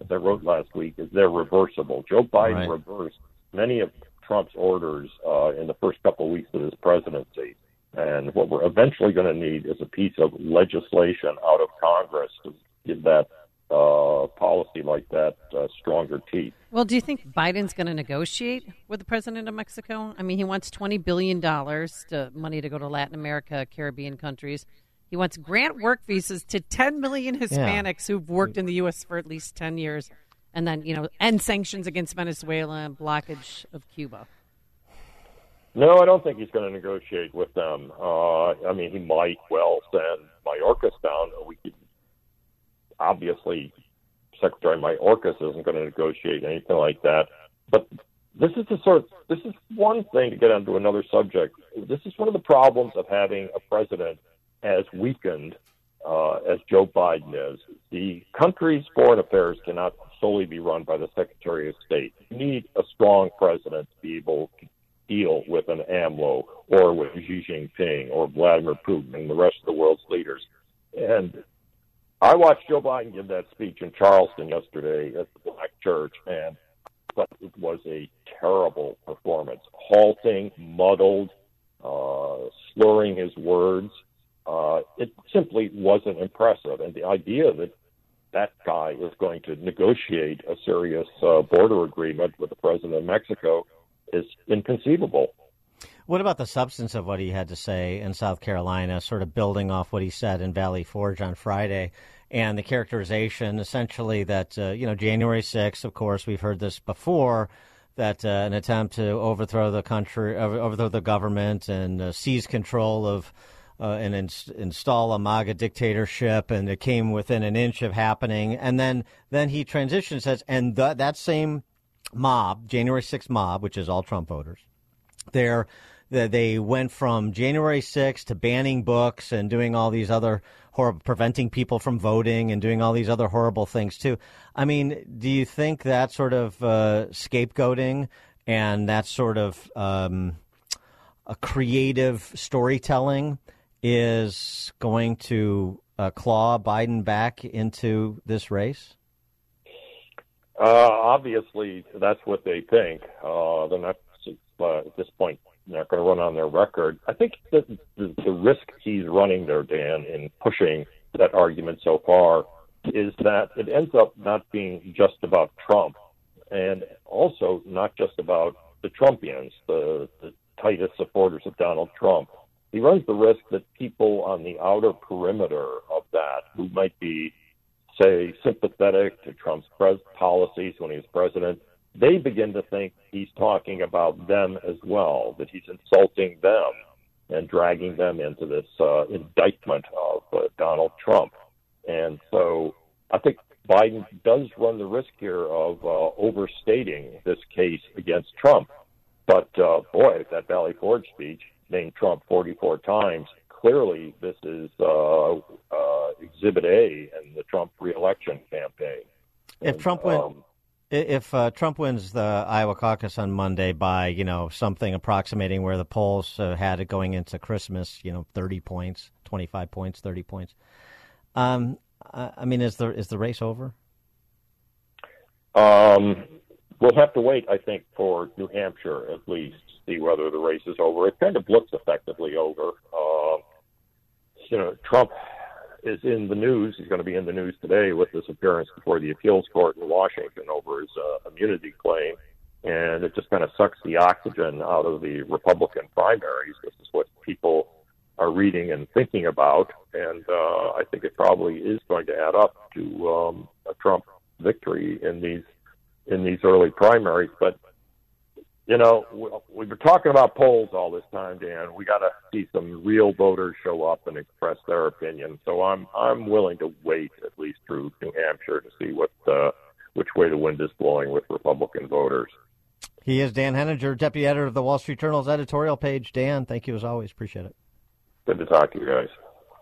as I wrote last week, is they're reversible. Joe Biden Right. reversed many of Trump's orders uh, in the first couple of weeks of his presidency. And what we're eventually going to need is a piece of legislation out of Congress to give that uh, policy like that uh, stronger teeth. Well, do you think Biden's going to negotiate with the president of Mexico? I mean, he wants twenty billion dollars to money to go to Latin America, Caribbean countries. He wants grant work visas to ten million Hispanics who've worked in the U.S. for at least ten years, and then you know, end sanctions against Venezuela and blockage of Cuba. No, I don't think he's going to negotiate with them. Uh, I mean, he might well send Mayorkas down. We could, obviously, Secretary Mayorkas isn't going to negotiate anything like that. But this is the sort. This is one thing to get onto another subject. This is one of the problems of having a president as weakened uh, as Joe Biden is. The country's foreign affairs cannot solely be run by the Secretary of State. You need a strong president to be able to deal with an AMLO or with Xi Jinping or Vladimir Putin and the rest of the world's leaders. And I watched Joe Biden give that speech in Charleston yesterday at the Black Church, and thought it was a terrible performance. Halting, muddled, uh, slurring his words. Uh, it simply wasn't impressive. And the idea that that guy is going to negotiate a serious uh, border agreement with the president of Mexico is inconceivable. What about the substance of what he had to say in South Carolina, sort of building off what he said in Valley Forge on Friday, and the characterization essentially that, uh, you know, January 6th, of course, we've heard this before, that uh, an attempt to overthrow the country, overthrow the government and uh, seize control of uh, and ins- install a MAGA dictatorship, and it came within an inch of happening. And then, then he transitions, says, and th- that same mob, January 6th mob, which is all Trump voters, they- they went from January 6th to banning books and doing all these other horrible, preventing people from voting and doing all these other horrible things too. I mean, do you think that sort of uh, scapegoating and that sort of um, a creative storytelling is going to uh, claw Biden back into this race? Uh, obviously, that's what they think. Uh, they're not uh, at this point not going to run on their record. I think that the, the risk he's running there, Dan, in pushing that argument so far, is that it ends up not being just about Trump, and also not just about the Trumpians, the, the tightest supporters of Donald Trump. He runs the risk that people on the outer perimeter of that, who might be say, sympathetic to Trump's pres- policies when he was president, they begin to think he's talking about them as well, that he's insulting them and dragging them into this uh, indictment of uh, Donald Trump. And so I think Biden does run the risk here of uh, overstating this case against Trump. But uh, boy, that Valley Forge speech named Trump 44 times. Clearly, this is uh, uh, Exhibit A in the Trump reelection campaign. If Trump win, if uh, Trump wins the Iowa caucus on Monday by you know something approximating where the polls uh, had it going into Christmas, you know, thirty points, twenty five points, thirty points. Um, I mean, is the is the race over? Um, we'll have to wait, I think, for New Hampshire at least to see whether the race is over. It kind of looks effectively over. Uh, you know, Trump is in the news. He's going to be in the news today with his appearance before the appeals court in Washington over his uh, immunity claim. And it just kind of sucks the oxygen out of the Republican primaries. This is what people are reading and thinking about, and uh, I think it probably is going to add up to um, a Trump victory in these in these early primaries. But you know, we- we've been talking about polls all this time, Dan. We got to see some real voters show up and express their opinion. So I'm I'm willing to wait at least through New Hampshire to see what uh, which way the wind is blowing with Republican voters. He is Dan Henninger, deputy editor of the Wall Street Journal's editorial page. Dan, thank you as always. Appreciate it. Good to talk to you guys.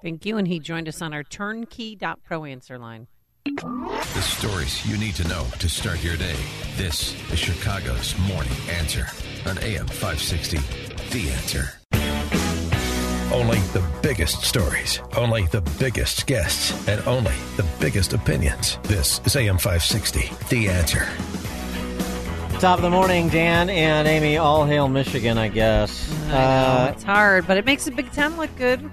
Thank you. And he joined us on our turnkey.pro answer line. The stories you need to know to start your day. This is Chicago's Morning Answer on AM 560. The Answer. Only the biggest stories, only the biggest guests, and only the biggest opinions. This is AM 560. The Answer. Top of the morning, Dan and Amy. All hail Michigan, I guess. I know, Uh, it's hard, but it makes the Big Ten look good.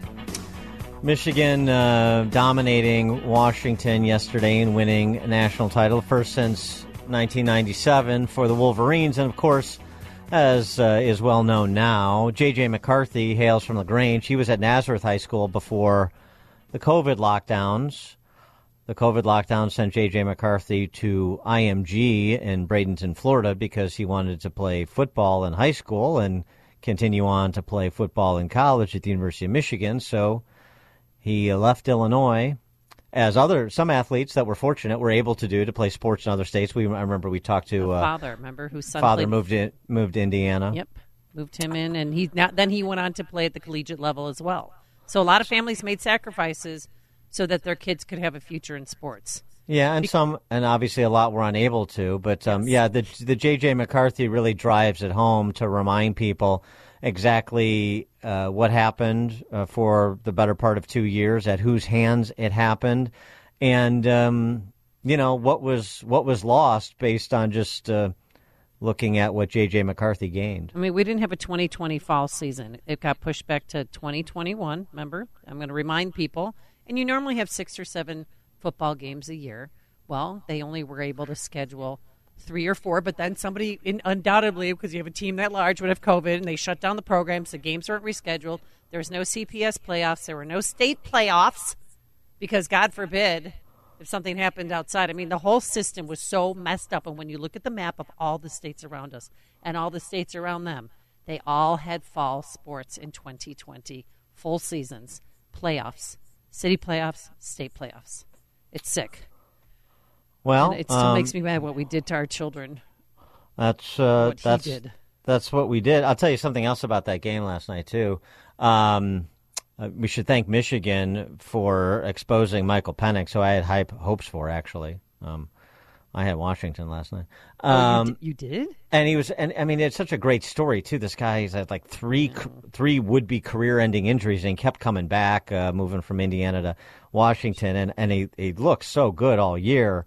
Michigan uh, dominating Washington yesterday and winning a national title, first since 1997 for the Wolverines. And of course, as uh, is well known now, J.J. McCarthy hails from LaGrange. He was at Nazareth High School before the COVID lockdowns. The COVID lockdown sent J.J. McCarthy to IMG in Bradenton, Florida, because he wanted to play football in high school and continue on to play football in college at the University of Michigan. So he left Illinois, as other some athletes that were fortunate were able to do to play sports in other states. We I remember we talked to uh, father, remember, whose son father played- moved in, moved to Indiana. Yep, moved him in, and he now, then he went on to play at the collegiate level as well. So a lot of families made sacrifices so that their kids could have a future in sports. Yeah, and some, and obviously a lot were unable to. But um, yeah, the the JJ McCarthy really drives it home to remind people exactly uh, what happened uh, for the better part of two years, at whose hands it happened, and um, you know what was what was lost based on just uh, looking at what JJ McCarthy gained. I mean, we didn't have a 2020 fall season. It got pushed back to 2021. Remember, I'm going to remind people. And you normally have six or seven football games a year. Well, they only were able to schedule three or four, but then somebody, in, undoubtedly, because you have a team that large, would have COVID, and they shut down the programs. The games weren't rescheduled. There was no CPS playoffs. There were no state playoffs because, God forbid, if something happened outside. I mean, the whole system was so messed up. And when you look at the map of all the states around us and all the states around them, they all had fall sports in 2020, full seasons, playoffs, city playoffs, state playoffs. It's sick. Well, And it still um, makes me mad what we did to our children. That's uh, What that's did. that's what we did. I'll tell you something else about that game last night too. Um, uh, we should thank Michigan for exposing Michael Penix, who I had high hopes for. Actually, um, I had Washington last night. Oh, you Um, you did? and he was, and I mean, it's such a great story too. This guy, he's had like three, three would-be career-ending injuries, and he kept coming back, uh, moving from Indiana to Washington, and and he he looked so good all year,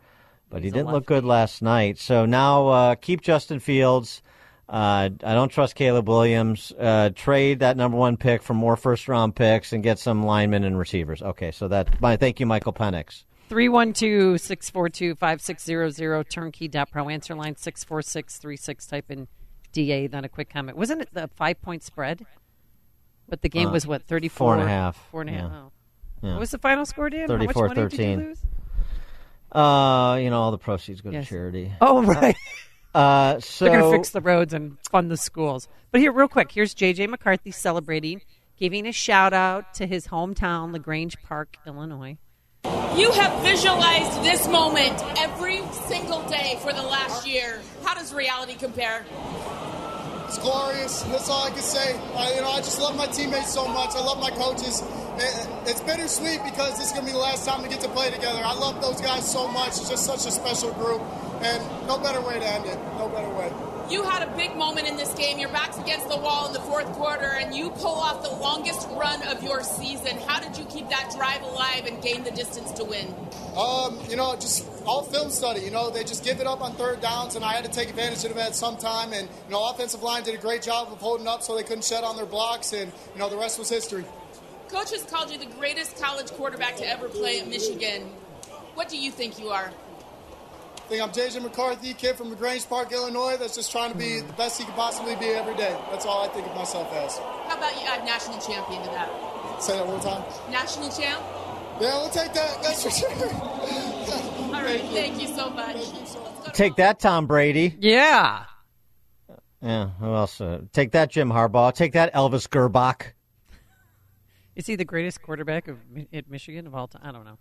but He's he didn't look good last night. So now uh, keep Justin Fields. Uh, I don't trust Caleb Williams. Uh, trade that number one pick for more first round picks and get some linemen and receivers. Okay, so that my thank you, Michael Penix. 312-642-5600 turnkey.pro answer line 64636 type in DA then a quick comment. Wasn't it the 5 point spread? But the game uh, was what 34 four and a half. Four and a yeah. half. Oh. Yeah. What was the final score, Dan? 34-13. Uh, you know, all the proceeds go Yes. to charity. oh right Uh, so they're going to fix the roads and fund the schools but here real quick here's JJ McCarthy celebrating giving a shout out to his hometown LaGrange Park Illinois You have visualized this moment every single day for the last year. How does reality compare? It's glorious. That's all I can say. I, you know, I just love my teammates so much. I love my coaches. It, it's bittersweet because this is gonna be the last time we get to play together. I love those guys so much. It's just such a special group, and no better way to end it. No better way. You had a big moment in this game. Your back's against the wall in the fourth quarter, and you pull off the longest run of your season. How did you keep that drive alive and gain the distance to win? Um, you know, just all film study. You know, they just give it up on third downs, and I had to take advantage of it at some time. And you know, offensive line did a great job of holding up so they couldn't shed on their blocks, and you know, the rest was history. Coach has called you the greatest college quarterback to ever play at Michigan. What do you think you are? I think I'm JJ McCarthy, kid from LaGrange Park, Illinois, that's just trying to be the best he could possibly be every day. That's all I think of myself as. How about you add national champion to that? Say that one more time. National champ? Yeah, we'll take that. That's for sure. All right, thank you so much. Take that, Tom Brady. Yeah. Yeah. Who else? Uh, take that, Jim Harbaugh. Take that, Elvis Grbac. Is he the greatest quarterback of at Michigan of all time? I don't know.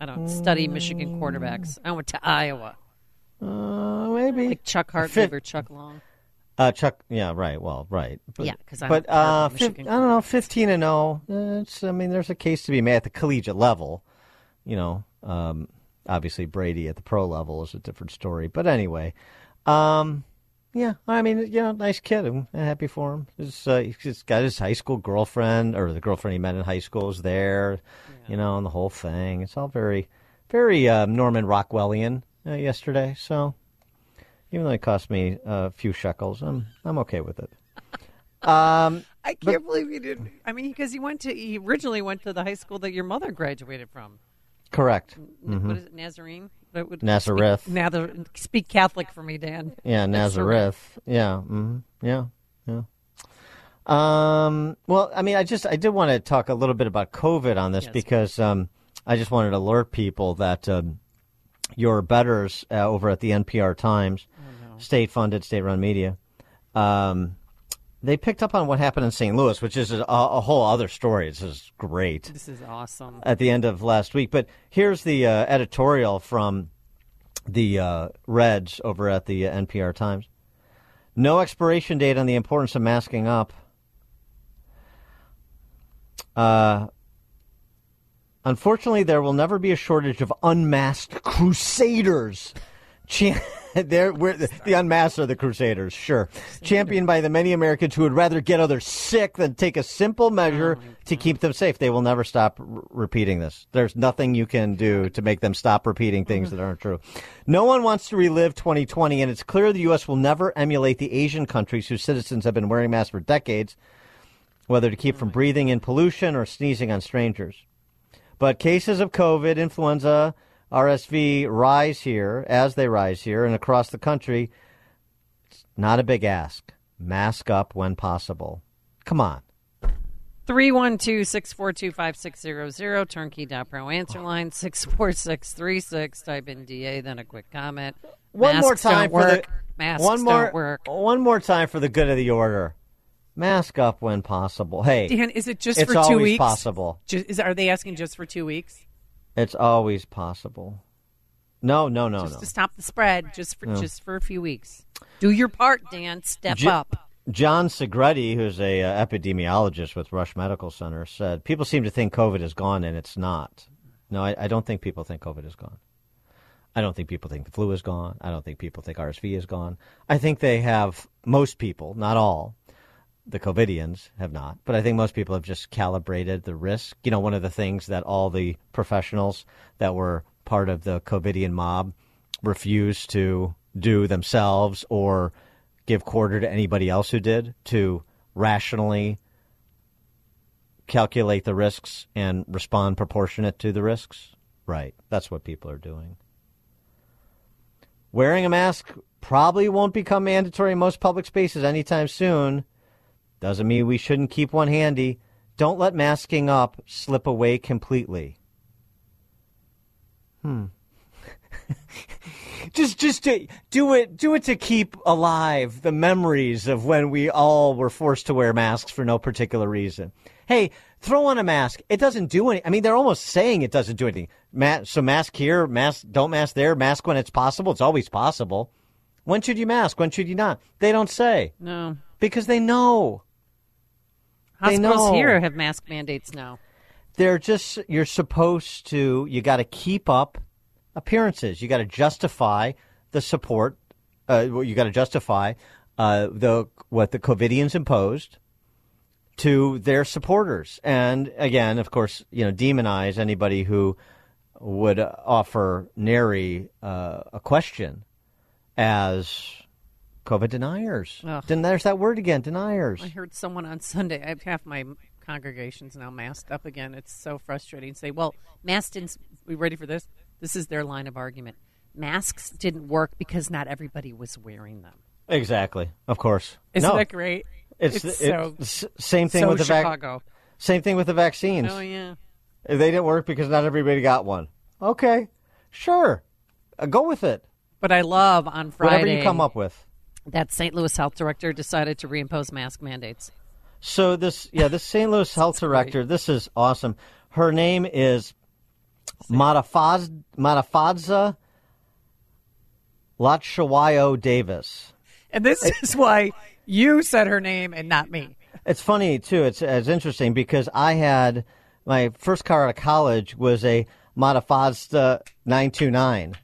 I don't study Michigan quarterbacks. I went to Iowa. Uh, maybe like Chuck Hartlieb Fif- or Chuck Long. Uh, Chuck. Yeah. Right. Well. Right. But, Yeah, 'cause I'm but uh, of fif- Michigan I don't know. Fifteen and zero. uh, It's. I mean, there's a case to be made at the collegiate level. You know. Um, obviously, Brady at the pro level is a different story. But anyway. Um, yeah. I mean, you know, nice kid. I'm happy for him. He's, uh, he's got his high school girlfriend or the girlfriend he met in high school is there. You know, and the whole thing. It's all very, very uh, Norman Rockwellian uh, yesterday. So. Even though it cost me a few shekels, I'm I'm okay with it. Um, I can't believe he didn't. I mean, because he went to he originally went to the high school that your mother graduated from. Correct. Mhm. What is it, Nazarene? Would Nazareth. Speak, Nather, speak Catholic for me, Dan. Yeah, Nazareth. Yeah, hmm yeah, yeah. Um, well, I mean, I just I did want to talk a little bit about COVID on this because um, I just wanted to alert people that um, your betters uh, over at the NPR Times, state-funded, state-run media, um, they picked up on what happened in St. Louis, which is a, a whole other story. This is great. This is awesome. at the end of last week. But here's the uh, editorial from the uh, Reds over at the uh, NPR Times. No expiration date on the importance of masking up. Uh, unfortunately, there will never be a shortage of unmasked crusaders. Cha- we're, the, unmasked are the crusaders, sure. Championed by the many Americans who would rather get others sick than take a simple oh measure to keep them safe. They will never stop r- repeating this. There's nothing you can do to make them stop repeating things that aren't true. No one wants to relive 2020, and it's clear the U.S. will never emulate the Asian countries whose citizens have been wearing masks for decades, whether to keep from breathing in pollution or sneezing on strangers. But cases of COVID, influenza, RSV rise here as they rise here and across the country. It's not a big ask. Mask up when possible. Come on. 312 642 5600, turnkey.pro answer oh. line 64636. Type in DA, then a quick comment. One more time don't for work. the Masks one more don't work. one more time for the good of the order. Mask up when possible. Hey, Dan, is it just it's for two always weeks? possible. Ju- is, are they asking just for two weeks? It's always possible. No, no, no, just no. to stop the spread, just for No. just for a few weeks. Do your part, Dan. Step J- up. John Segreti, who's a uh, epidemiologist with Rush Medical Center, said people seem to think COVID is gone, and it's not. No, I, I don't think people think COVID is gone. I don't think people think the flu is gone. I don't think people think RSV is gone. I think they have most people, not all. The COVIDians have not, but I think most people have just calibrated the risk. You know, one of the things that all the professionals that were part of the COVIDian mob refused to do themselves or give quarter to anybody else who did to rationally calculate the risks and respond proportionate to the risks. Right. That's what people are doing. Wearing a mask probably won't become mandatory in most public spaces anytime soon. Doesn't mean we shouldn't keep one handy. Don't let masking up slip away completely. Hmm. just just to do it do it to keep alive the memories of when we all were forced to wear masks for no particular reason. Hey, throw on a mask. It doesn't do any I mean they're almost saying it doesn't do anything. So mask here, mask don't mask there, mask when it's possible. It's always possible. When should you mask? When should you not? They don't say. No. Because they know. Hospitals here have mask mandates now. They're just you're supposed to you got to keep up appearances. You got to justify the support. Uh, you got to justify uh, the what the COVIDians imposed to their supporters, and again, of course, you know, demonize anybody who would offer nary uh, a question as COVID deniers. Ugh. Then there's that word again, deniers. I heard someone on Sunday. I have half my congregations now masked up again. It's so frustrating. Say, well, masks didn't. We ready for this? This is their line of argument. Masks didn't work because not everybody was wearing them. Exactly. Of course. Isn't No. that great? It's, It's it- so- s- same thing so with the vac- Same thing with the vaccines. Oh yeah. They didn't work because not everybody got one. Okay, sure, uh, go with it. But I love on Friday Whatever you come up with. That St. Louis health director decided to reimpose mask mandates. So this, yeah, this St. Louis health director. This is awesome. Her name is Matafaz Matifadza Hlatshwayo Davis. And this is why you said her name and not me. It's funny too. It's it's interesting because I had my first car out of college was a Matafazda 929.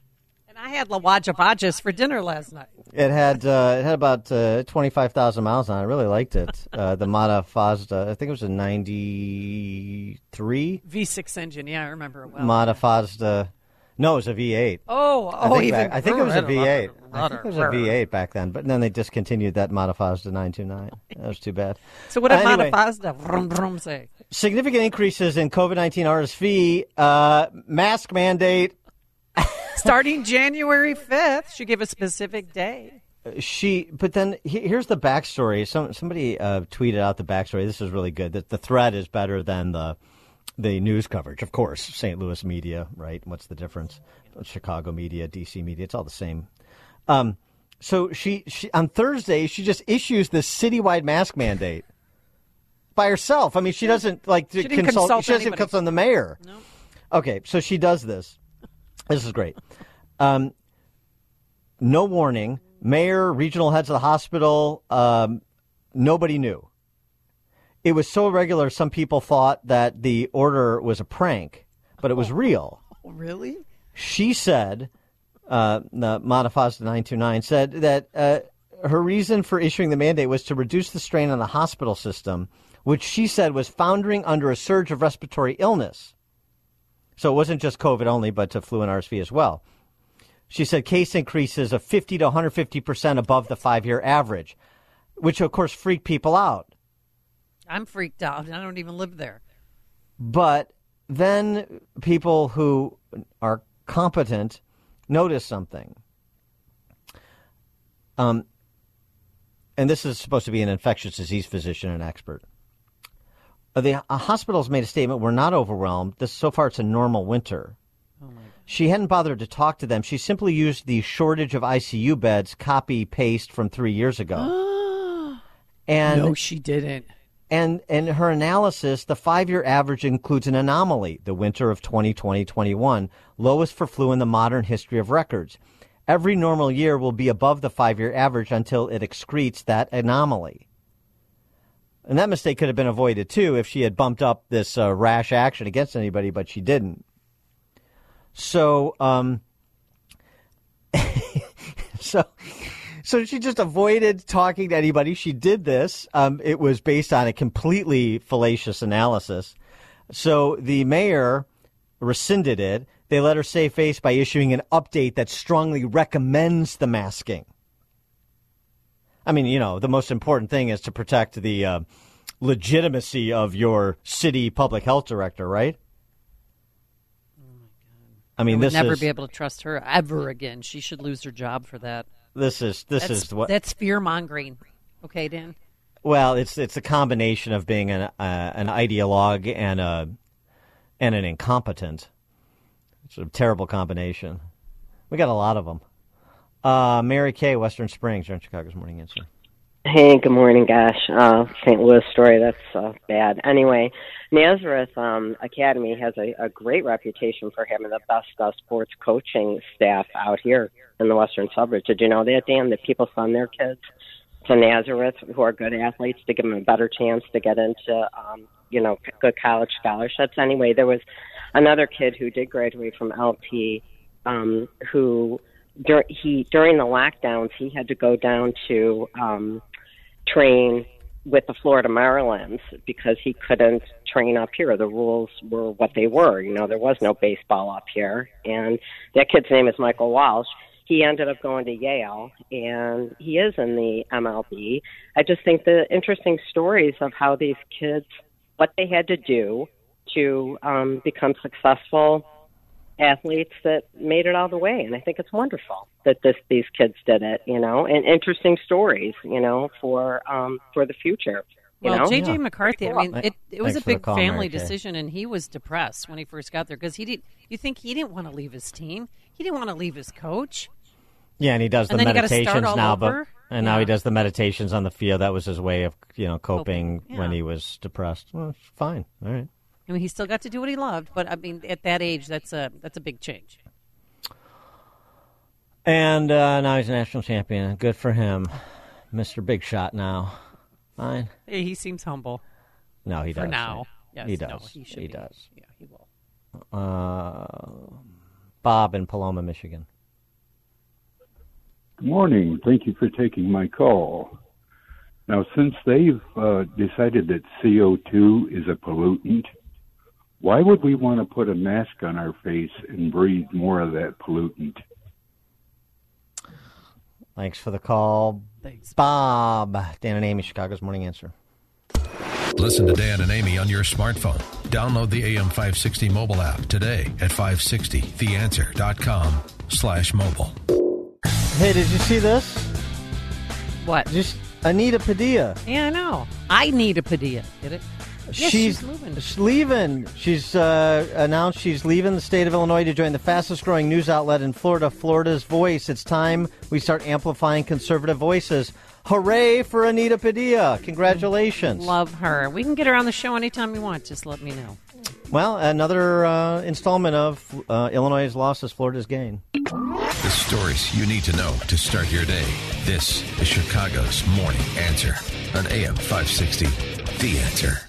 I had La Waja Bajas for dinner last night. It had uh, it had about uh, twenty five thousand miles on. it. I really liked it. Uh, the Mata Fazda. I think it was a ninety three V6 engine, yeah, I remember it well. Mata Fazda. No, it was a V eight. Oh, I oh, think, even back- I think it was a V eight. I think it was a V eight back then, but then they discontinued that Mata Fazda nine two nine. That was too bad. So what did Uh, anyway, Mata Fazda vroom, vroom say? Significant increases in COVID nineteen RSV, uh, mask mandate. Starting January 5th, she gave a specific day. she but then he, here's the backstory. Some somebody uh, tweeted out the backstory. This is really good. That the thread is better than the the news coverage of course. St louis media right? What's the difference? Chicago media dc media it's all the same. Um, so she, she on thursday she just issues this citywide mask mandate by herself. I mean she doesn't like to She consult, consult she doesn't anybody. consult the mayor. Okay so she does this this is great um, no warning. Mayor, regional heads of the hospital, um, nobody knew. It was so irregular, some people thought that the order was a prank, but it was real. Really? She said, uh, the Matafazda 929 said that uh, her reason for issuing the mandate was to reduce the strain on the hospital system, which she said was foundering under a surge of respiratory illness. So it wasn't just COVID only, but to flu and RSV as well. She said case increases of 50 to 150% above the five year average, which of course freaked people out. I'm freaked out. I don't even live there. But then people who are competent notice something. Um, and this is supposed to be an infectious disease physician and expert. The uh, hospitals made a statement: "We're not overwhelmed. This so far it's a normal winter." She hadn't bothered to talk to them. She simply used the shortage of ICU beds copy paste from three years ago. and no, she didn't. And in her analysis, the five year average includes an anomaly, the winter of 2020 21, lowest for flu in the modern history of records. Every normal year will be above the five year average until it excretes that anomaly. And that mistake could have been avoided too if she had bumped up this uh, rash action against anybody, but she didn't. So, um, so, so she just avoided talking to anybody. She did this. Um, it was based on a completely fallacious analysis. So the mayor rescinded it. They let her save face by issuing an update that strongly recommends the masking. I mean, you know, the most important thing is to protect the uh, legitimacy of your city public health director, right? I mean, I would this never is be able to trust her ever again. She should lose her job for that. this is this that's, is what that's fear mongering. Okay, Dan. Well, it's it's a combination of being an uh, an ideologue and a and an incompetent. It's a terrible combination. We got a lot of them. Uh, Mary Kay, Western Springs, you're on Chicago's Morning Answer. Hey, good morning, gosh. Uh, St. Louis story, that's uh, bad. Anyway, Nazareth um, Academy has a, a great reputation for having the best uh, sports coaching staff out here in the western suburbs. Did you know that, Dan, that people send their kids to Nazareth who are good athletes to give them a better chance to get into, um, you know, good college scholarships? Anyway, there was another kid who did graduate from LP um, who dur- he during the lockdowns he had to go down to um, train with the Florida Marlins because he couldn't train up here. The rules were what they were. You know, there was no baseball up here. And that kid's name is Michael Walsh. He ended up going to Yale and he is in the MLB. I just think the interesting stories of how these kids, what they had to do to um, become successful athletes that made it all the way and i think it's wonderful that this these kids did it you know and interesting stories you know for um for the future You well, know? JJ McCarthy. I mean, it, it was Thanks a big call, family Mary Kay. decision, and he was depressed when he first got there because he did. You think he didn't want to leave his team? He didn't want to leave his coach. Yeah, and he does the And then you gotta start meditations now, over? but and now he does the meditations on the field. That was his way of you know coping Coping, when he was depressed. Well, fine, all right. I mean, he still got to do what he loved, but I mean, at that age, that's a that's a big change. And uh, now he's a national champion. Good for him, Mister Big Shot. Now, fine. Hey, He seems humble. No, he does. For does. now. Yes, he no, does. he should he be. does. Yeah, he will. Uh, Bob in Paloma, Michigan. Good morning. Thank you for taking my call. Now, since they've uh, decided that CO2 is a pollutant, why would we want to put a mask on our face and breathe more of that pollutant? Thanks for the call, Thanks. Bob. Dan and Amy, Chicago's Morning Answer. Listen to Dan and Amy on your smartphone. Download the AM560 mobile app today at 560theanswer.com slash mobile. Hey, did you see this? What? Just Anita Padilla. Yeah, I know. I need a Padilla. Get it? Yes, she's, moving. she's leaving. She's uh, announced she's leaving the state of Illinois to join the fastest growing news outlet in Florida, Florida's Voice. It's time we start amplifying conservative voices. Hooray for Anita Padilla. Congratulations. Love her. We can get her on the show anytime you want. Just let me know. Well, another uh, installment of uh, Illinois' loss is Florida's gain. The stories you need to know to start your day. This is Chicago's Morning Answer on AM 560. The Answer.